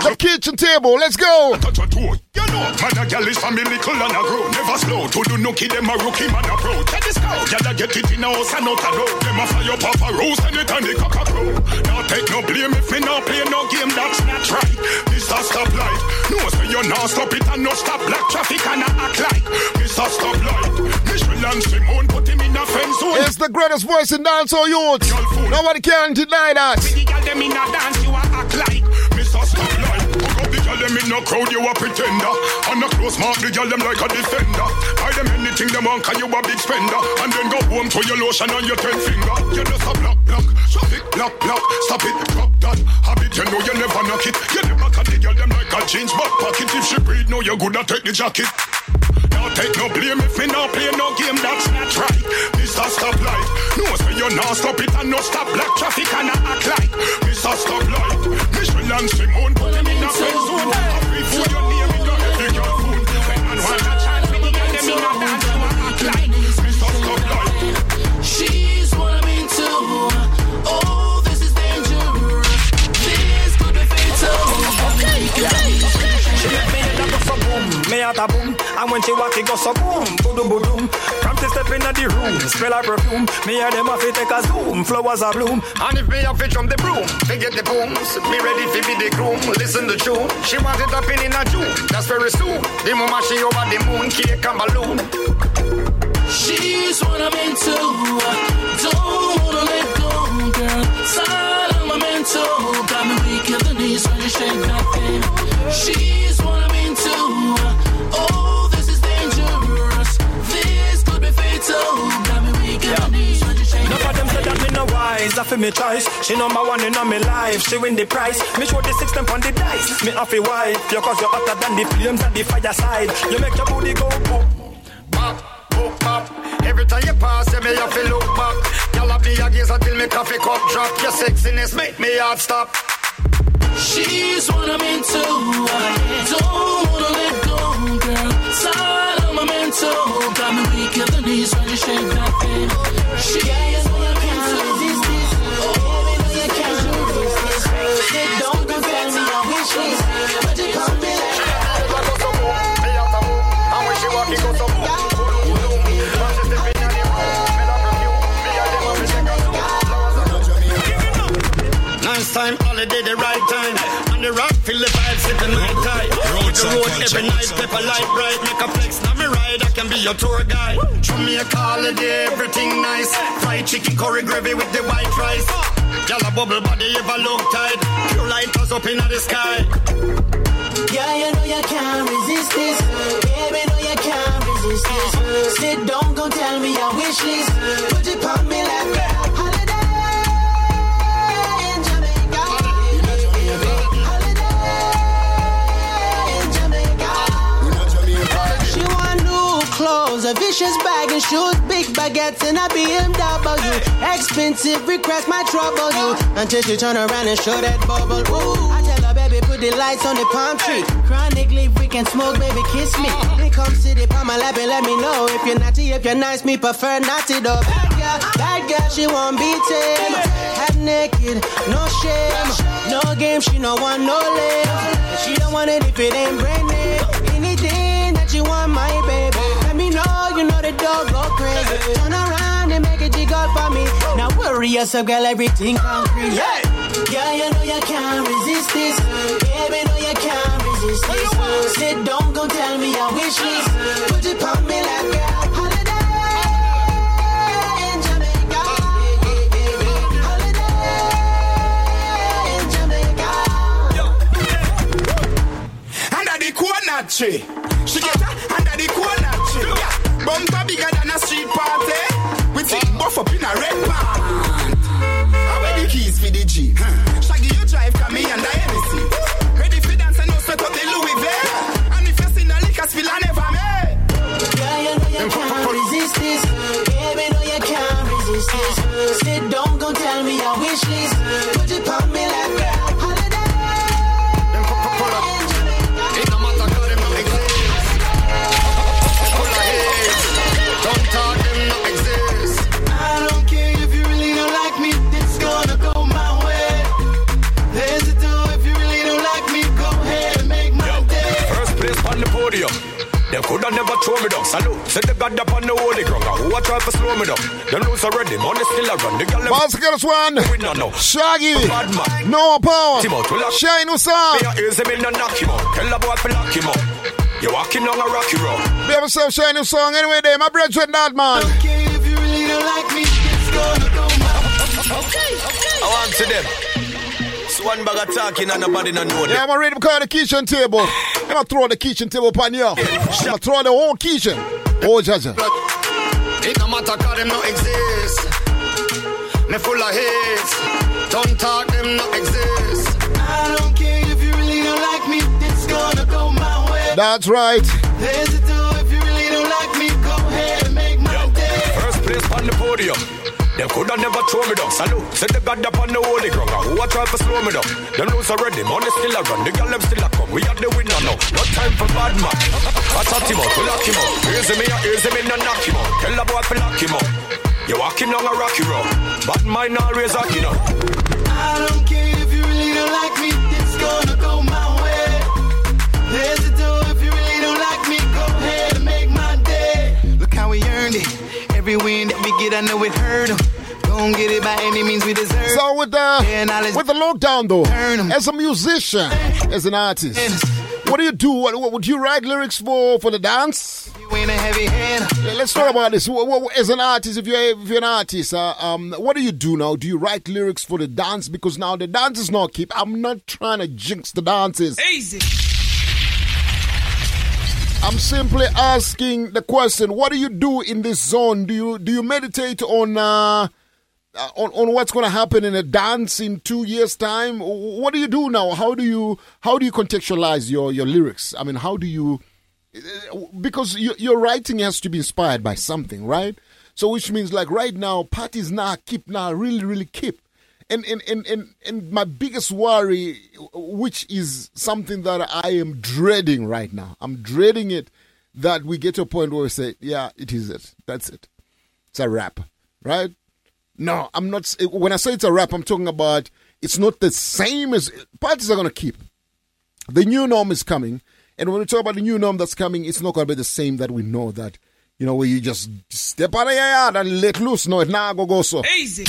the kitchen table. Let's go. Touch a toe. You know, man a girl is family little and a grow. Never slow to do no kid them a rookie man a pro. Check this cow. Girl a get it in a house and out a door. Them a fire pop a roast and it and the cock a crow. Now take no blame if me no play no game that's not right. Mr. Stop Light. No say you now stop it and no stop black traffic and a act like Mr. Stop Light. And Simone put him in a friend zone. It's the greatest voice in dancehall youth. Nobody can deny that. With the girl them in a dance you a act like Mr. Stop Hook up the girl them in a crowd you a pretender. And a close mark the girl them like a defender. Buy them anything them want 'cause you a big spender. And then go home to your lotion on your ten finger. You just a block block, traffic block block. Stop it, drop that habit. You know you never knock it. You never cut the girl them like a jeans back pocket. If she breathe, know you good at take the jacket. Now take no blame if me not play no game that's not right. Mr. Stop Light. No say you not stop it and no stop black traffic and I act like Mr. Stop Light. Michelle and Simone put them in a friend zone. Happy for your me heart a boom And when she walk it go so boom, boom boom boom Practice step in the room, smell her perfume Me hear them have to take a zoom, flowers a bloom And if me have to jump the broom, forget the booms. Me ready to be the groom, listen the tune. She wanted up in in a June, that's very soon. The mama she over the moon, cake and balloon. She's what I'm into. Don't wanna let go, girl. Side of my mental. Got me weak in the knees when you shake that thing. She's that me no wise, I feel me choice She number one in all my life, she win the prize Me show the six them on the dice, me off a wife You cause you're hotter than the flames at the fireside You make your booty go boom Bop, boop, bop. Every time you pass, you me have to look back. Y'all have me a gaze until me coffee cup drop. Your sexiness make me heart stop. She's what I'm into. I Don't wanna let go, girl. Side of my mental. Got me weak in the knees when you shake that thing. She's what I'm resist this. Say, Don't compare me, I wish this. But you come like boom. She. Me and them have to take a zoom. Nice time, holiday, the right time. On the rock, feel the vibes, sit the night time. Road the road every night, pepper light bright. Make a flex, now me ride, I can be your tour guide. Show me a holiday, everything nice. Fried chicken, curry gravy with the white rice. Y'all a bubble body, ever look tight. Pure light us up in the sky. Yeah, you know you can't resist this. Baby, know you can't resist this. Sit down, gon' tell me your wish list. Put it on me like a a vicious bag and shoes, big baguettes and a BMW. Expensive request might trouble you until she turn around and show that bubble. Ooh, I tell her, baby, put the lights on the palm tree. Chronic leaf, we can smoke, baby, kiss me. Then come sit up on my lap and let me know if you're naughty, if you're nice, me prefer naughty though. Bad girl, bad girl, she won't be tame. Half naked, no shame, no game, she no want no lame. She don't want it if it ain't brand new. And make it jiggle for me. Now worry yourself, girl, everything concrete. Yeah, yeah, you know you can't resist this. Yeah, baby, know you can't resist this. Sit down, go tell me your wish list. Put it on me like a holiday in Jamaica. Holiday in Jamaica. Under the coconut tree. She get her under the coconut tree. Yeah. Bumper bigger than a street party. Take up in a red pant. How where the keys for the Jeep? Huh. Me down. Salute, said the God up on the holy ground. Who a try to slow me down? Them lose already, money still a run. The girl them Once again, this one. we no know. Shaggy. Bad man. No power. Team out, we lock- Shine who's song. Me a ears him in and knock him out. Tell the boy to lock him up. You walking on a rocky road. Be yourself, shine new song. Anyway, there, my brethren, that man. Okay, if you really don't like me, it's gonna go my Okay, okay. I want to them. So one bag of talking and nobody no know Yeah. I'm gonna read them call the kitchen table. I'm gonna throw the kitchen table upon you. I'm gonna throw the whole kitchen. Oh, Jaja. It no matter 'cause them no exist. Me full of hate. Don't talk, them no exist. I don't care if you really don't like me, it's gonna go my way. That's right. There's a door if you really don't like me, go ahead and make my day. First place on the podium. Them coulda never throw me down. Salute, said the God up on the holy ground. Who a try to slow me down? Them lose already, money still a run. The girl them still a come. We are the winner now. No time for bad man. I shot him out, we lock him out. Him here, here's him in and knock him out. Tell the boy to lock him out. You walking on a rocky road. Bad mind always rocking up. I don't care if you really don't like me, Every win that we get, I know it hurt 'em. Don't get it by any means we deserve. So with the with the lockdown though, as a musician, as an artist, what do you do? What, what would you write lyrics for for the dance? You ain't a heavy hand. Let's talk about this. What- what- As an artist, if you're if you're an artist, uh, um, what do you do now? Do you write lyrics for the dance? Because now the dance is not keep. I'm not trying to jinx the dances. Easy. I'm simply asking the question: What do you do in this zone? Do you do you meditate on uh, uh, on on what's going to happen in a dance in two years' time? What do you do now? How do you how do you contextualize your your lyrics? I mean, how do you because your, your writing has to be inspired by something, right? So, which means like right now, parties now keep now really really keep. And, and, and, and, and my biggest worry, which is something that I am dreading right now, I'm dreading it that we get to a point where we say, yeah, it is it. That's it. It's a wrap, right? No, I'm not. When I say it's a wrap, I'm talking about it's not the same as parties are going to keep. The new norm is coming. And when we talk about the new norm that's coming, it's not going to be the same that we know that, you know, where you just step out of your yard and let loose. No, not going to go so. Easy.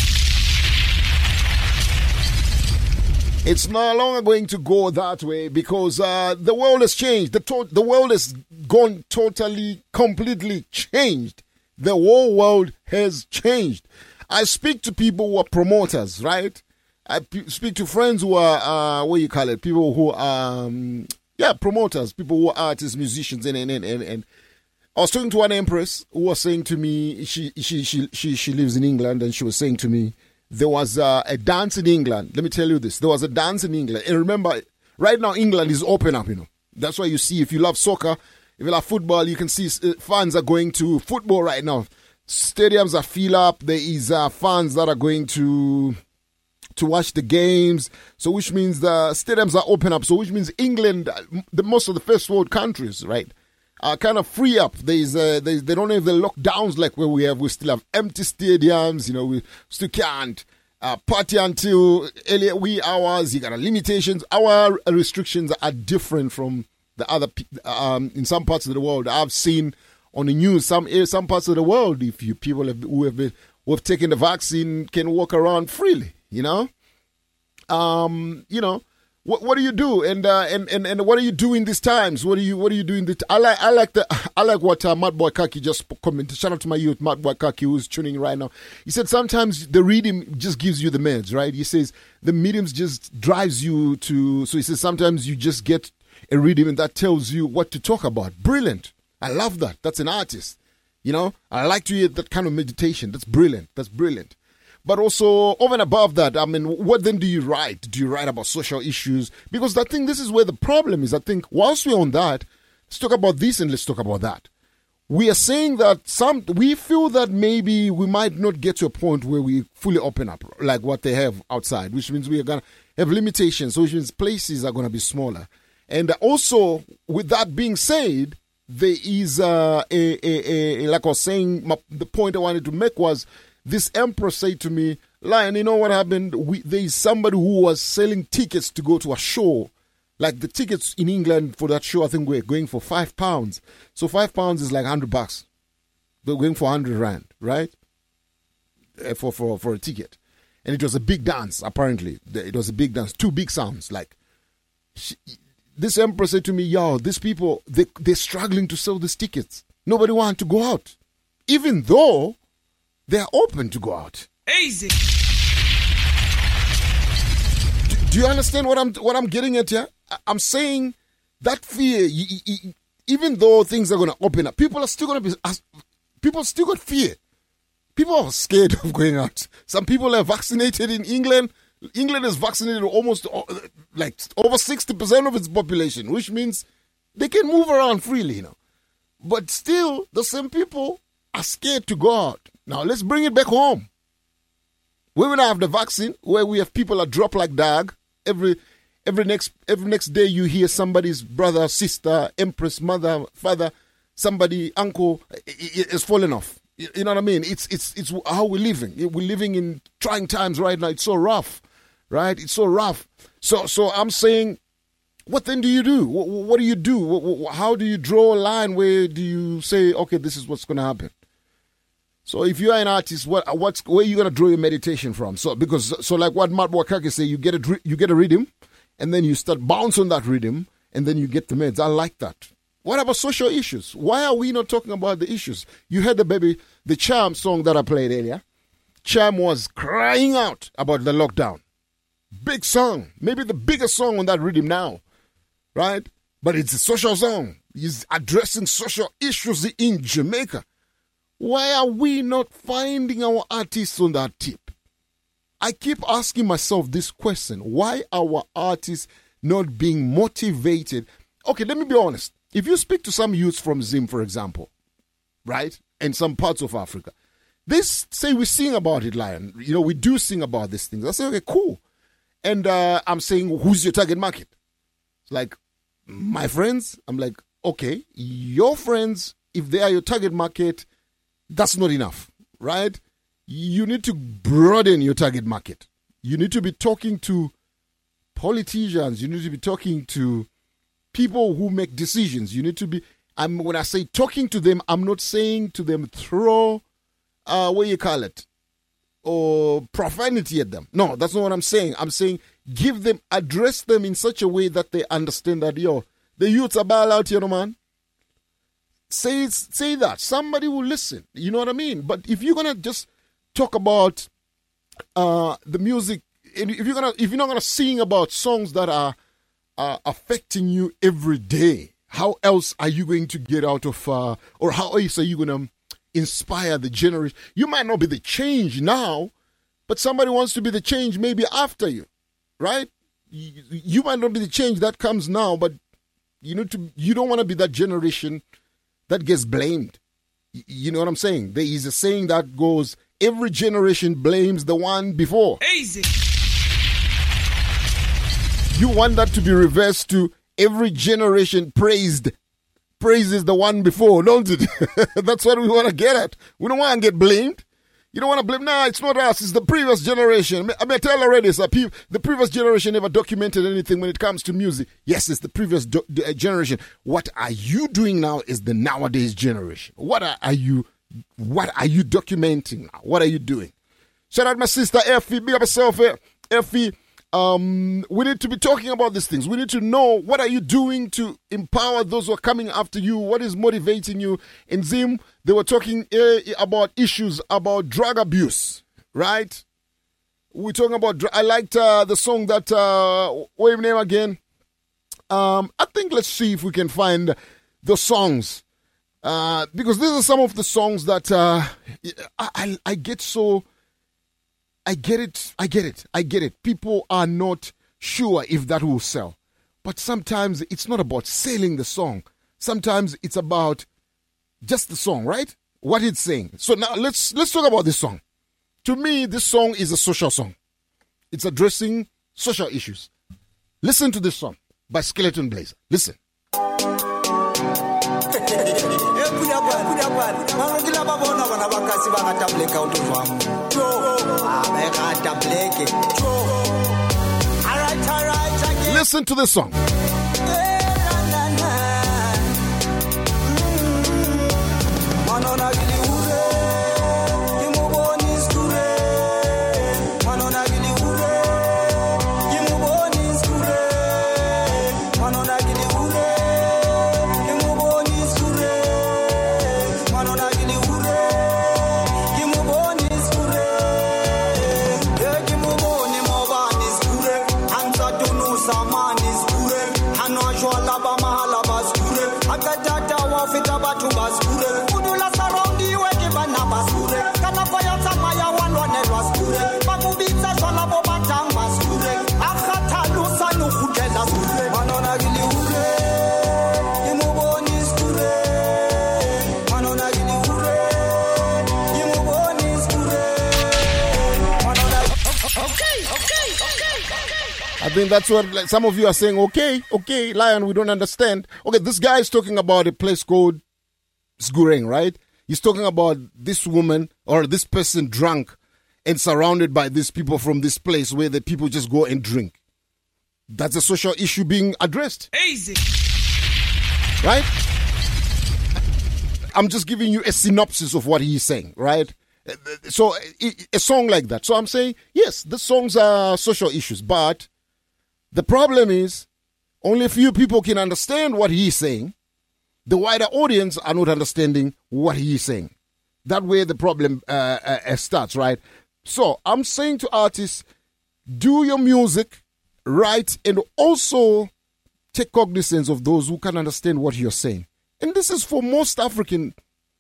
It's no longer going to go that way because uh, the world has changed. The, to- the world has gone totally, completely changed. The whole world has changed. I speak to people who are promoters, right? I p- speak to friends who are, uh, what you call it? People who are, um, yeah, promoters, people who are artists, musicians, and, and, and, and, and I was talking to an empress who was saying to me, she, she, she, she, she lives in England, and she was saying to me, there was uh, a dance in England. Let me tell you this. There was a dance in England. And remember, right now, England is open up, you know. That's why you see, if you love soccer, if you love football, you can see uh, fans are going to football right now. Stadiums are filled up. There is uh, fans that are going to to watch the games. So which means the stadiums are open up. So which means England, uh, the most of the first world countries, right, are kind of free up. There's uh, they they don't have the lockdowns like where we have. We still have empty stadiums. You know, we still can't uh, party until early wee hours. You got limitations. Our restrictions are different from the other um, in some parts of the world. I've seen on the news some some parts of the world. If you people have, who have been who have taken the vaccine can walk around freely. You know, um, you know. What, what do you do and, uh, and and and what do you do in these times? What do you what do you do in? T- I like I like the I like what uh, Matt Boy Kaki just commented. Shout out to my youth, Matt Boy Kaki, who's tuning in right now. He said sometimes the reading just gives you the meds, right? He says the mediums just drives you to. So he says sometimes you just get a reading and that tells you what to talk about. Brilliant. I love that. That's an artist. You know, I like to hear that kind of meditation. That's brilliant. That's brilliant. But also, over and above that, I mean, what then do you write? Do you write about social issues? Because I think this is where the problem is. I think whilst we're on that, let's talk about this and let's talk about that. we are saying that some we feel that maybe we might not get to a point where we fully open up like what they have outside, which means we are gonna have limitations, so which means places are gonna be smaller. And also, with that being said, there is uh, a, a, a like I was saying, my, the point I wanted to make was this emperor said to me, Lion, you know what happened? We, there is somebody who was selling tickets to go to a show. Like the tickets in England for that show, I think we're going for five pounds. So five pounds is like hundred bucks. They're going for hundred rand, right? Uh, For for for a ticket, and it was a big dance. Apparently, it was a big dance. Two big sounds. Like she, this emperor said to me, "Yo, these people they they're struggling to sell these tickets. Nobody want to go out, even though they are open to go out." Easy. Do you understand what I'm what I'm getting at here? I'm saying that fear, y- y- y- even though things are going to open up, people are still going to be. People still got fear. People are scared of going out. Some people are vaccinated in England. England is vaccinated almost uh, like over sixty percent of its population, which means they can move around freely, you know. But still, the same people are scared to go out. Now let's bring it back home. We don't have the vaccine, where we have people that drop like dog every every next every next day you hear somebody's brother, sister, empress, mother, father, somebody, uncle is falling off. You know what I mean? It's it's it's how we're living. We're living in trying times right now. It's so rough, right? It's so rough. So so I'm saying, what then do you do? What, what do you do? How do you draw a line? Where do you say, okay, this is what's going to happen? So if you are an artist, what what's where you gonna draw your meditation from? So because so like what Matt Wakaki say, you get a you get a rhythm, and then you start bounce on that rhythm, and then you get the meds. I like that. What about social issues? Why are we not talking about the issues? You heard the baby the Cham song that I played earlier. Cham was crying out about the lockdown. Big song, maybe the biggest song on that rhythm now, right? But it's a social song. He's addressing social issues in Jamaica. Why are we not finding our artists on that tip? I keep asking myself this question why are our artists not being motivated? Okay, let me be honest. If you speak to some youths from Zim, for example, right, and some parts of Africa, they say we sing about it, Lion. You know, we do sing about these things. I say, okay, cool. And uh, I'm saying, who's your target market? It's like, my friends. I'm like, okay, your friends, if they are your target market, that's not enough, right? You need to broaden your target market. You need to be talking to politicians. You need to be talking to people who make decisions. You need to be. I'm when I say talking to them, I'm not saying to them throw, uh, what you call it, or profanity at them. No, that's not what I'm saying. I'm saying give them, address them in such a way that they understand that yo, the youths are ball out here, no man say say that. Somebody will listen. You know what i mean? But if you're gonna just talk about uh the music and if you're gonna if you're not gonna sing about songs that are affecting you every day how else are you going to get out of uh or how else are you gonna inspire the generation? You might not be the change now but somebody wants to be the change maybe after you right? You, you might not be the change that comes now but you need to you don't want to be that generation that gets blamed. You know what I'm saying? There is a saying that goes, every generation blames the one before. Easy. You want that to be reversed to every generation praised praises the one before, don't it? That's what we want to get at. We don't want to get blamed. You don't want to blame. Nah, it's not us. It's the previous generation. I mean, I tell already, sir, pe- the previous generation never documented anything when it comes to music. Yes, it's the previous do- uh, generation. What are you doing now? Is the nowadays generation. What are, are you? What are you documenting now? What are you doing? Shout out my sister Effie. Big up yourself, eh? Effie. Um, we need to be talking about these things. We need to know what are you doing to empower those who are coming after you. What is motivating you? In Zim, they were talking uh, about issues about drug abuse, right? We're talking about. I liked uh, the song that. Uh, what your name again? Um, I think let's see if we can find the songs uh, because these are some of the songs that uh, I, I I get so. I get it. I get it. I get it. People are not sure if that will sell. But sometimes it's not about selling the song. Sometimes it's about just the song, right? What it's saying. So now let's let's talk about this song. To me, this song is a social song. It's addressing social issues. Listen to this song by Skeleton Blazer. Listen. Listen to this song. That's what like, some of you are saying. Okay, okay, Lion, we don't understand. Okay, this guy is talking about a place called Sgureng, right? He's talking about this woman or this person drunk and surrounded by these people from this place where the people just go and drink. That's a social issue being addressed. Easy. Right? I'm just giving you a synopsis of what he's saying, right? So, a song like that. So, I'm saying, yes, the songs are social issues, but the problem is only a few people can understand what he's saying. The wider audience are not understanding what he's saying. That way, the problem uh, uh, starts, right? So, I'm saying to artists, do your music right and also take cognizance of those who can understand what you're saying. And this is for most African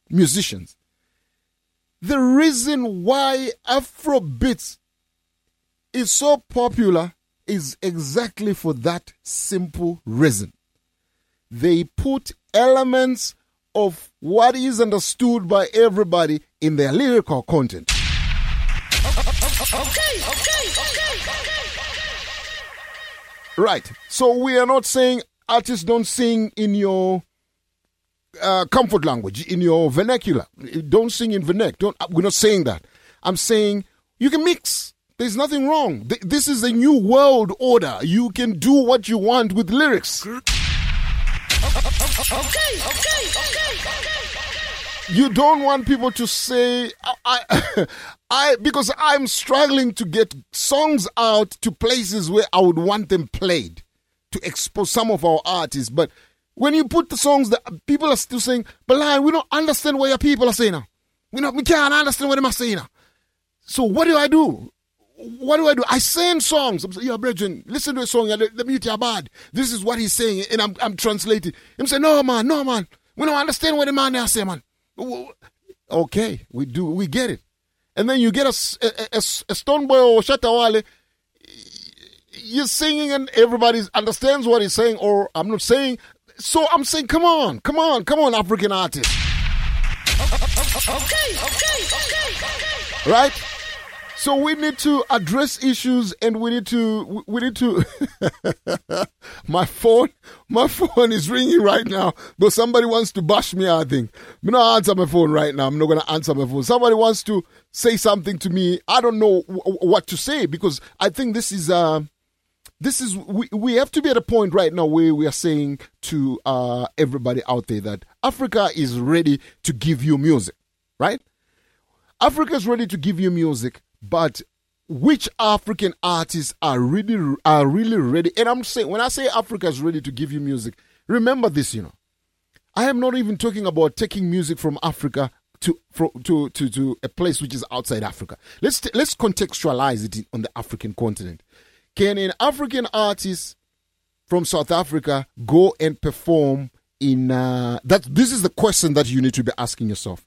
musicians. The reason why Afrobeats is so popular is exactly for that simple reason. They put elements of what is understood by everybody in their lyrical content. Okay, okay, okay. Right. So we are not saying artists don't sing in your uh, comfort language, in your vernacular. Don't sing in vernac. Don't. We're not saying that. I'm saying you can mix. There's nothing wrong. Th- This is a new world order. You can do what you want with lyrics. Okay, okay, okay, okay. You don't want people to say I, I, because I'm struggling to get songs out to places where I would want them played to expose some of our artists. But when you put the songs that people are still saying, but lie, we don't understand what your people are saying now. We not we can't understand what they are saying now. So what do I do? What do I do? I sing songs. I'm saying, yeah, brethren, listen to a song. yeah, Let, me hear your bad. This is what he's saying, and I'm I'm translating. I'm saying, no man, no man. We don't understand what the man there say, man. Okay, we do. We get it. And then you get a a Stonebwoy or Shatta Wale. You're singing and everybody understands what he's saying, or I'm not saying. So I'm saying, come on, come on, come on, African artist. Okay, okay, okay, okay. right? So we need to address issues, and we need to we- need to. my phone, my phone is ringing right now, but somebody wants to bash me. I think I'm not answer my phone right now. I'm not gonna answer my phone. Somebody wants to say something to me. I don't know w- what to say because I think this is uh this is we, we have to be at a point right now where we are saying to uh, everybody out there that Africa is ready to give you music, right? Africa is ready to give you music, but which African artists are really are really ready? And I'm saying when I say Africa is ready to give you music, remember this, you know. I am not even talking about taking music from Africa to fro- to to, to a place which is outside Africa. Let's t- let's contextualize it on the African continent. Can an African artist from South Africa go and perform in uh, that? This is the question that you need to be asking yourself.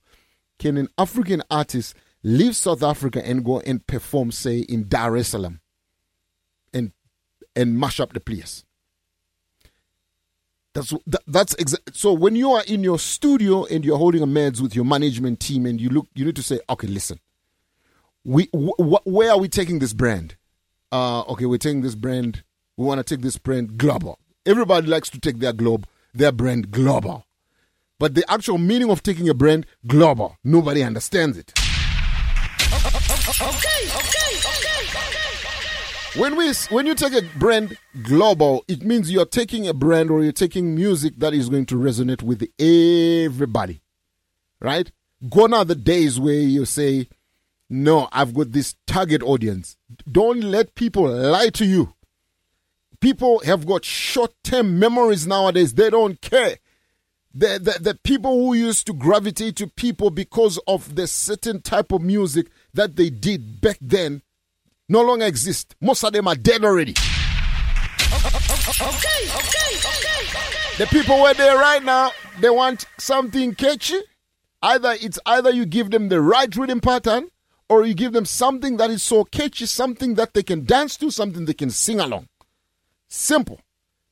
Can an African artist leave South Africa and go and perform, say, in Dar es Salaam, and and mash up the place? That's that, that's exa- so when you are in your studio and you're holding a meds with your management team and you look you need to say okay listen. We wh- wh- where are we taking this brand? Uh okay we're taking this brand we want to take this brand global. Everybody likes to take their globe their brand global. But the actual meaning of taking a brand global nobody understands it Okay, okay, okay, When we when you take a brand global, it means you're taking a brand or you're taking music that is going to resonate with everybody. Right? Gone are the days where you say, No, I've got this target audience. Don't let people lie to you. People have got short term memories nowadays. They don't care. The, the, the people who used to gravitate to people because of the certain type of music that they did back then no longer exist. Most of them are dead already. okay, okay, okay. The people where they're right now, they want something catchy. Either it's either you give them the right rhythm pattern, or you give them something that is so catchy, something that they can dance to, something they can sing along. Simple.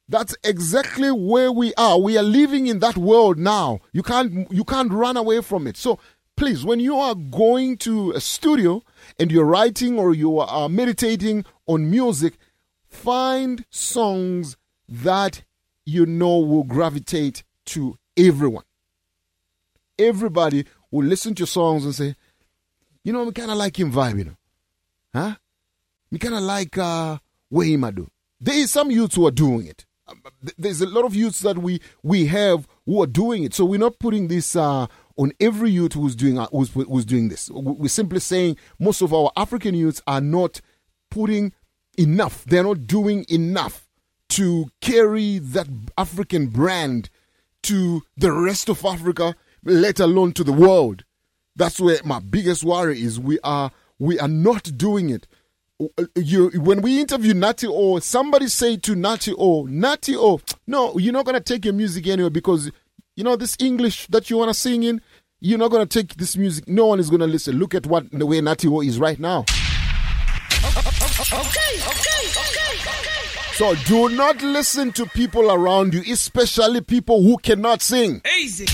That's exactly where we are. We are living in that world now. You can't you can't run away from it. So please, when you are going to a studio and you're writing or you are meditating on music, find songs that you know will gravitate to everyone. Everybody will listen to your songs and say, you know, we kind of like him vibe, you know. Huh? We kind of like uh, he do. There is some youths who are doing it. Um, There's a lot of youths that we we have who are doing it. So we're not putting this uh, on every youth who's doing uh, who's, who's doing this. We- We're simply saying most of our African youths are not putting enough. They're not doing enough to carry that African brand to the rest of Africa, let alone to the world. That's where my biggest worry is. We are we are not doing it. You when we interview Natty O, somebody say to Natty O, Natty O, no, you're not gonna take your music anywhere because you know this English that you wanna sing in. You're not gonna take this music. No one is gonna listen. Look at what the way Natty O is right now. Okay, okay, okay. So do not listen to people around you, especially people who cannot sing. Easy.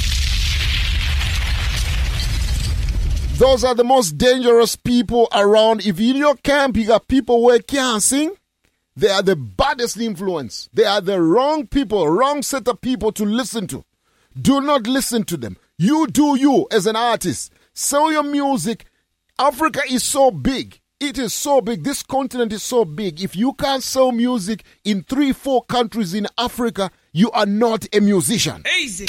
Those are the most dangerous people around. If in your camp you got people who can't sing, they are the baddest influence. They are the wrong people, wrong set of people to listen to. Do not listen to them. You do you as an artist. Sell your music. Africa is so big. It is so big. This continent is so big. If you can't sell music in three, four countries in Africa, you are not a musician. Easy.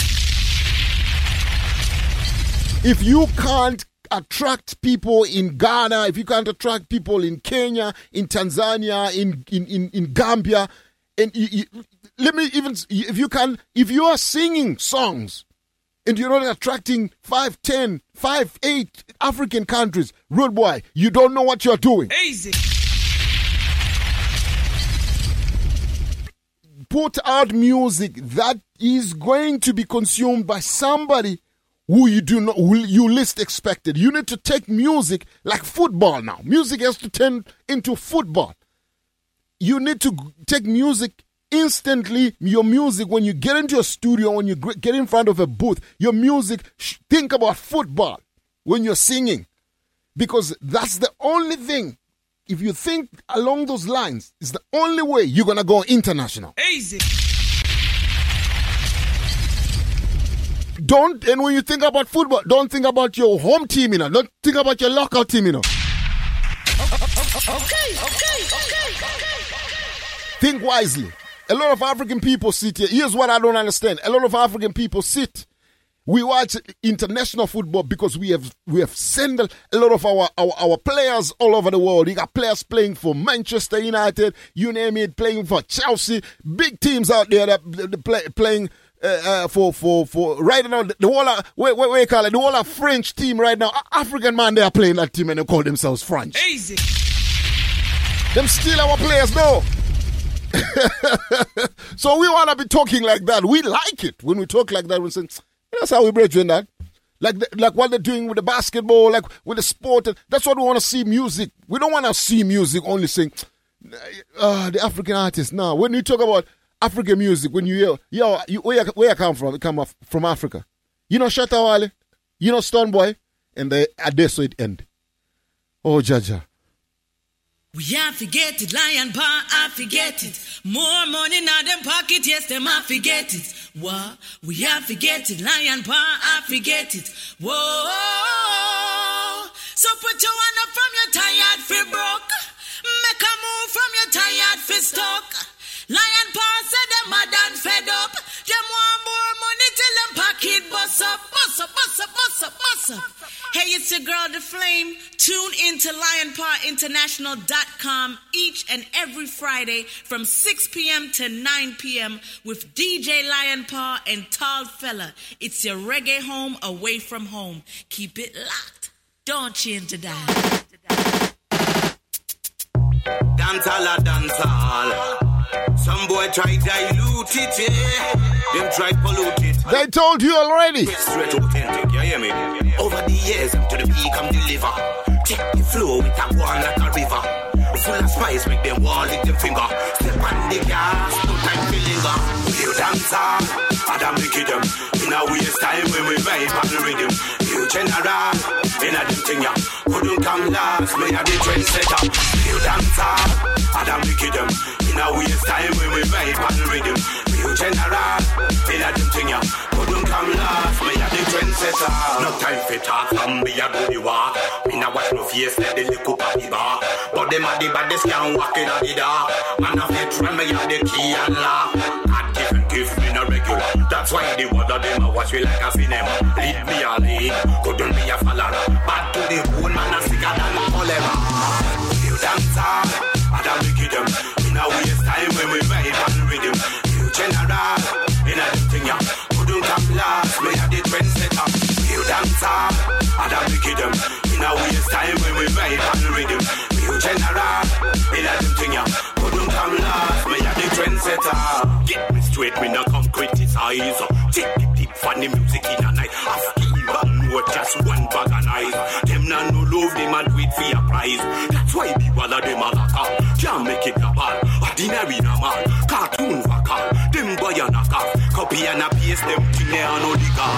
If you can't attract people in Ghana, if you can't attract people in Kenya, in Tanzania, in in in, in Gambia, and you, you- let me even if you can if you are singing songs and you're not attracting five, ten, five, eight African countries, rude boy, you don't know what you're doing. Easy. Put out music that is going to be consumed by somebody who you do not who you least expected. You need to take music like football now. Music has to turn into football. You need to take music instantly. Your music when you get into a studio, when you get in front of a booth, your music. Think about football when you're singing, because that's the only thing. If you think along those lines, it's the only way you're gonna go international. Easy. Don't and when you think about football, don't think about your home team, you know. Don't think about your local team, you know. okay Okay, okay, okay. Think wisely. A lot of African people sit here. Here's what I don't understand. A lot of African people sit. We watch international football because we have we have sent a lot of our, our, our players all over the world. You got players playing for Manchester United, you name it, playing for Chelsea, big teams out there that, that play, playing uh, uh, for for for right now. The, the whole uh, wait wait wait call it the whole uh, French team right now. African man they are playing that team and they call themselves French. Easy. Them steal our players, no. so we want to be talking like that. We like it when we talk like that. We say, that's how we brethren that. Like, the, like what they're doing with the basketball, like with the sport. That's what we want to see music. We don't want to see music only saying, uh, the African artists. Now, when you talk about African music, when you hear, yo, you, where, where you come from? You come from Africa. You know Shatta Wale? You know Stonebwoy? And they, uh, there so it end. Oh, Jaja. We I forget it, lion paw, I forget it. More money now them pocket, yes, them I forget it. What? We I forget it, lion paw, I forget it. Whoa. So put your hand up from your tired fi broke. Make a move from your tired fi stuck. Lion paw said them mad and fed up. Them want more money till them pocket bust up, bust up, bust up, bust up, bust up. Hey, it's your girl, The Flame. Tune in to lionpawinternational.com each and every Friday from 6 p.m. to 9 p.m. with DJ Lion Paw and Tall Fella. It's your reggae home away from home. Keep it locked. Don't change the dial. Dance all dance all. Some boy try dilute it, yeah. Them try pollute it. They told you already. Straight authentic, you hear me? Over the years, to the peak I'm deliver. Check the flow with a one like a river. Full of spice, make them wall lick them finger. Step on the gas, no time to linger. You dancer, Adam wicked them. In a waste time when we vibe on the rhythm. You general, in a them thing ya. Couldn't come last, me a the trendsetter. You dancer, Adam wicked them. A waste time when we vibe the rhythm. You general, in a them thing ya. Couldn't come last, me a the trendsetter. No time for talk, from me a do the walk. Me na watch no face, let the up the bar. But them a the baddest can walk in a the dark. Man a veteran, me a the key and lock. God given gift, me no regular. That's why the word of them a watch me like a cinema. Lead me a lead, couldn't be a follower. Bad to the bone, man a sicker than cholera. You dancer, and I wicked them. A waste time when we vibe and rhythm. You general, in a thing ya. Couldn't come last, me a the trendsetter. You dancer, and I wicked them. In a waste time when we vibe and rhythm. You general, in a thing ya. Couldn't come last, me a the trendsetter. Get me straight, me no come criticize. Uh. Take the tip from the music in a night. Even just one bag of nice. Them nah no love, them a do it for a prize. That's why the wall of them a lock. Can't make it a ball. Ordinary na man. Cartoon call. Them boy a knock. Copy and a paste them thing they are no liquor.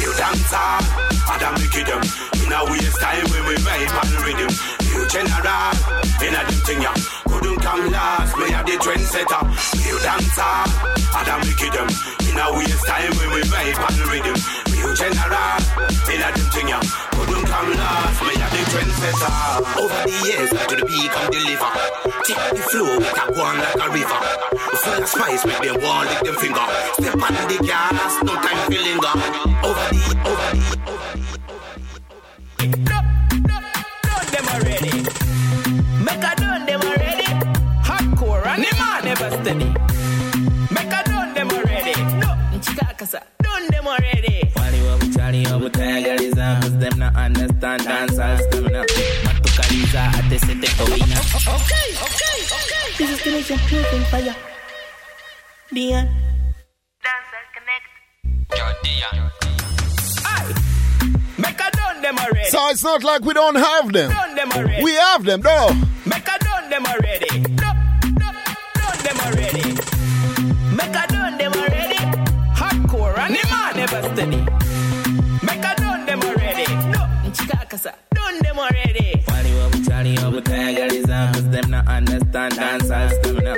You dancer, ah. Adam wicked them. In a waste time when we vibe and rhythm. You general, in a them thing. Couldn't come last, me a the trendsetter. You dancer, Adam wicked them. In a waste time when we vibe and rhythm. You general, in a them thing. Couldn't come last, me a the trendsetter. Over the years, to the peak I'm deliver. Take the flow, with a go on like a river. Full of spice, make them wall lick them finger. Step on the gas, no time for linger. Over the, over the, and the man never steady. Make a them already. So it's not like we don't have them. Done them already. We have them, though. Make a done them already. Done, done, done them already. Make a done them already. Hardcore and the man never steady. Make a done them already. No, Chikakasa, done them already. Wally wabu chali wabu tayagaliza Cause them not understand dancehall stamina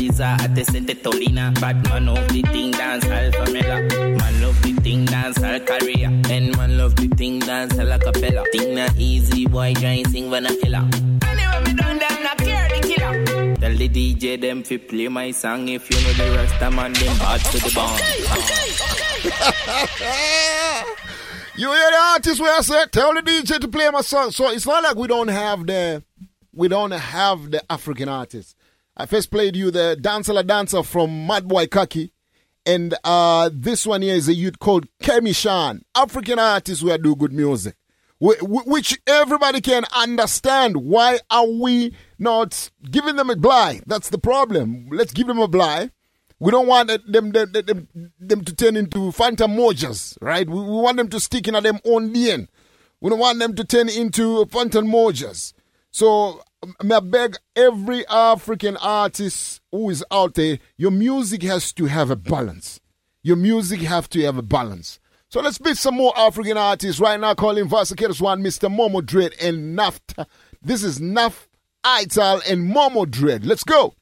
Matukaliza ate sete tolina. Bad man of the thing dance dancehall formula Man love the thing dancehall career And man love the thing dancehall acapella. Thing not easy boy try sing vernacular Anyway, me done them, not care the killer. Tell the DJ them fi play my song. If you know the rest of man them hard to the bone. You hear the artist where I said, tell the DJ to play my song. So it's not like we don't have the we don't have the African artists. I first played you the Dancer La Dancer from Mad Boy Kaki. And uh, this one here is a youth called Kemi Shan. African artists who do good music. wh- wh- Which everybody can understand. Why are we not giving them a blind? That's the problem. Let's give them a blind. We don't want them, them, them, them to turn into Fantan Mojahs, right? We, we want them to stick in them own lane. We don't want them to turn into Fantan Mojahs. So I beg every African artist who is out there, your music has to have a balance. Your music have to have a balance. So let's meet some more African artists right now. Calling Vasaketos one, Mr. Momo Dread and Nafta. This is Naf Ital and Momo Dread. Let's go.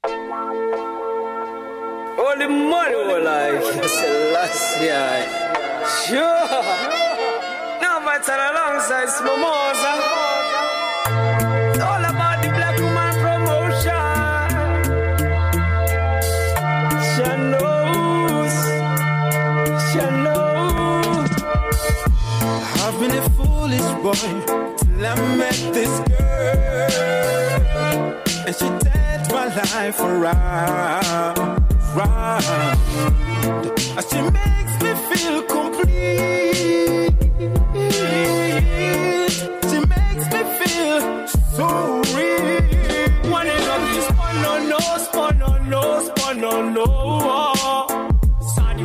The money like. Sure. Now alongside Smomosa. Boy till I met this girl, and she turned my life around, round. And she makes me feel complete. She makes me feel so real. One in love is spun on no, spun on no, spun on no. Sani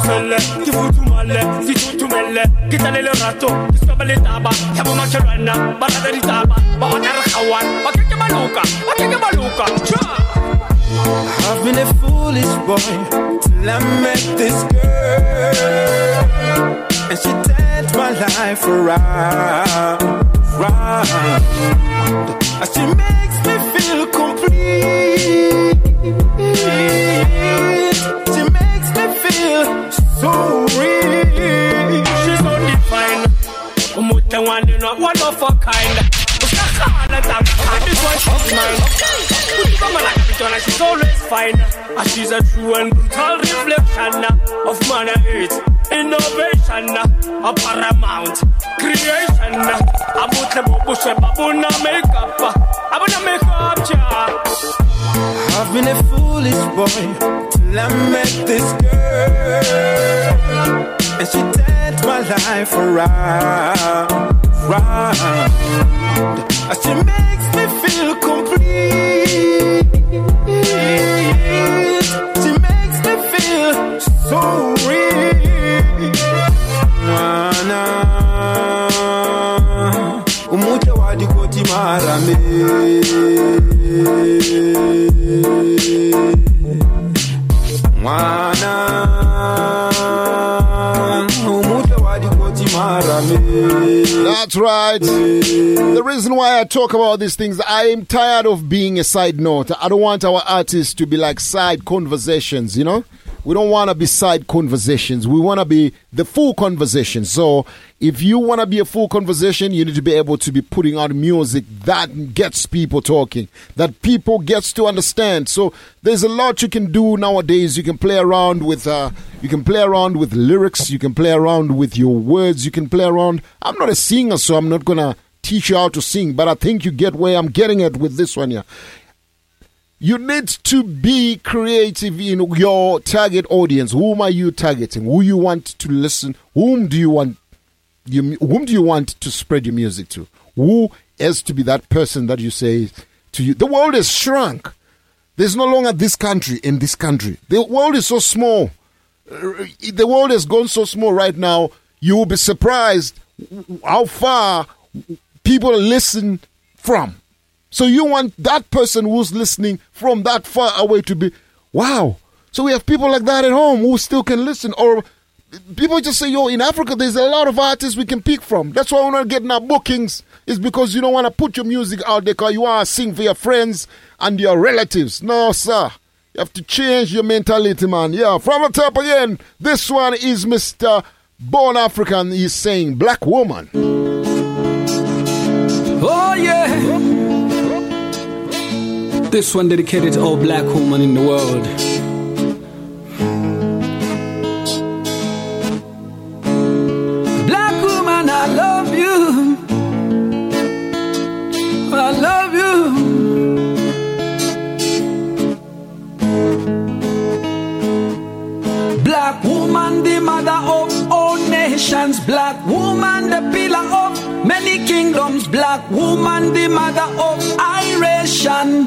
marame. Ni koti marame. Ribute bobute akisoka kibubonana. mwana yenu awa dikoti marame ngunketsa ngunketsa kibososele kifutumale situtumele kitalele rato kisobele taba yabomakhelwana barata ditaba bawanarakawan bakeke baluka bakeke baluka Tja! I've been a foolish boy till I met this girl, and she turned my life around, round. And she makes me feel complete. Umute wani no one of a kind. And this one she's mine. Kama like Vitona, she's always fine. And she's a true and brutal reflection uh, of man and earth. Innovation, uh, a paramount creation. Abutle bubushe babuna makeup. Uh, Abuna makeup cha. I've been a foolish boy till I met this girl, and she life around, round. And she makes me feel complete. Right. The reason why I talk about these things, I am tired of being a side note. I don't want our artists to be like side conversations, you know? We don't want to be side conversations. We want to be the full conversation. So, if you want to be a full conversation, you need to be able to be putting out music that gets people talking, that people gets to understand. So, there's a lot you can do nowadays. You can play around with uh, you can play around with lyrics, you can play around with your words, you can play around. I'm not a singer, so I'm not to teach you how to sing, but I think you get where I'm getting at with this one here you need to be creative in your target audience. Whom are you targeting? Who you want to listen? Whom do you want? You, whom do you want to spread your music to? Who has to be that person that you say to you? The world has shrunk. There's no longer this country in this country. The world is so small. Uh, The world has gone so small right now. You will be surprised how far people listen from. So you want that person who's listening from that far away to be, wow. So we have people like that at home who still can listen. Or people just say, yo, in Africa, there's a lot of artists we can pick from. That's why we're not getting our bookings, is because you don't want to put your music out there because you want to sing for your friends and your relatives. No, sir. You have to change your mentality, man. Yeah, from the top again, this one is Mr. Born African. He's saying, Black Woman. Oh yeah. This one dedicated to all black women in the world. Black woman, I love you. I love you. Black woman, the mother of all nations. Black woman, the pillar of many kingdoms. Black woman, the mother of Irish and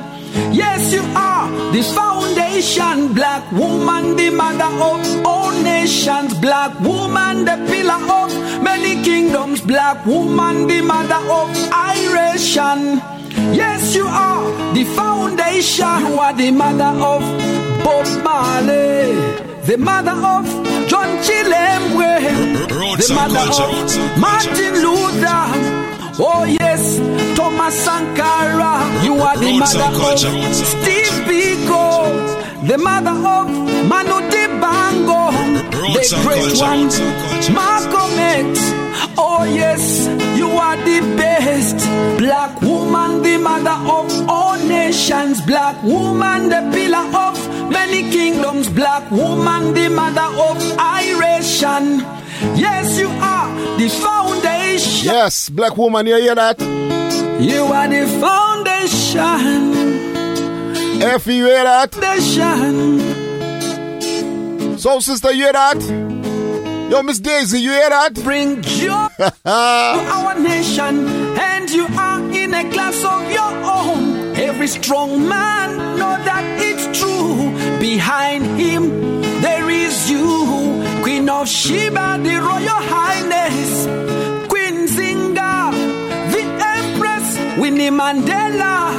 Yes, you are the foundation, black woman, the mother of all nations, black woman, the pillar of many kingdoms, black woman, the mother of Iration. Yes, you are the foundation, you are the mother of Bob Marley, the mother of John Chilembwe, the mother of Martin Luther. Oh yes, Thomas Sankara, you are the mother of Steve Biko, the mother of Manu Dibango, the great one, Malcolm X. Oh yes, you are the best, black woman, the mother of all nations, black woman, the pillar of many kingdoms, black woman, the mother of Iration. Yes, you are the foundation. Yes, black woman, you hear that? You are the foundation. F, you hear that? Foundation. So, sister, you hear that? Yo, Miss Daisy, you hear that? Bring joy to our nation, and you are in a class of your own. Every strong man know that it's true. Behind him, there is you, Queen of Sheba, the Royal Highness, Winnie Mandela,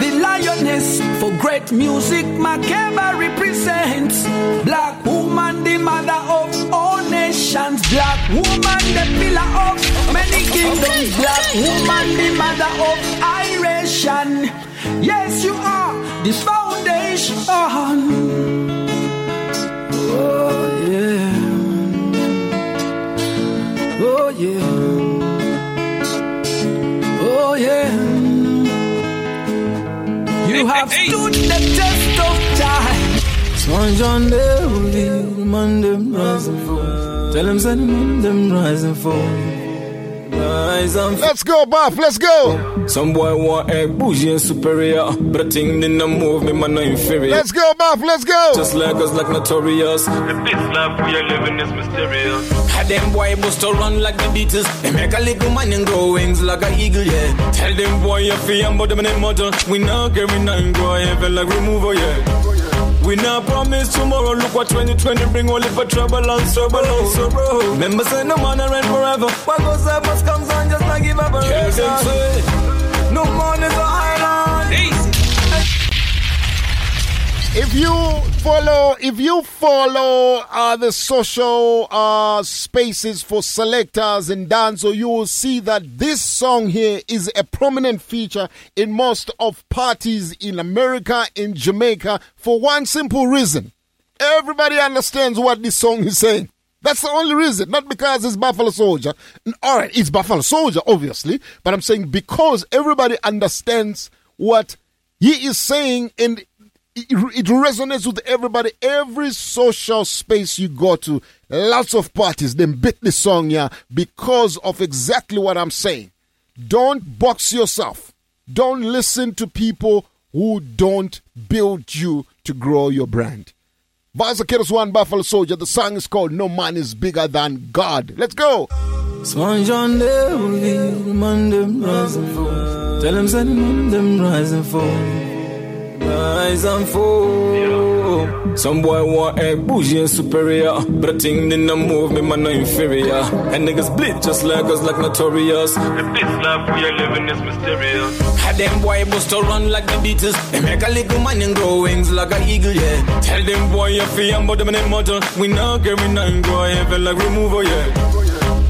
the Lioness. For great music, Makeba represents Black woman, the mother of all nations. Black woman, the pillar of many kingdoms. Black woman, the mother of Iration. Yes, you are the foundation. Oh, yeah. Oh, yeah. Oh, yeah. You have stood the test of time. Swan John there will be man them rising and fall. Tell them send them them rise Um. Let's go, Buff, let's go. Some boy want a bougie and superior, but I think they no move me man no inferior. Let's go, Buff, let's go. Just like us like notorious. The best life we are living is mysterious. Had them boy bust to run like the Beatles. They make a little man and grow wings like an eagle, yeah. Tell them boy you feel but them in the mother. We not get we not go heaven like removal, oh, yeah. We not promise tomorrow. Look what 2020 bring only for trouble and trouble and sorrow. Remember say no man around forever. What goes up must comes on just like give up a Yeah, race. them say, No man is an island. If you follow, if you follow uh, the social uh, spaces for selectors and dancehall, you will see that this song here is a prominent feature in most of parties in America, in Jamaica, for one simple reason: everybody understands what this song is saying. That's the only reason, not because it's Buffalo Soldier. All right, it's Buffalo Soldier, obviously, but I'm saying because everybody understands what he is saying and it, it resonates with everybody. Every social space you go to, lots of parties, then beat the song, yeah, because of exactly what I'm saying. Don't box yourself. Don't listen to people who don't build you to grow your brand. Vaza Kiddos One Buffalo Soldier. The song is called No Man is Bigger Than God. Let's go. Swan John man them and fall. Tell send them rise and Rise and fall. Some boy want egg bougie and superior, but I think they no move me man no inferior. And niggas bleed just like us like notorious. The this life we are living is mysterious. Had them boy bust to run like the Beatles. They make a little man and grow wings like an eagle, yeah. Tell them boy you feel but them in the. We not get we not go heaven like removal, oh, yeah.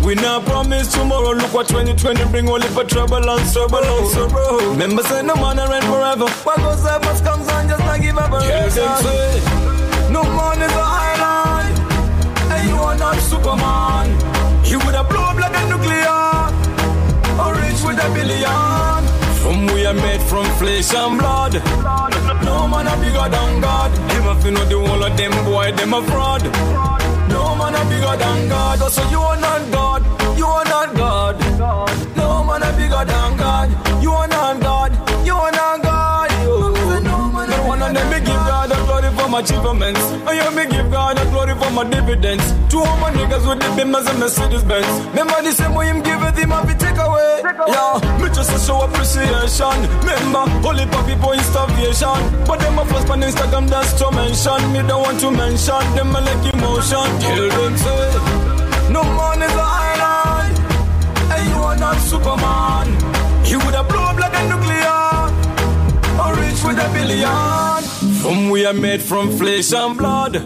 We not promise tomorrow. Look what 2020 bring only for trouble and trouble and sorrow. Remember say no man around forever. What goes up must comes on just like give up a Yeah, say, No man is an island. And you are not Superman. You would have blow up like a nuclear. Or rich with a billion. From we are made from flesh and blood. No man are bigger than God. Them have to know the whole of them boy, them a fraud. No man are bigger than God. Oh, also you are not God. You are not God. No man are bigger than God. Them achievements. I hear me give God a glory for my dividends. Two of my niggas with the Bimmers and Mercedes Benz. Remember the same way him give it, him have take away. Yeah, me just a show appreciation. Remember, only for people starvation. But them a first on Instagram, that's to mention. Me don't want to mention them, I like emotion. Them say, no man is an island. And you are not Superman. You would have blown up like a nuclear. Or rich with a billion. From we are made from flesh and blood.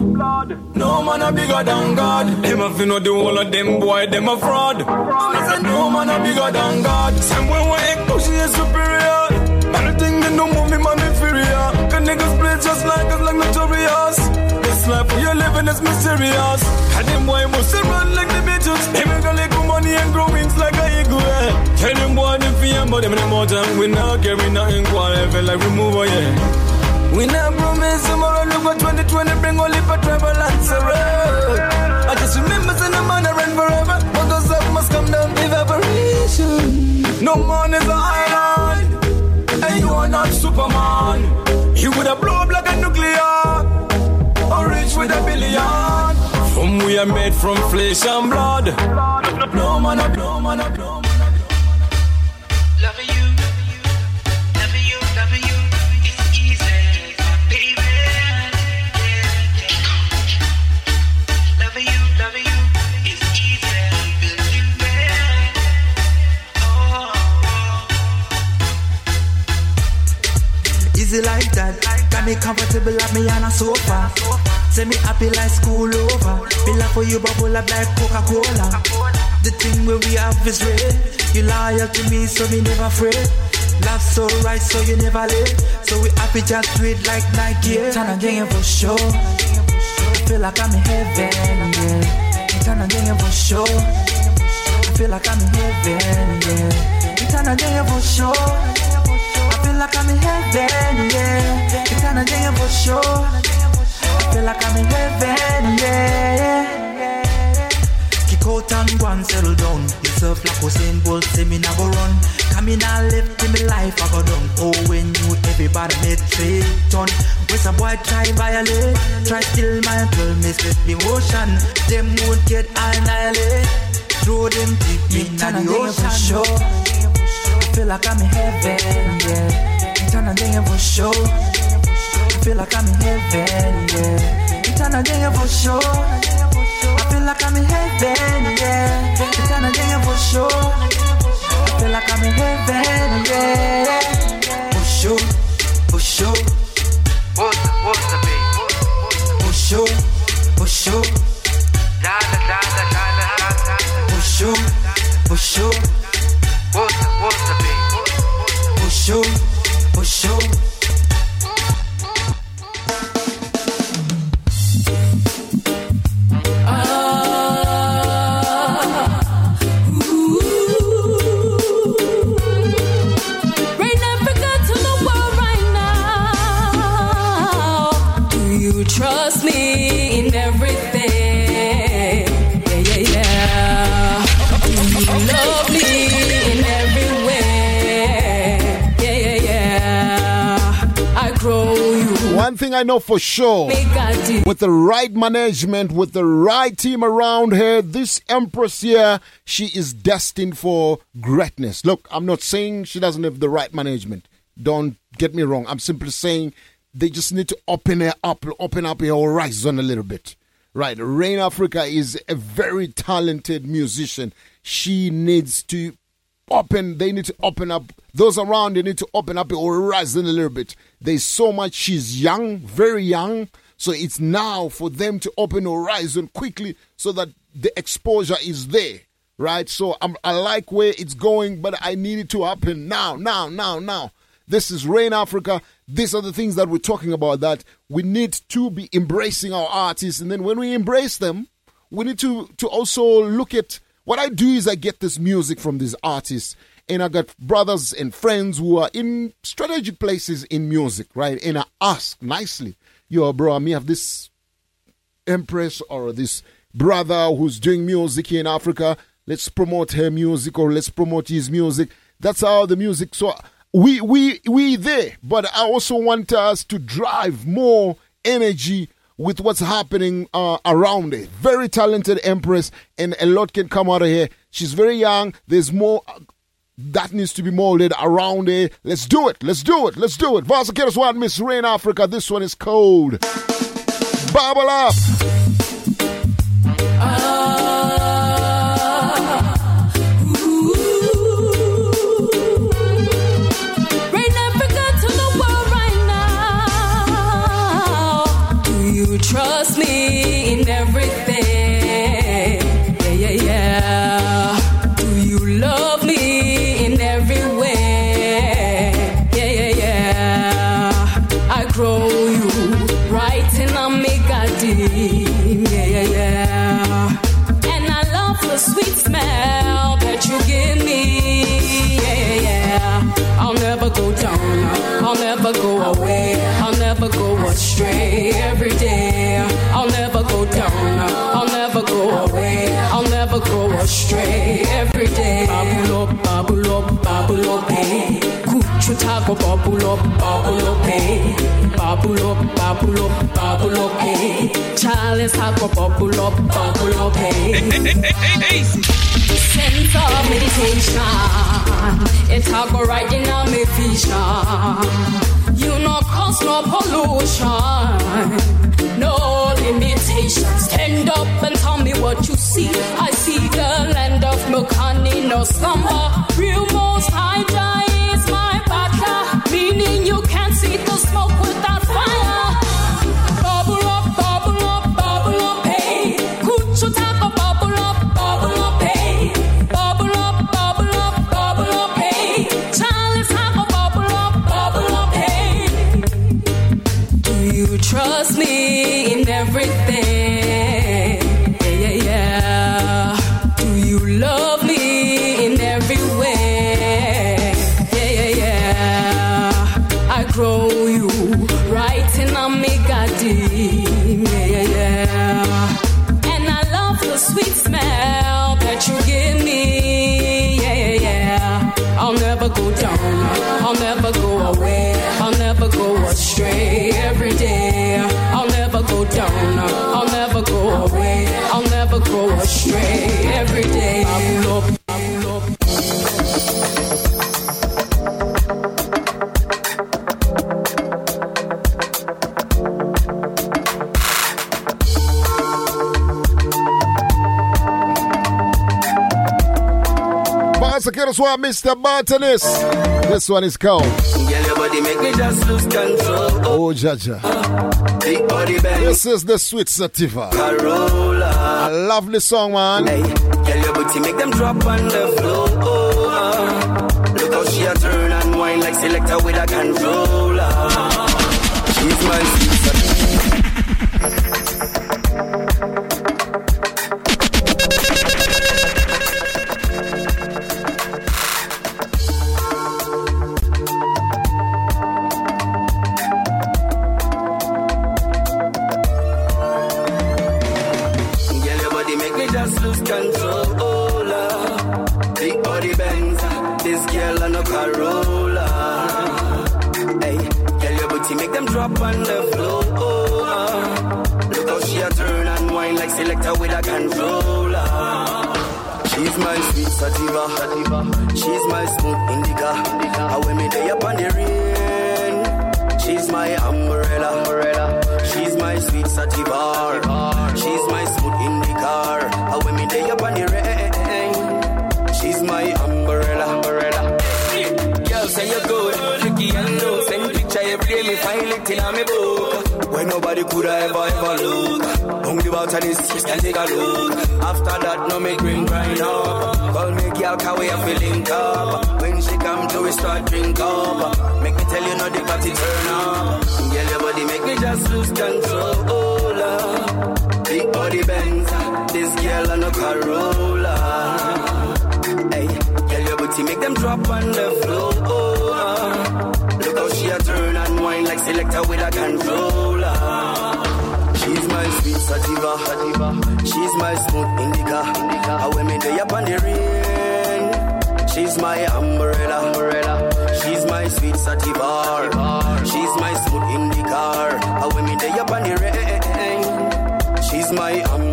No man a bigger than God. Them a fi know the whole of them boy, them a fraud. Said no man a bigger than God. Same way we ain't pushing is superior. And the thing they don't move me, man inferior. Cause niggas play just like us, like notorious. This life we are living is mysterious. And them boy must run like the bitches. They make a little money and grow wings like a eagle. Tell them boy them fear, but them in the mountain. We not carry nothing, whatever, like we move, yeah. We not promise tomorrow, look what 2020 bring only for travel and sorrow. I just remember saying no man run forever. What goes up must come down, evaporation. No man is an island, and you are not Superman. You would have blow up like a nuclear, or rich with a billion. From we are made from flesh and blood. No man, up, no man, up, no. Easy like that. Got me comfortable like me on a sofa. Say me happy like school over. Be like for you bubble up like Coca-Cola. The thing where we have is real. You loyal to me, so me never afraid. Love so right, so you never late. So we happy just do like Nike. Turn again for sure. I feel like I'm in heaven, yeah. Turn again for sure. I feel like I'm in heaven, yeah. Turn again for sure. Feel like I'm in heaven, yeah. It's kind of day for sure. I feel like I'm in heaven, yeah. Kick out and go and settle down. Yourself like Usain Bolt, say me now go run. Come in and left in me life, I go down. Oh, when you everybody made trade turn. Where's a boy try violate? Try steal my 12 me split me ocean. Them won't get annihilate. Throw them deep in the ocean. Sure. I feel like I'm in heaven, yeah. Eternal day for sure. I feel like I'm in heaven, yeah. Eternal day for sure. I feel like I'm in heaven, yeah. Eternal day for sure. I feel like I'm in heaven, yeah. For sure, for sure. What's the, what's the beat? For sure, for sure. Dale, dale, dale, dale. For sure, for sure. What's the, what's the beat? For sure, sure. One thing I know for sure with the right management, with the right team around her, this Empress here, she is destined for greatness. Look, I'm not saying she doesn't have the right management. Don't get me wrong. I'm simply saying they just need to open her up, open up her horizon a little bit. Right. Rain Africa is a very talented musician. She needs to open they need to open up. Those around they need to open up your horizon a little bit. There's so much she's young very young. So it's now for them to open horizon quickly so that the exposure is there right? So I'm, i like where it's going but i need it to happen now now now now. This is rain africa. These are the things that we're talking about that we need to be embracing our artists. And then when we embrace them we need to to also look at what I do is I get this music from these artists, and I got brothers and friends who are in strategic places in music, right? And I ask nicely, yo, bro, me have this empress or this brother who's doing music here in Africa. Let's promote her music or let's promote his music. That's how the music. So we we we there, but I also want us to drive more energy with what's happening uh, around it. Very talented empress, and a lot can come out of here. She's very young. There's more uh, that needs to be molded around it. Let's do it. Let's do it. Let's do it. Vasa Keros one, Miss Rain Africa. This one is cold. Bubble up. Bubble up, bubble up, hey. Bubble up, bubble up, bubble up, hey. Charles taco bubble up, bubble up, hey. Sense of meditation, it's a go right in a me vision. You know, cause no pollution, no limitations. Stand up and tell me what you see. I see the land of milk, honey, no slumber. Real most high One, Mr. Martinez. This one is called. Girl, your body make me just lose control. Oh, Jaja. Big body bang. This is the sweet sativa. A lovely song, man. Girl, your booty make them drop on the floor. Look how she a turn and wine like selector with a controller. She's my could have ever, ever look. Don't give out on this, can take a look. After that, no make ring grind up. Call me girl, cause we are feeling up. When she come to, we start drink up. Make me tell you, no, the party turn up. Girl, your body make me just lose control. Big body Benz, this girl on a Corolla. Hey, girl, your booty make them drop on the floor. Look how she a turn and wine like selector with a controller. She's my sweet sativa. She's my smooth indica. indica. I wear me day up on the rain. She's my umbrella, umbrella. She's my sweet sativa. She's my smooth indica. I wear me day up on the rain. She's my umbrella.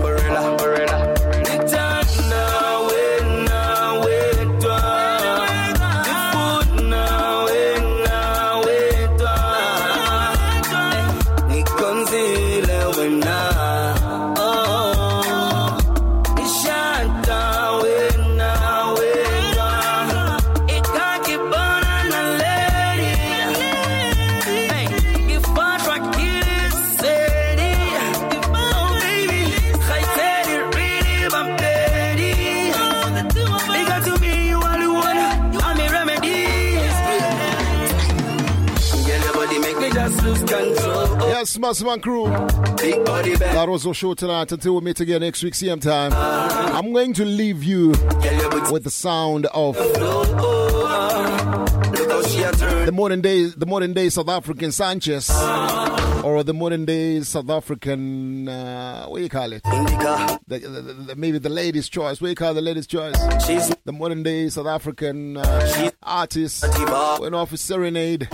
Yes, Crew. That was our show tonight. Until we meet again next week, same time. I'm going to leave you with the sound of the modern day, the modern day South African Sanchez, or the modern day South African, uh, what do you call it? The, the, the- maybe the ladies' choice. What do you call the ladies' choice? the modern day South African uh, artist went off with serenade.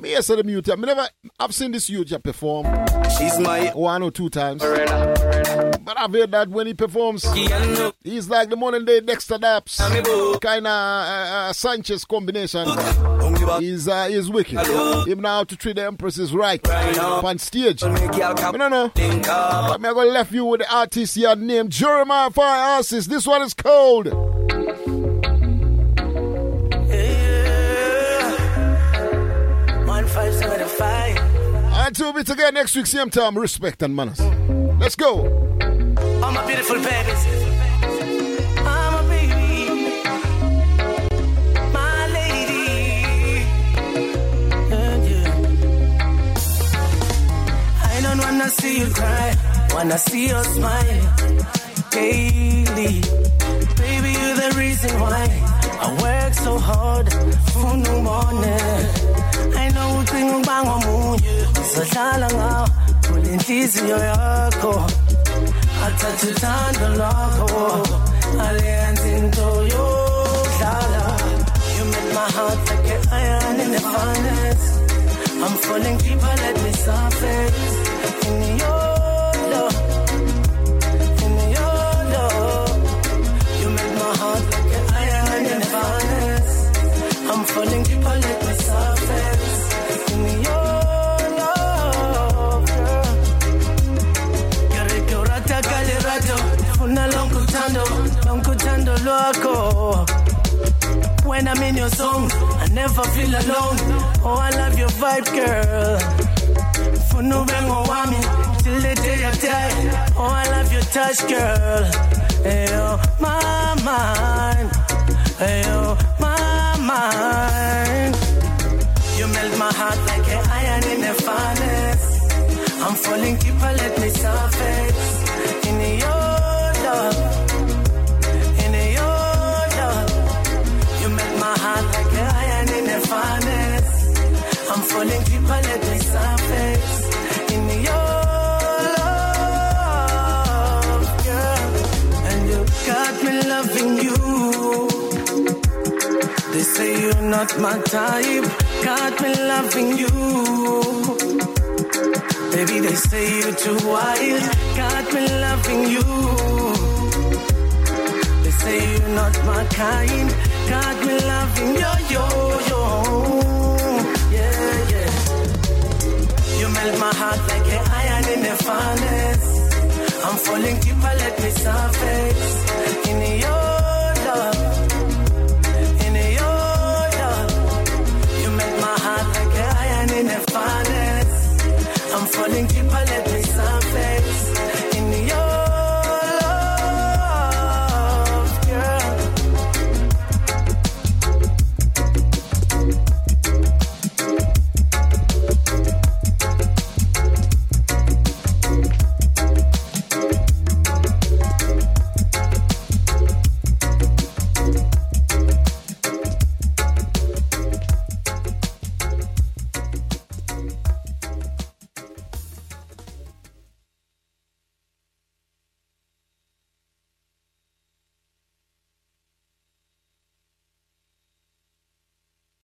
Me, I said the mute. I mean, never. I've seen this youth perform. She's my one or two times. But I've heard that when he performs, he's like the modern day Dexta Daps, kind of uh, uh, Sanchez combination. He's uh, he's wicked. Even now to treat the Empress Empresses right on stage. I don't know. But I'm gonna left you with the artist here named Jeremiah Fire Artist. This one is cold. One five seven five. Until we meet again next week, same time. Respect and manners. Let's go. All my beautiful babies. I'm a baby. I don't wanna see you cry. Wanna see you smile. Daily. Baby, you're the reason why I work so hard for no morning. Ucinga ubangwa munye Uzodlala ngawo inhliziyo yakho. Athathe uthando into yodlala. You make my heart like an iron in the furnace. I'm falling deeper let me surface. In your love in your love. You my heart like an iron in the I'm falling deeper let me lwako When I'm in your song I never feel alone. Oh I love your vibe girl. For no wami Till the day I die. Oh I love your touch girl. Ayo my mind. Ayo my mind. You melt my heart like an iron in a furnace. I'm falling deeper, let me surface. In your love, They say you're not my type, got me loving you. Baby, they say you're too wild, got me loving you. They say you're not my kind, got me loving yo yo yo. Yeah yeah. You melt my heart like an iron in the furnace. I'm falling deeper, let me surface in your running.